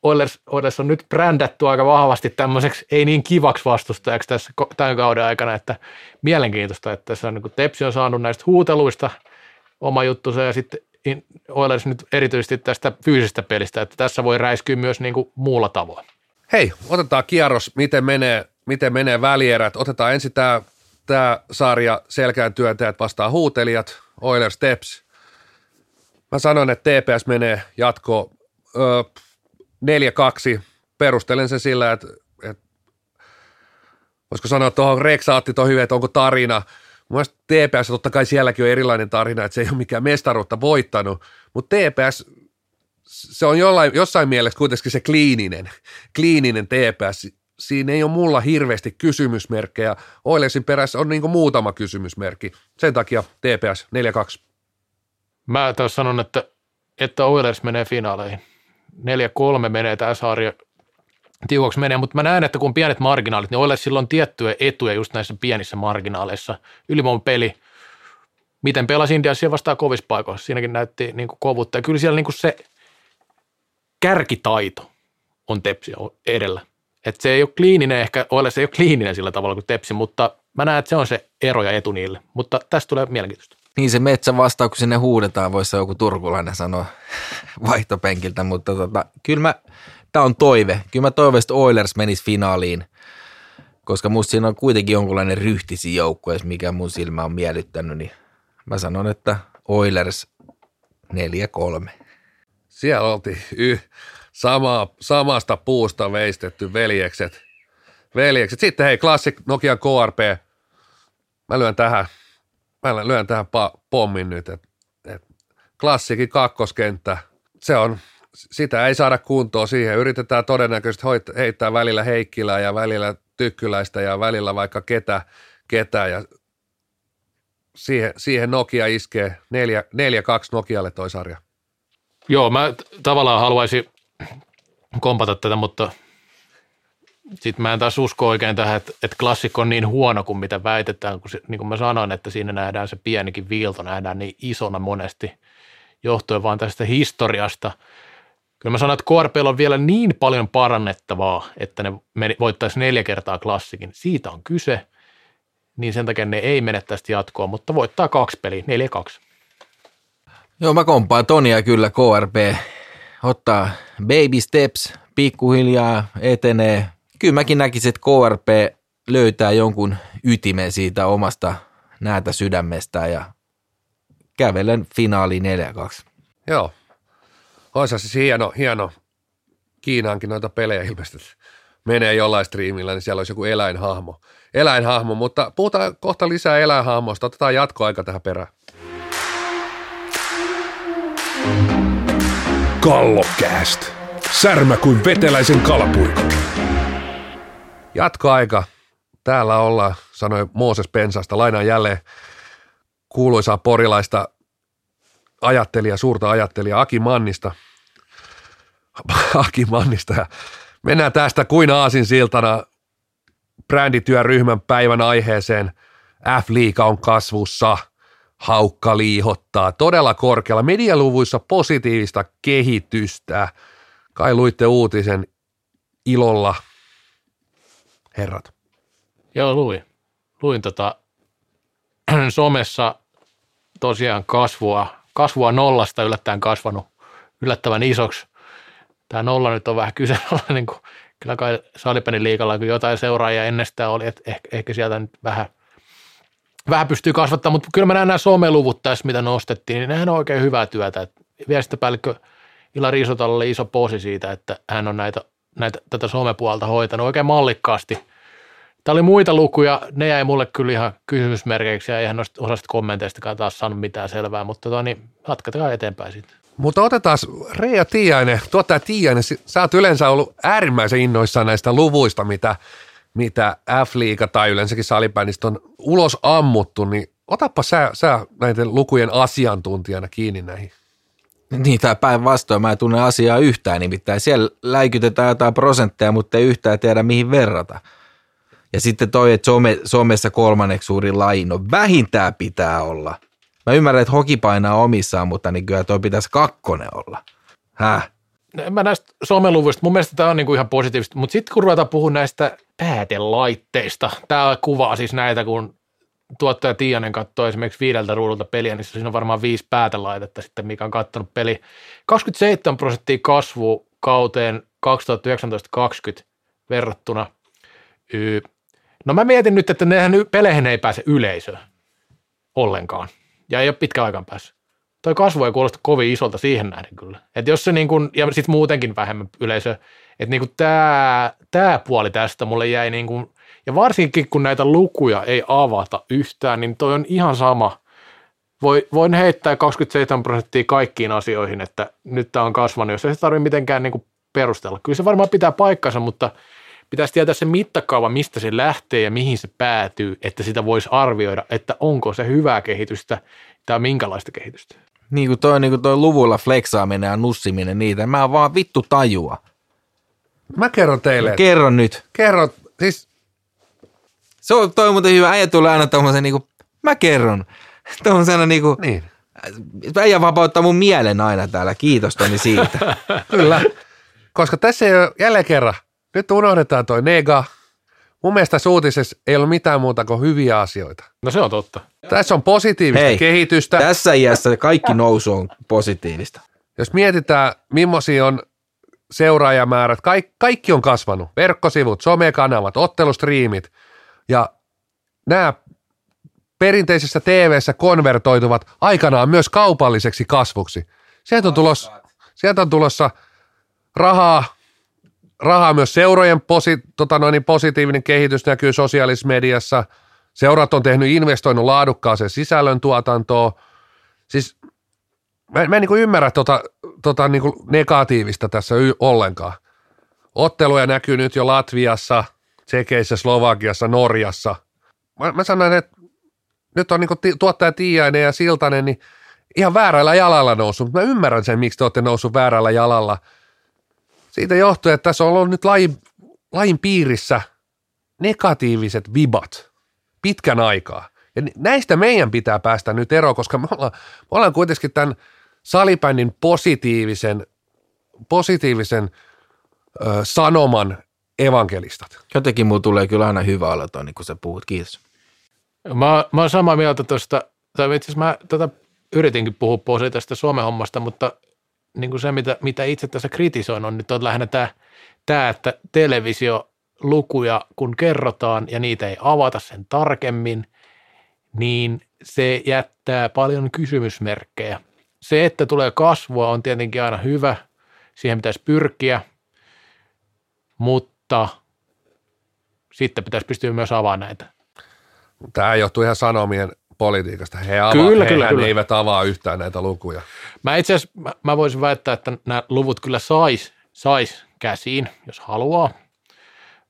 Oilers, Oilers on nyt brändätty aika vahvasti tämmöiseksi ei niin kivaksi vastustajaksi tässä tämän kauden aikana, että mielenkiintoista, että tässä on niin Tepsi on saanut näistä huuteluista oma juttunsa ja sitten Oilers nyt erityisesti tästä fyysisestä pelistä, että tässä voi räiskyä myös niin kuin muulla tavoin. Hei, otetaan kierros, miten menee, miten menee välierät. Otetaan ensin tämä, tämä sarja selkään työntäjät vastaan huutelijat, Oilers Steps. Mä sanon, että TPS menee jatko ö, 4-2. Perustelen sen sillä, että, että voisiko sanoa tuohon Reksaatti tuohon hyvin, että onko tarina. Mun TPS, totta kai sielläkin on erilainen tarina, että se ei ole mikään mestaruutta voittanut, mutta TPS, se on jollain, jossain mielessä kuitenkin se kliininen, kliininen TPS. Siinä ei ole mulla hirveästi kysymysmerkkejä. Oilesin perässä on niin muutama kysymysmerkki. Sen takia TPS 4-2. Mä taas sanon, että, että Oilers menee finaaleihin. 4-3 menee tämä sarja tiukoksi menee, mutta mä näen, että kun pienet marginaalit, niin Oilers silloin tiettyjä etuja just näissä pienissä marginaaleissa. Ylivoiman peli, miten pelasi Indiassa vastaan kovissa paikoissa, siinäkin näytti niin kuin kovuutta. Ja kyllä siellä niin kuin se kärkitaito on Tepsi edellä. että se ei ole kliininen, ehkä Oilers ei ole kliininen sillä tavalla kuin Tepsi, mutta mä näen, että se on se ero ja etu niille. Mutta tästä tulee mielenkiintoista. Niin se metsän vastaus, sinne huudetaan, voisi joku turkulainen sanoa [LAUGHS] vaihtopenkiltä, mutta tota, kyllä mä, tämä on toive. Kyllä mä toivon, että Oilers menisi finaaliin, koska musta siinä on kuitenkin jonkunlainen ryhtisi joukkue, mikä mun silmä on miellyttänyt, niin mä sanon, että Oilers 4-3. Siellä oltiin y, sama, samasta puusta veistetty veljekset. veljekset. Sitten hei, Classic Nokia KRP. Mä lyön tähän mä lyön tähän pa- pommin nyt, että et klassikin kakkoskenttä, se on, sitä ei saada kuntoon siihen. Yritetään todennäköisesti hoit- heittää välillä Heikkilää ja välillä Tykkyläistä ja välillä vaikka ketä, ketä ja siihen, siihen Nokia iskee 4-2 Nokialle toi sarja. Joo, mä tavallaan haluaisin kompata tätä, mutta sitten mä en taas usko oikein tähän, että, että klassikko on niin huono kuin mitä väitetään, kun se, niin kuin mä sanoin, että siinä nähdään se pienikin viilto, nähdään niin isona monesti johtuen vaan tästä historiasta. Kyllä mä sanon, että KRPllä on vielä niin paljon parannettavaa, että ne voittaisi neljä kertaa klassikin. Siitä on kyse, niin sen takia ne ei mene tästä jatkoon, mutta voittaa kaksi peliä, 4-2. Joo, mä kompaan Tonia kyllä KRP. Ottaa baby steps, pikkuhiljaa etenee, kyllä mäkin näkisin, että KRP löytää jonkun ytimen siitä omasta näätä sydämestä ja kävelen finaali 4-2. Joo. Olisi siis hieno, hieno. Kiinaankin noita pelejä ilmeisesti menee jollain striimillä, niin siellä olisi joku eläinhahmo. Eläinhahmo, mutta puhutaan kohta lisää eläinhahmosta. Otetaan jatkoaika tähän perään. Kallokääst. Särmä kuin veteläisen kalapuikko. Jatkoaika. Täällä ollaan, sanoi Mooses Pensasta. Lainaan jälleen kuuluisaa porilaista ajattelija, suurta ajattelija Aki Mannista. [LAUGHS] Aki Mannista. Mennään tästä kuin aasin siltana brändityöryhmän päivän aiheeseen. F-liiga on kasvussa. Haukka liihottaa todella korkealla. Medialuvuissa positiivista kehitystä. Kai luitte uutisen ilolla – herrat? Joo, luin. Luin tota, [CLEARS THROAT] somessa tosiaan kasvua kasvua nollasta yllättäen kasvanut yllättävän isoksi. Tämä nolla nyt on vähän kyseenalainen, [LAUGHS] niin kuin, kyllä kai Salipenin liikalla, kun jotain seuraajia ennestään oli, että ehkä, ehkä sieltä nyt vähän, vähän pystyy kasvattamaan, mutta kyllä mä näen nämä someluvut tässä, mitä nostettiin, niin nehän on oikein hyvää työtä. Viestintäpäällikkö Ilari Isotalolle iso posi siitä, että hän on näitä, näitä, tätä somepuolta hoitanut oikein mallikkaasti – Tämä oli muita lukuja, ne jäi mulle kyllä ihan kysymysmerkeiksi ja eihän noista osasta kommenteistakaan taas saanut mitään selvää, mutta tota, niin jatketaan eteenpäin sitten. Mutta otetaan Reija Tiainen, tuottaja Tiainen, sä oot yleensä ollut äärimmäisen innoissaan näistä luvuista, mitä, mitä F-liiga tai yleensäkin salibändistä on ulos ammuttu, niin otappa sä, sä näiden lukujen asiantuntijana kiinni näihin. Niin, tai päinvastoin, mä en tunne asiaa yhtään, nimittäin siellä läikytetään jotain prosentteja, mutta ei yhtään tiedä mihin verrata. Ja sitten toi, että some, somessa kolmanneksi suurin laji, no vähintään pitää olla. Mä ymmärrän, että hoki painaa omissaan, mutta niin kyllä toi pitäisi kakkonen olla. Häh? No, mä näistä someluvuista, mun mielestä tämä on niinku ihan positiivista, mutta sitten kun ruvetaan puhumaan näistä päätelaitteista, tämä kuvaa siis näitä, kun tuottaja Tianen katsoo esimerkiksi viideltä ruudulta peliä, niin siinä on varmaan viisi päätelaitetta sitten, mikä on katsonut peli. 27 prosenttia kasvu kauteen 2019-2020 verrattuna No mä mietin nyt, että nehän peleihin ei pääse yleisö ollenkaan. Ja ei ole pitkä aikaan päässä. Toi kasvu ei kuulosta kovin isolta siihen nähden kyllä. Että jos se niin kuin, ja sitten muutenkin vähemmän yleisö, että niin tämä, tämä puoli tästä mulle jäi niin kuin, ja varsinkin kun näitä lukuja ei avata yhtään, niin toi on ihan sama. Voi, voin heittää 27 prosenttia kaikkiin asioihin, että nyt tämä on kasvanut, jos ei se tarvitse mitenkään niin kuin perustella. Kyllä se varmaan pitää paikkansa, mutta – pitäisi tietää se mittakaava, mistä se lähtee ja mihin se päätyy, että sitä voisi arvioida, että onko se hyvää kehitystä tai minkälaista kehitystä. Niin kuin toi, niin kuin toi luvulla fleksaaminen ja nussiminen niitä, mä vaan vittu tajua. Mä kerron teille. Mä kerron nyt. Kerro, siis. Se on toi muuten hyvä, äijä tulee aina tommosen niinku, mä kerron. [LAUGHS] Tuommoisena niinku, niin. äijä vapauttaa mun mielen aina täällä, kiitos Toni siitä. [LAUGHS] Kyllä, koska tässä ei ole jälleen kerran nyt unohdetaan toi nega. Mun mielestä uutisessa ei ole mitään muuta kuin hyviä asioita. No se on totta. Tässä on positiivista Hei, kehitystä. Tässä iässä kaikki nousu on positiivista. Jos mietitään, millaisia on seuraajamäärät, kaikki, kaikki on kasvanut. Verkkosivut, somekanavat, ottelustriimit ja nämä perinteisessä tv konvertoituvat aikanaan myös kaupalliseksi kasvuksi. Sieltä on tulossa, sieltä on tulossa rahaa rahaa myös seurojen posi, tota noin, positiivinen kehitys näkyy sosiaalisessa mediassa. Seurat on tehnyt investoinut laadukkaaseen sisällön tuotantoon. Siis mä, mä en niin ymmärrä tota, tota niin negatiivista tässä y- ollenkaan. Otteluja näkyy nyt jo Latviassa, Tsekeissä, Slovakiassa, Norjassa. Mä, mä sanon, että nyt on niin tuottaja Tiiainen ja Siltanen niin ihan väärällä jalalla noussut. Mä ymmärrän sen, miksi te olette noussut väärällä jalalla – siitä johtuu, että tässä on ollut nyt lajin, lajin piirissä negatiiviset vibat pitkän aikaa. Ja näistä meidän pitää päästä nyt eroon, koska me ollaan, me ollaan kuitenkin tämän salibändin positiivisen, positiivisen ö, sanoman evankelistat. Jotenkin mulla tulee kyllä aina hyvä olla toi, niin kun sä puhut. Kiitos. Mä, mä oon samaa mieltä tuosta, tai itse asiassa mä tätä yritinkin puhua pois tästä Suomen hommasta, mutta niin kuin se, mitä, mitä itse tässä kritisoin, on nyt on lähinnä tämä, tämä, että televisiolukuja kun kerrotaan ja niitä ei avata sen tarkemmin, niin se jättää paljon kysymysmerkkejä. Se, että tulee kasvua, on tietenkin aina hyvä, siihen pitäisi pyrkiä, mutta sitten pitäisi pystyä myös avaamaan näitä. Tämä johtuu ihan sanomien politiikasta. He, avaa, kyllä, kyllä, kyllä. eivät avaa yhtään näitä lukuja. Mä itse asiassa, mä, mä voisin väittää, että nämä luvut kyllä sais, sais käsiin, jos haluaa,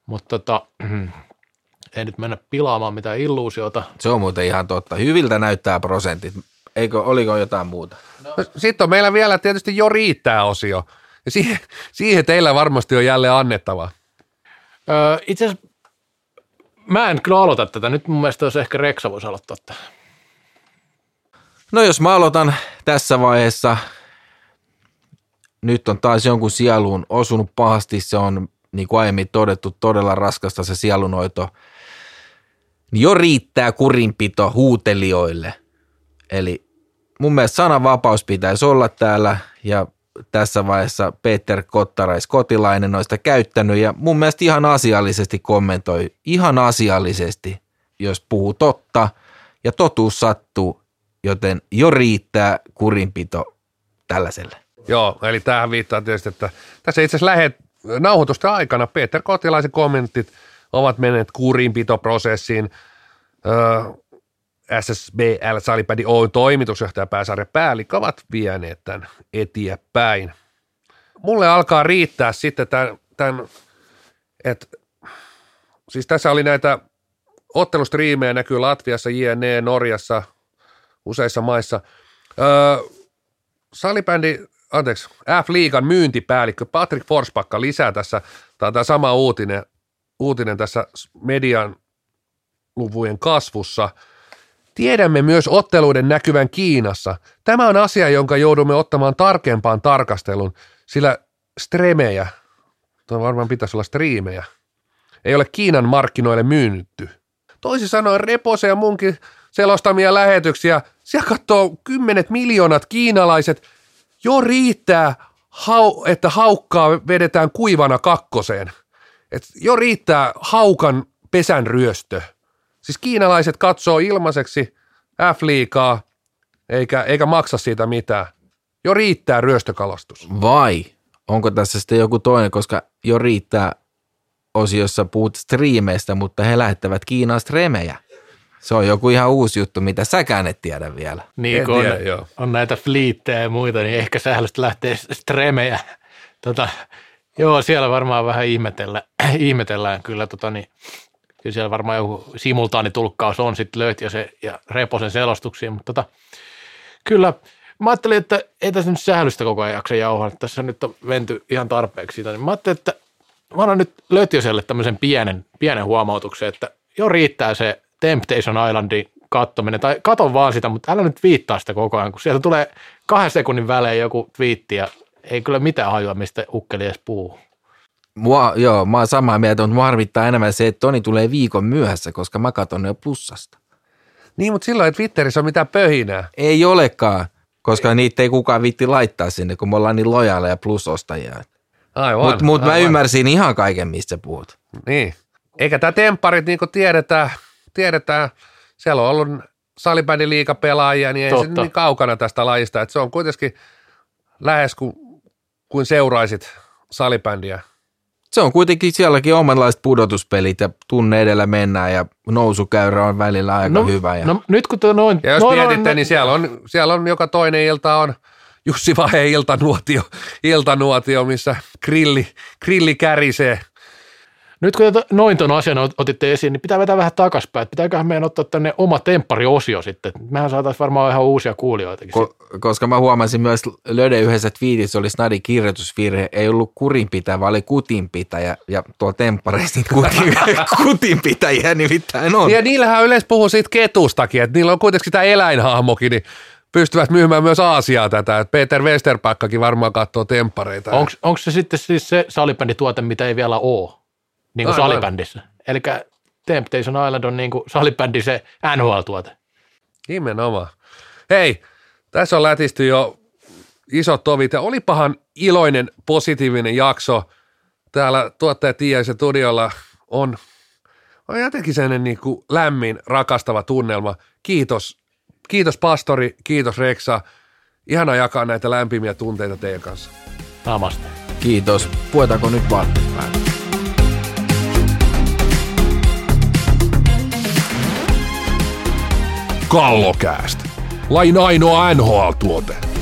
mutta tota, [CLEARS THROAT] ei nyt mennä pilaamaan mitään illuusiota. Se on muuten ihan totta. Hyviltä näyttää prosentit. Eikö, oliko jotain muuta? No. Sitten on meillä vielä tietysti jo riittää osio. Ja siihen, siihen teillä varmasti on jälleen annettava. Öö, itse asiassa mä en kyllä aloita tätä. Nyt mun mielestä olisi ehkä Reksa voisi aloittaa tätä. No jos mä aloitan tässä vaiheessa, nyt on taas jonkun sieluun osunut pahasti, se on niin kuin aiemmin todettu todella raskasta se sielunoito, niin jo riittää kurinpito huutelijoille. Eli mun mielestä sananvapaus pitäisi olla täällä ja tässä vaiheessa Peter Kottarais Kotilainen noista käyttänyt ja mun mielestä ihan asiallisesti kommentoi, ihan asiallisesti, jos puhuu totta ja totuus sattuu, joten jo riittää kurinpito tällaiselle. Joo, eli tähän viittaa tietysti, että tässä itse asiassa lähet, nauhoitusten aikana Peter Kotilaisen kommentit ovat menneet kurinpitoprosessiin. Öö, SSBL Salipädi Oyn toimitusjohtaja pääsarja päällikkö ovat vieneet tämän eteenpäin. Mulle alkaa riittää sitten tämän, tämän että siis tässä oli näitä ottelustriimejä näkyy Latviassa, JNE, Norjassa, useissa maissa. Öö, salibändi, anteeksi, F-liigan myyntipäällikkö Patrick Forspakka lisää tässä, tämä on tämä sama uutinen, uutinen tässä median luvujen kasvussa – Tiedämme myös otteluiden näkyvän Kiinassa. Tämä on asia, jonka joudumme ottamaan tarkempaan tarkastelun, sillä stremejä, tuo varmaan pitäisi olla striimejä, ei ole Kiinan markkinoille myynnytty. Toisin sanoen Repose ja munkin selostamia lähetyksiä, siellä katsoo kymmenet miljoonat kiinalaiset, jo riittää, että haukkaa vedetään kuivana kakkoseen. Et jo riittää haukan pesän ryöstö – Siis kiinalaiset katsoo ilmaiseksi F-liikaa, eikä, eikä maksa siitä mitään. Jo riittää ryöstökalastus. Vai onko tässä sitten joku toinen, koska jo riittää osiossa puhut striimeistä, mutta he lähettävät Kiinaan stremejä. Se on joku ihan uusi juttu, mitä säkään et tiedä vielä. Niin, kun tiedä, on, joo. on näitä fliittejä ja muita, niin ehkä sählystä lähtee stremejä. Tota, joo, siellä varmaan vähän ihmetellä, [CLEARS THROAT] ihmetellään kyllä tota, niin, kyllä siellä varmaan joku simultaanitulkkaus on sitten löyt ja, se, ja Reposen selostuksiin, mutta tota, kyllä. Mä ajattelin, että ei tässä nyt sählystä koko ajan jaksa jauhaa, tässä nyt on venty ihan tarpeeksi siitä, niin mä ajattelin, että mä annan nyt Lötjöselle tämmöisen pienen, pienen huomautuksen, että jo riittää se Temptation Islandin kattominen, tai katon vaan sitä, mutta älä nyt viittaa sitä koko ajan, kun sieltä tulee kahden sekunnin välein joku twiitti ja ei kyllä mitään hajua, mistä ukkeli edes puhuu. Mua, joo, mä oon samaa mieltä, mutta mua harmittaa enemmän se, että Toni tulee viikon myöhässä, koska mä katon jo plussasta. Niin, mutta silloin ei Twitterissä ole mitään pöhinää. Ei olekaan, koska ei. niitä ei kukaan vitti laittaa sinne, kun me ollaan niin lojaaleja plusostajia. Aivan. Mutta mut mä ymmärsin ihan kaiken, mistä puhut. Niin. Eikä tämä tempparit, niin kuin tiedetään, tiedetään, siellä on ollut salibändin liikapelaajia, niin ei Totta. se niin kaukana tästä lajista. Että se on kuitenkin lähes kuin, kuin seuraisit salibändiä – se on kuitenkin sielläkin omanlaiset pudotuspelit ja tunne edellä mennään ja nousukäyrä on välillä aika no, hyvä. Ja, no, nyt kun tuo noin... Ja jos noin, mietitte, noin, niin siellä on, siellä on joka toinen ilta on Jussi Vahe iltanuotio, iltanuotio missä grilli, grilli kärisee – nyt kun noin tuon asian otitte esiin, niin pitää vetää vähän takaspäin. Että pitääköhän meidän ottaa tänne oma temppariosio sitten. Mehän saataisiin varmaan ihan uusia kuulijoita. Ko- koska mä huomasin myös Löde yhdessä twiitissä oli snadi kirjoitusvirhe. Ei ollut kurinpitäjä, vaan oli kutinpitäjä. Ja tuo temppareissa kutin, [LAUGHS] kutinpitäjiä nimittäin on. Ja niillähän yleensä puhuu siitä ketustakin, että niillä on kuitenkin tämä eläinhahmokin, niin pystyvät myymään myös Aasiaa tätä. Että Peter Westerpakkakin varmaan katsoo temppareita. Onko se sitten siis se salibändituote, mitä ei vielä ole? niin kuin salibändissä. Eli Temptation Island on niin kuin salibändi se NHL-tuote. Nimenomaan. Hei, tässä on lätisty jo isot tovit ja olipahan iloinen, positiivinen jakso. Täällä tuottaja Tiiaisen studiolla on, on jotenkin sellainen niin kuin lämmin, rakastava tunnelma. Kiitos, kiitos pastori, kiitos Reksa. Ihana jakaa näitä lämpimiä tunteita teidän kanssa. Namaste. Kiitos. Puetaanko nyt päälle? Kallokäästä. Lain ainoa NHL-tuote.